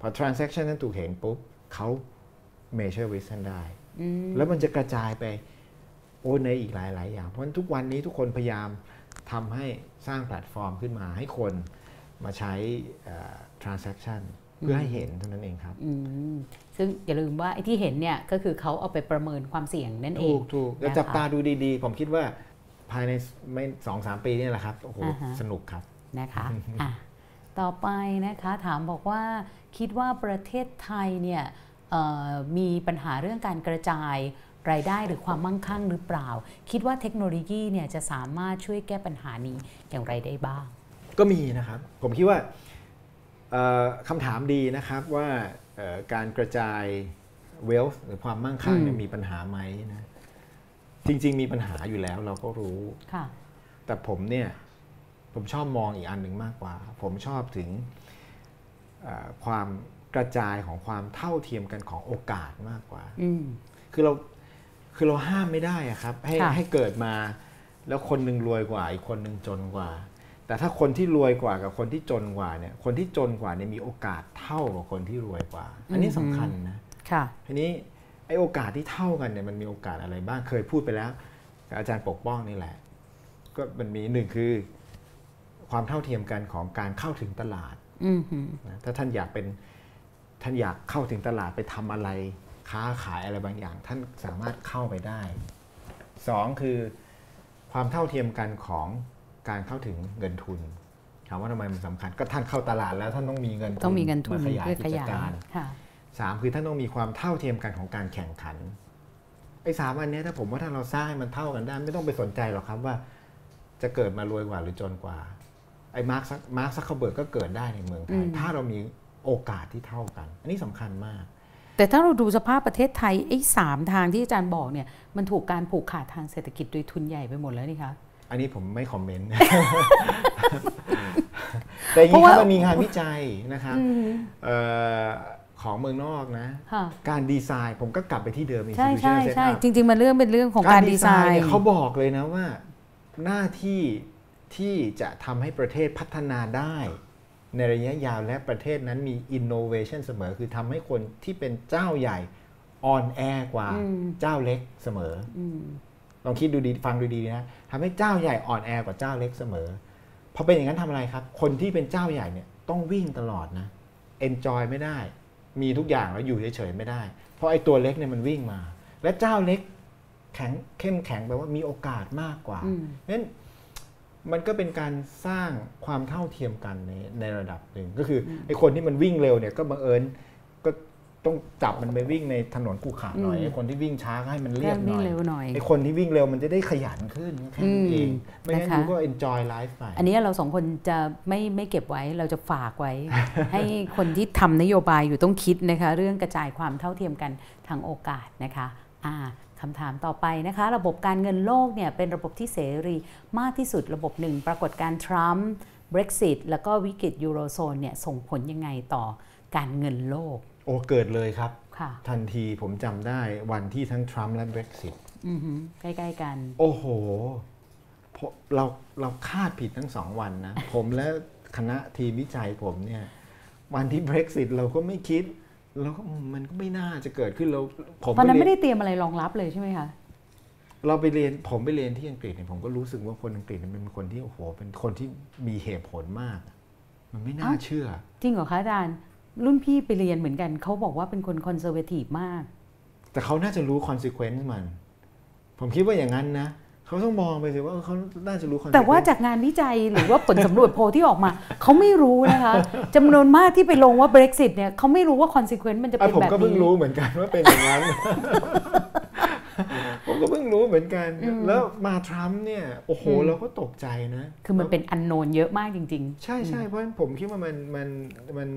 พอ Transaction ท่านถูกเห็นปุ๊บเขา Measure Risk ท่านได้อืมแล้วมันจะกระจายไปโอ้ในอีกหลาย ๆ อย่าง เพราะฉะนั้นทุกวันนี้ทุกคนพยายามทำให้ สร้างแพลตฟอร์มขึ้นมาให้คนมาใช้เอ่อ transaction เพื่อให้เห็นเท่านั้นเองครับอืมซึ่งอย่าลืมว่าไอ้ที่เห็นเนี่ยก็คือเขาเอาไปประเมินความเสี่ยงนั่นเอถูงกถูกแล้วนะคะจับตาดูดีๆ ผมคิดว่าภายในไม่สองสามปีนี่แหละครับ โอ้โหอ่าฮะสนุกครับ นะคะอะต่อไปนะคะถามบอกว่าคิดว่าประเทศไทยเนี่ยเอ่อมีปัญหาเรื่องการกระจาย รายได้หรือความมั่งคั่งหรือเปล่า คิดว่าเทคโนโลยีเนี่ยจะสามารถช่วยแก้ปัญหานี้อย่างไรได้บ้าง ก็มีนะครับ ผมคิดว่าเอ่อคำถามดีนะครับว่าเอ่อการกระจาย wealth หรือความมั่งคั่งเนี่ยอืมมีปัญหาไหมนะจริง ๆ มีปัญหาอยู่แล้วเราก็รู้ค่ะแต่ผมเนี่ยผมชอบมองอีกอันหนึ่งมากกว่า ผมชอบถึงเอ่อความกระจายของความเท่าเทียมกันของโอกาสมากกว่าอืมคือเรา คือเราห้ามไม่ได้อะครับ ให้ค่ะให้เกิดมา แล้วคนหนึ่งรวยกว่า อีกคนหนึ่งจนกว่า แต่ถ้าคนที่รวยกว่ากับคนที่จนกว่าเนี่ย คนที่จนกว่าเนี่ยมีโอกาสเท่ากับคนที่รวยกว่า อันนี้สำคัญนะค่ะทีนี้ไอ้โอกาสที่เท่ากันเนี่ยมันมีโอกาสอะไรบ้างเคยพูดไปแล้วกับอาจารย์ปกป้องนี่แหละ ก็มันมีหนึ่งคือ ความเท่าเทียมกันของการเข้าถึงตลาดอืมหืมนะถ้าท่านอยากเป็นท่านอยากเข้าถึงตลาดไปทำอะไร ค้าขายอะไรบางอย่าง ท่านสามารถเข้าไปได้สองคือความเท่าเทียมกันของการเข้าถึงเงินทุนถามว่าทำไมมันสำคัญ ก็ท่านเข้าตลาดแล้วท่านต้องมีเงินทุนต้องมีเงินทุนมาขยายเพื่อกิขจยายการค่ะสามคือท่านต้องมีความเท่าเทียมกันของการแข่งขันไอ้สามอันเนี้ยถ้าผมว่าถ้าเราสร้างให้มันเท่ากันได้ ไม่ต้องไปสนใจหรอกครับว่า จะเกิดมารวยกว่าหรือจนกว่าไอ้มาร์คมาร์คซักเคอร์เบิร์กก็เกิดได้ในเมืองไทอืยมถ้าเรามีโอกาสที่เท่ากัน อันนี้สำคัญมาก แต่ถ้าเราดูสภาพประเทศไทยไอ้สามทางที่อาจารย์บอกเนี่ยมันถูกการผูกขาดทางเศรษฐกิจโดยทุนใหญ่ไปหมดแล้วนี่คะอันนี้ผมไม่ comment แต่อย่างนี้เพราะว่าถ้ามันมีงานวิจัยนะครับอืมเอ่อของเมืองนอกนะค่ะการดีไซน์ผมก็กลับไปที่เดิมใช่ใช่ institutional ใช่ setup จริง ๆ มันเรื่องเป็นเรื่องของการดีไซน์เนี่ยเขาบอกเลยนะว่าหน้าที่ที่จะทำให้ประเทศพัฒนาได้ ในระยะยาวและประเทศนั้นมี innovation เสมอ คือทำให้คนที่เป็นเจ้าใหญ่ออนแอกว่าอืมเจ้าเล็กเสมออืมลองคิดดูดีฟังดูดีนะทำให้เจ้าใหญ่อ่อนแอกว่าเจ้าเล็กเสมอพอเป็นอย่างนั้นทำอะไรครับ คนที่เป็นเจ้าใหญ่เนี่ยต้องวิ่งตลอดนะ enjoy ไม่ได้ มีทุกอย่างแล้วอยู่เฉยๆไม่ได้ เพราะไอ้ตัวเล็กเนี่ยมันวิ่งมา และเจ้าเล็กแข็งเข้มแข็งแปลว่ามีโอกาสมากกว่าอืมนั้น มันก็เป็นการสร้างความเท่าเทียมกันในในระดับหนึ่งก็คืออไอ้คนที่มันวิ่งเร็วเนี่ยก็บังเอิญก็ต้องจับมันไปวิ่งในถนนขรุขระหน่อยอืมไอ้คนที่วิ่งช้าก็ให้มันเรีแค่ยบหวิ่น่งอยเร็วหน่อยไอ้คนที่วิ่งเร็วมันจะได้ขยันขึ้นแค่นั้นเองอืมไม่งั้นนะคะดูก็ enjoy life ไปอันนี้เราสองคนจะไม่ไม่เก็บไว้เราจะฝากไว้ ให้คนที่ทำนโยบายอยู่ต้องคิดนะคะ เรื่องกระจายความเท่าเทียมกันทางโอกาสนะคะอ่า คำถามต่อไปนะคะ ระบบการเงินโลกเนี่ยเป็นระบบที่เสรีมากที่สุดระบบหนึ่ง ปรากฏการณ์ทรัมป์ Brexit แล้วก็วิกฤตยูโรโซนเนี่ยส่งผลยังไงต่อการเงินโลก โอ้เกิดเลยครับค่ะทันทีผมจำได้วันที่ทั้งทรัมป์และ Brexit อือหือใกล้ๆกัน โอ้โหพอเราเราคาดผิดทั้งสองวันนะ ผมและคณะทีมวิจัยผมเนี่ย วันที่ Brexit เราก็ไม่คิด เราก็อืมมันก็ไม่น่าจะเกิดขึ้นเราผมตอนนั้นปไม่เรียได้เตรียมอะไรรองรับเลยใช่ไหมคะเราไปเรียนผมไปเรียนที่อังกฤษเนี่ยผมก็รู้สึกว่าคนอังกฤษเนี่ยเป็นคนที่โอ้โหเป็นคนที่มีเหตุผลมาก มันไม่น่าเอ้าเชื่อ จริงเหรอคะอาจารย์รุ่นพี่ไปเรียนเหมือนกันเขาบอกว่าเป็นคนคอนเซอร์เวทีฟมาก แต่เขาน่าจะรู้ consequence มัน ผมคิดว่าอย่างนั้นนะ เขาต้องมองไปสิว่าเขาน่าจะรู้แต่ว่า consequence จากงานวิจัยหรือว่าผลสำรวจโพลที่ออกมา เขาไม่รู้นะคะจำนวนมากที่ไปลงว่า Brexit เนี่ยเขาไม่รู้ว่า consequence มันจะอะเป็นผมแบบก็เพิ่งนี้รู้เหมือนกันว่าเป็นอย่างนั้น ผมก็เพิ่งรู้เหมือนกัน แล้วมาทรัมป์เนี่ย โอ้โห เราก็ตกใจนะ คือมันเป็นอันโนนเยอะมากจริงใช่ใช่เพราะฉะนั้นผมคิดว่ามันมันมัน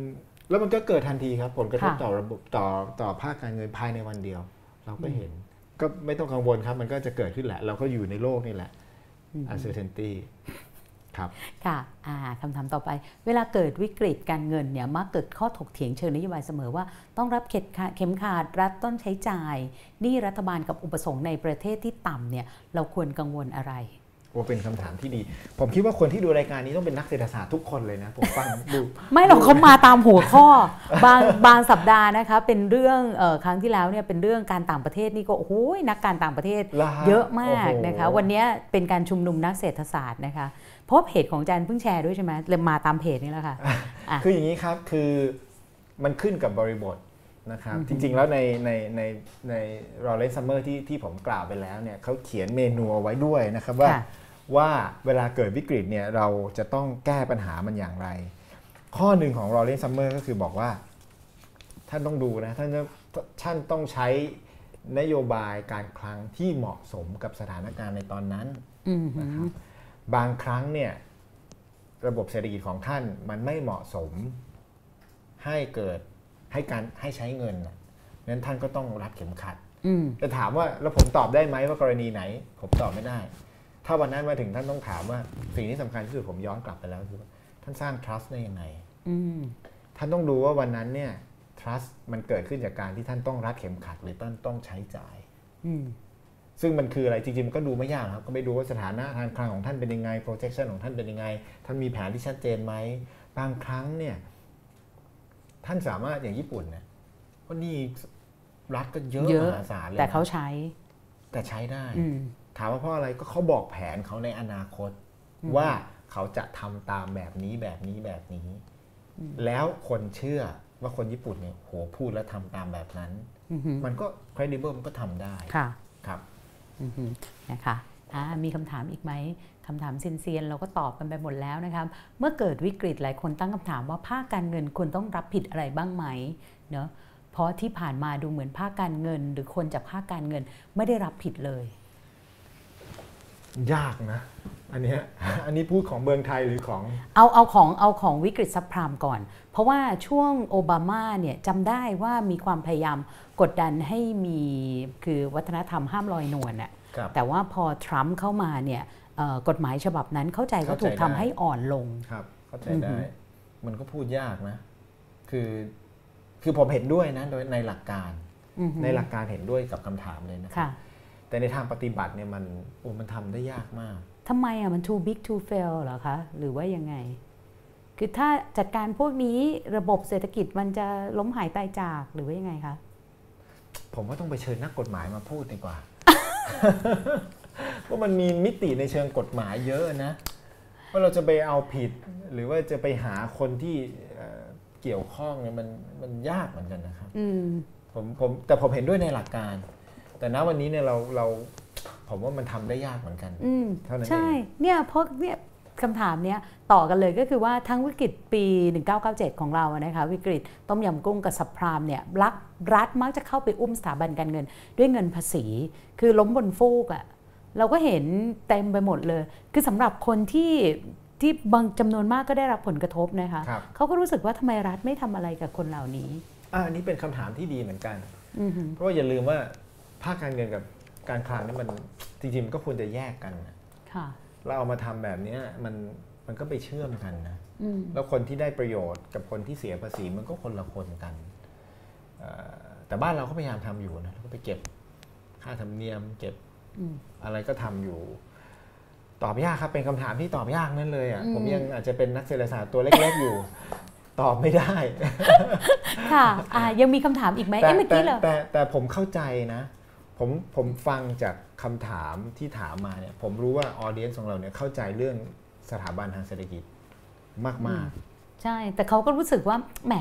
แล้วมันก็เกิดทันทีครับ ผลกระทบค่ะต่อระบบต่อต่อภาคการเงินภายในวันเดียว เราก็เห็น ก็ไม่ต้องกังวลครับ มันก็จะเกิดขึ้นแหละ เราก็อยู่ในโลกนี่แหละ uncertainty ครับๆค่ะอ่าคำถามต่อไป เวลาเกิดวิกฤตการเงินเนี่ยมักเกิดข้อถกเถียงเชิงนโยบายเสมอว่าต้องรับเข็มขาดเข็มขาดรัฐต้นใช้จ่ายหนี่รัฐบาลกับอุปสงค์ในประเทศที่ต่ำเนี่ยเราควรกังวลอะไร โอ้เป็นคำถามที่ดี ผมคิดว่าคนที่ดูรายการนี้ต้องเป็นนักเศรษฐศาสตร์ทุกคนเลยนะผมฟังดูไม่หรอกเขามาตามหัวข้อ บางบางสัปดาห์นะคะ เป็นเรื่องเออครั้งที่แล้วเนี่ยเป็นเรื่องการต่างประเทศนี่ก็โอ้โหนักการต่างประเทศเหรอฮะเยอะมากโอ้โหนะคะ วันนี้เป็นการชุมนุมนักเศรษฐศาสตร์นะคะเพราะเพจของอาจารย์เพิ่งแชร์ด้วยใช่ไหมเลยมาตามเพจนี่แหละค่ะอะคืออย่างนี้ครับคือมันขึ้นกับบริบท นะครับจริงๆแล้วในในในใน Lawrence Summers ที่ที่ผมกล่าวไปแล้วเนี่ยเขาเขียนเมนูเอาไว้ด้วยนะครับว่าค่ะว่าเวลาเกิดวิกฤตเนี่ยเราจะต้องแก้ปัญหามันอย่างไร ข้อหนึ่งของ Lawrence Summers ก็คือบอกว่า ท่านต้องดูนะท่านจะท่านต้องใช้นโยบายการคลังที่เหมาะสมกับสถานการณ์ในตอนนั้นอืมฮึนะครับบางครั้งเนี่ยระบบเศรษฐกิจของท่านมันไม่เหมาะสมให้เกิด ให้การให้ใช้เงินน่ะนั้นท่านก็ต้องรัดเข็มขัดอืมจะถามว่าแล้วผมตอบได้ไหมว่ากรณีไหน ผมตอบไม่ได้ ถ้าวันนั้นมาถึงท่านต้องถามว่าสิ่งที่สำคัญที่สุดผมย้อนกลับไปแล้วคือว่าท่านสร้าง trust ได้ยังไงอืมท่านต้องดูว่าวันนั้นเนี่ย trust มันเกิดขึ้นจากการที่ท่านต้องรัดเข็มขัด หรือท่านต้องใช้จ่ายอืมซึ่งมันคืออะไรจริงๆมันก็ดูไม่ยากครับก็ไปดูว่าสถานะทางคลังของท่านเป็นยังไง projection ของท่านเป็นยังไง ท่านมีแผนที่ชัดเจนไหมบางครั้งเนี่ย ท่านสามารถอย่างญี่ปุ่นเนี่ยว่านี่รัฐก็เยอะเยอะมหาศาลเลยแต่เขานะใช้ แต่ใช้ได้อืมถามว่าเพราะอะไรก็เขาบอกแผนเขาในอนาคต ว่าเขาจะทำตามแบบนี้แบบนี้แบบนี้ แล้วคนเชื่อว่าคนญี่ปุ่นเนี่ยโหพูดแล้วทำตามแบบนั้นอือฮึมันก็ credible มันก็ทำได้ค่ะครับอือฮึนะคะอ่า มีคำถามอีกไหมคำถามเซียนๆเราก็ตอบกันไปหมดแล้วนะครับ เมื่อเกิดวิกฤตหลายคนตั้งคำถามว่าภาคการเงินควรต้องรับผิดอะไรบ้างไหมเนาะเพราะที่ผ่านมาดูเหมือนภาคการเงิน หรือคนจากภาคการเงินไม่ได้รับผิดเลย ยากนะ อันเนี้ยอันนี้พูดของเมืองไทยหรือของเอาเอาของเอาของวิกฤตซับพรามก่อน เพราะว่าช่วงโอบามาเนี่ยจำได้ว่ามีความพยายามกดดันให้มีคือวัฒนธรรมห้ามลอยนวลน่ะครับ แต่ว่าพอทรัมป์เข้ามาเนี่ยเอ่อกฎหมายฉบับนั้นเข้าใจว่าถูกทำให้อ่อนลงครับเข้าใจอือฮึได้ มันก็พูดยากนะ คือคือผมเห็นด้วยนะโดยในหลักการอือฮึในหลักการเห็นด้วยกับคำถามเลยนะค่ะแต่ในทางปฏิบัติเนี่ยมันโอ้มันทำได้ยากมากทำไมอะมัน too big to fail เหรอคะ หรือว่ายังไง คือถ้าจัดการพวกนี้ระบบเศรษฐกิจมันจะล้มหายตายจากหรือว่ายังไงคะผมว่าต้องไปเชิญนักกฎหมายมาพูดดีกว่า ว่ามันมีมิติในเชิงกฎหมายเยอะนะ ว่าเราจะไปเอาผิด หรือว่าจะไปหาคนที่เอ่อเกี่ยวข้องเนี่ยมันมันยากเหมือนกันนะครับอืมผมผมแต่ผมเห็นด้วยในหลักการ แต่ณวันนี้เนี่ยเราเราผมว่ามันทำได้ยากเหมือนกันอืมเท่านั้นเองใช่เนี่ยเพราะเนี่ย คำถามเนี้ยต่อกันเลยก็คือว่าทั้งวิกฤตปี 1997 ของเราอะนะคะวิกฤตต้มยำกุ้งกับสับพรามเนี่ยรัฐรัฐมักจะเข้าไปอุ้มสถาบันการเงิน ด้วยเงินภาษี คือล้มบนฟูกอะเราก็เห็นเต็มไปหมดเลย คือสำหรับคนที่ที่บางจำนวนมากก็ได้รับผลกระทบนะคะครับเขาก็รู้สึกว่าทำไมรัฐไม่ทำอะไรกับคนเหล่านี้อ่าอันนี้เป็นคำถามที่ดีเหมือนกันอือหือเพราะว่าอย่าลืมว่าภาคการเงินกับการคลังนี่มันจริงๆมันก็ควรจะแยกกันนะค่ะ เราเอามาทำแบบเนี้ยมันมันก็ไปเชื่อมกันนะอืมแล้วคนที่ได้ประโยชน์กับคนที่เสียภาษีมันก็คนละคนกันเอ่อแต่บ้านเราก็พยายามทำอยู่นะเราก็ไปเก็บค่าธรรมเนียม เก็บอืมอะไรก็ทำอยู่ตอบยากครับเป็นคำถามที่ตอบยากนั่นเลยอะอืมผมยังอาจจะเป็นนักเศรษฐศาสตร์ตัวเล็กๆอยู่ ตอบไม่ได้ ค่ะอ่ายังมีคำถามอีกไหมแต่เอ๊ะเมื่อแต่กี้เหรอแต่แต่ผมเข้าใจนะ ผมผมฟังจากคำถามที่ถามมาเนี่ยผมรู้ว่าออเดียนของเราเนี่ยเข้าใจเรื่องสถาบันทางเศรษฐกิจมาก ๆใช่ แต่เขาก็รู้สึกว่าแหม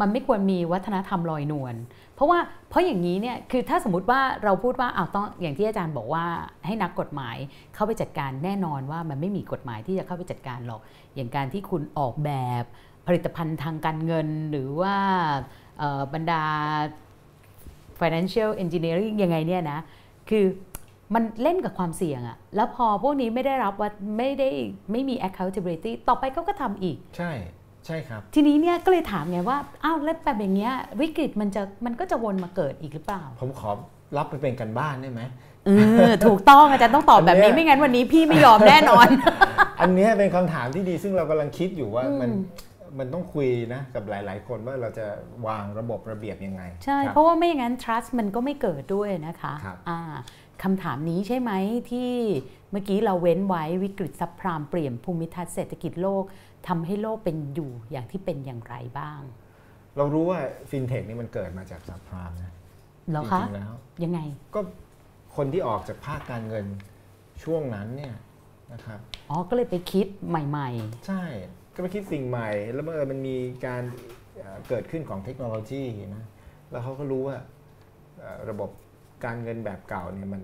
มันไม่ควรมีวัฒนธรรมลอยนวลเพราะว่าเพราะอย่างนี้เนี่ยคือถ้าสมมติว่าเราพูดว่าเอาต้องอย่างที่อาจารย์บอกว่าให้นักกฎหมายเข้าไปจัดการแน่นอนว่ามันไม่มีกฎหมายที่จะเข้าไปจัดการหรอก อย่างการที่คุณออกแบบผลิตภัณฑ์ทางการเงิน หรือว่าบรรดา financial engineering ยังไงเนี่ยนะ คือมันเล่นกับความเสี่ยงอะแล้วพอพวกนี้ไม่ได้รับว่าไม่ได้ไม่มี accountability ต่อไปเขาก็ทำอีก ใช่ใช่ครับ ทีนี้เนี่ยก็เลยถามไงว่า อ้าวแล้วแบบอย่างเงี้ยวิกฤตมันจะมันก็จะวนมาเกิดอีกหรือเปล่า ผมขอรับไปเป็นกันบ้านได้ไหมเออถูกต้องอาจารย์ต้องตอบแบบนี้อันเนี้ยไม่งั้นวันนี้พี่ไม่ยอมแน่นอน อันเนี้ยเป็นคำถามที่ดีซึ่งเรากำลังคิดอยู่ว่าอืมมัน มันต้องคุยนะกับหลาย ๆ คนว่าเราจะวางระบบระเบียบยังไง ใช่ครับเพราะว่าไม่อย่างนั้น trust มันก็ไม่เกิดด้วยนะคะครับอ่าคำถามนี้ใช่ไหมที่เมื่อกี้เราเว้นไว้วิกฤตซับพรามเปลี่ยนภูมิทัศน์เศรษฐกิจโลกทำให้โลกเป็นอยู่อย่างที่เป็นอย่างไรบ้าง เรารู้ว่าฟินเทคนี่มันเกิดมาจากซับพรามนะเหรอจคะริงๆแล้วยังไงก็คนที่ออกจากภาคการเงินช่วงนั้นเนี่ยนะครับอ๋อก็เลยไปคิดใหม่ใช่ ก็ไปคิดสิ่งใหม่ แล้วเมื่อญมันมีการเอ่อเกิดขึ้นของเทคโนโลยีนะแล้วเขาก็รู้ว่าเอ่อระบบการเงินแบบเก่าเนี่ยมัน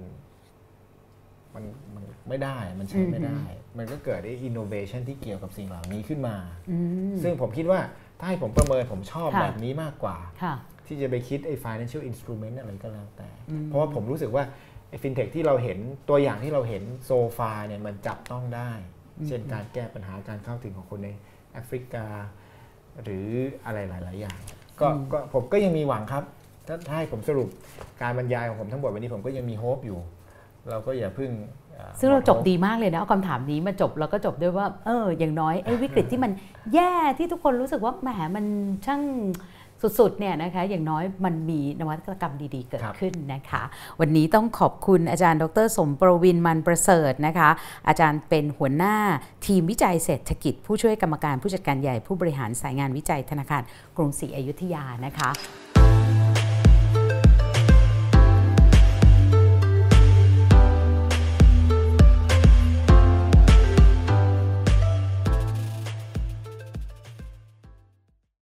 มันมันไม่ได้มันใช้ไม่ได้ มันก็เกิดไอ้ innovation ที่เกี่ยวกับสิ่งเหล่านี้ขึ้นมาๆอืมซึ่งผมคิดว่าถ้าให้ผมประเมินผมชอบค่ะแบบนี้มากกว่าค่ะที่จะไปคิดไอ้ financial instrument อะไรก็แล้วแต่อืมเพราะว่าผมรู้สึกว่าไอ้ fintech ที่เราเห็นตัวอย่างที่เราเห็นโซฟาเนี่ยมันจับต้องได้ เช่นการแก้ปัญหาการเข้าถึงของคนในแอฟริกา หรืออะไรหลาย ๆ อย่างก็อืมก็ผมก็ยังมีหวังครับ ถ้าถ้าให้ผมสรุปการบรรยายของผมทั้งหมดวันนี้ผมก็ยังมีโฮปอยู่ เราก็อย่าเพิ่งอ่อซึ่งเราจบหมดีมากเลยนะเอาคำถามนี้มาจบแล้วก็จบด้วยว่า เออ อย่างน้อยไอ้วิกฤตที่มันแย่ที่ทุกคนรู้สึกว่าแหมมันช่าง สุดๆเนี่ยนะคะอย่างน้อยมันมีนวัตกรรมดีๆ เกิดขึ้นนะคะ วันนี้ต้องขอบคุณอาจารย์ ดร สมประวินมันประเสริฐนะคะ อาจารย์เป็นหัวหน้าทีมวิจัยเศรษฐกิจ ผู้ช่วยกรรมการผู้จัดการใหญ่ผู้บริหารสายงานวิจัยธนาคารกรุงศรีอยุธยานะคะ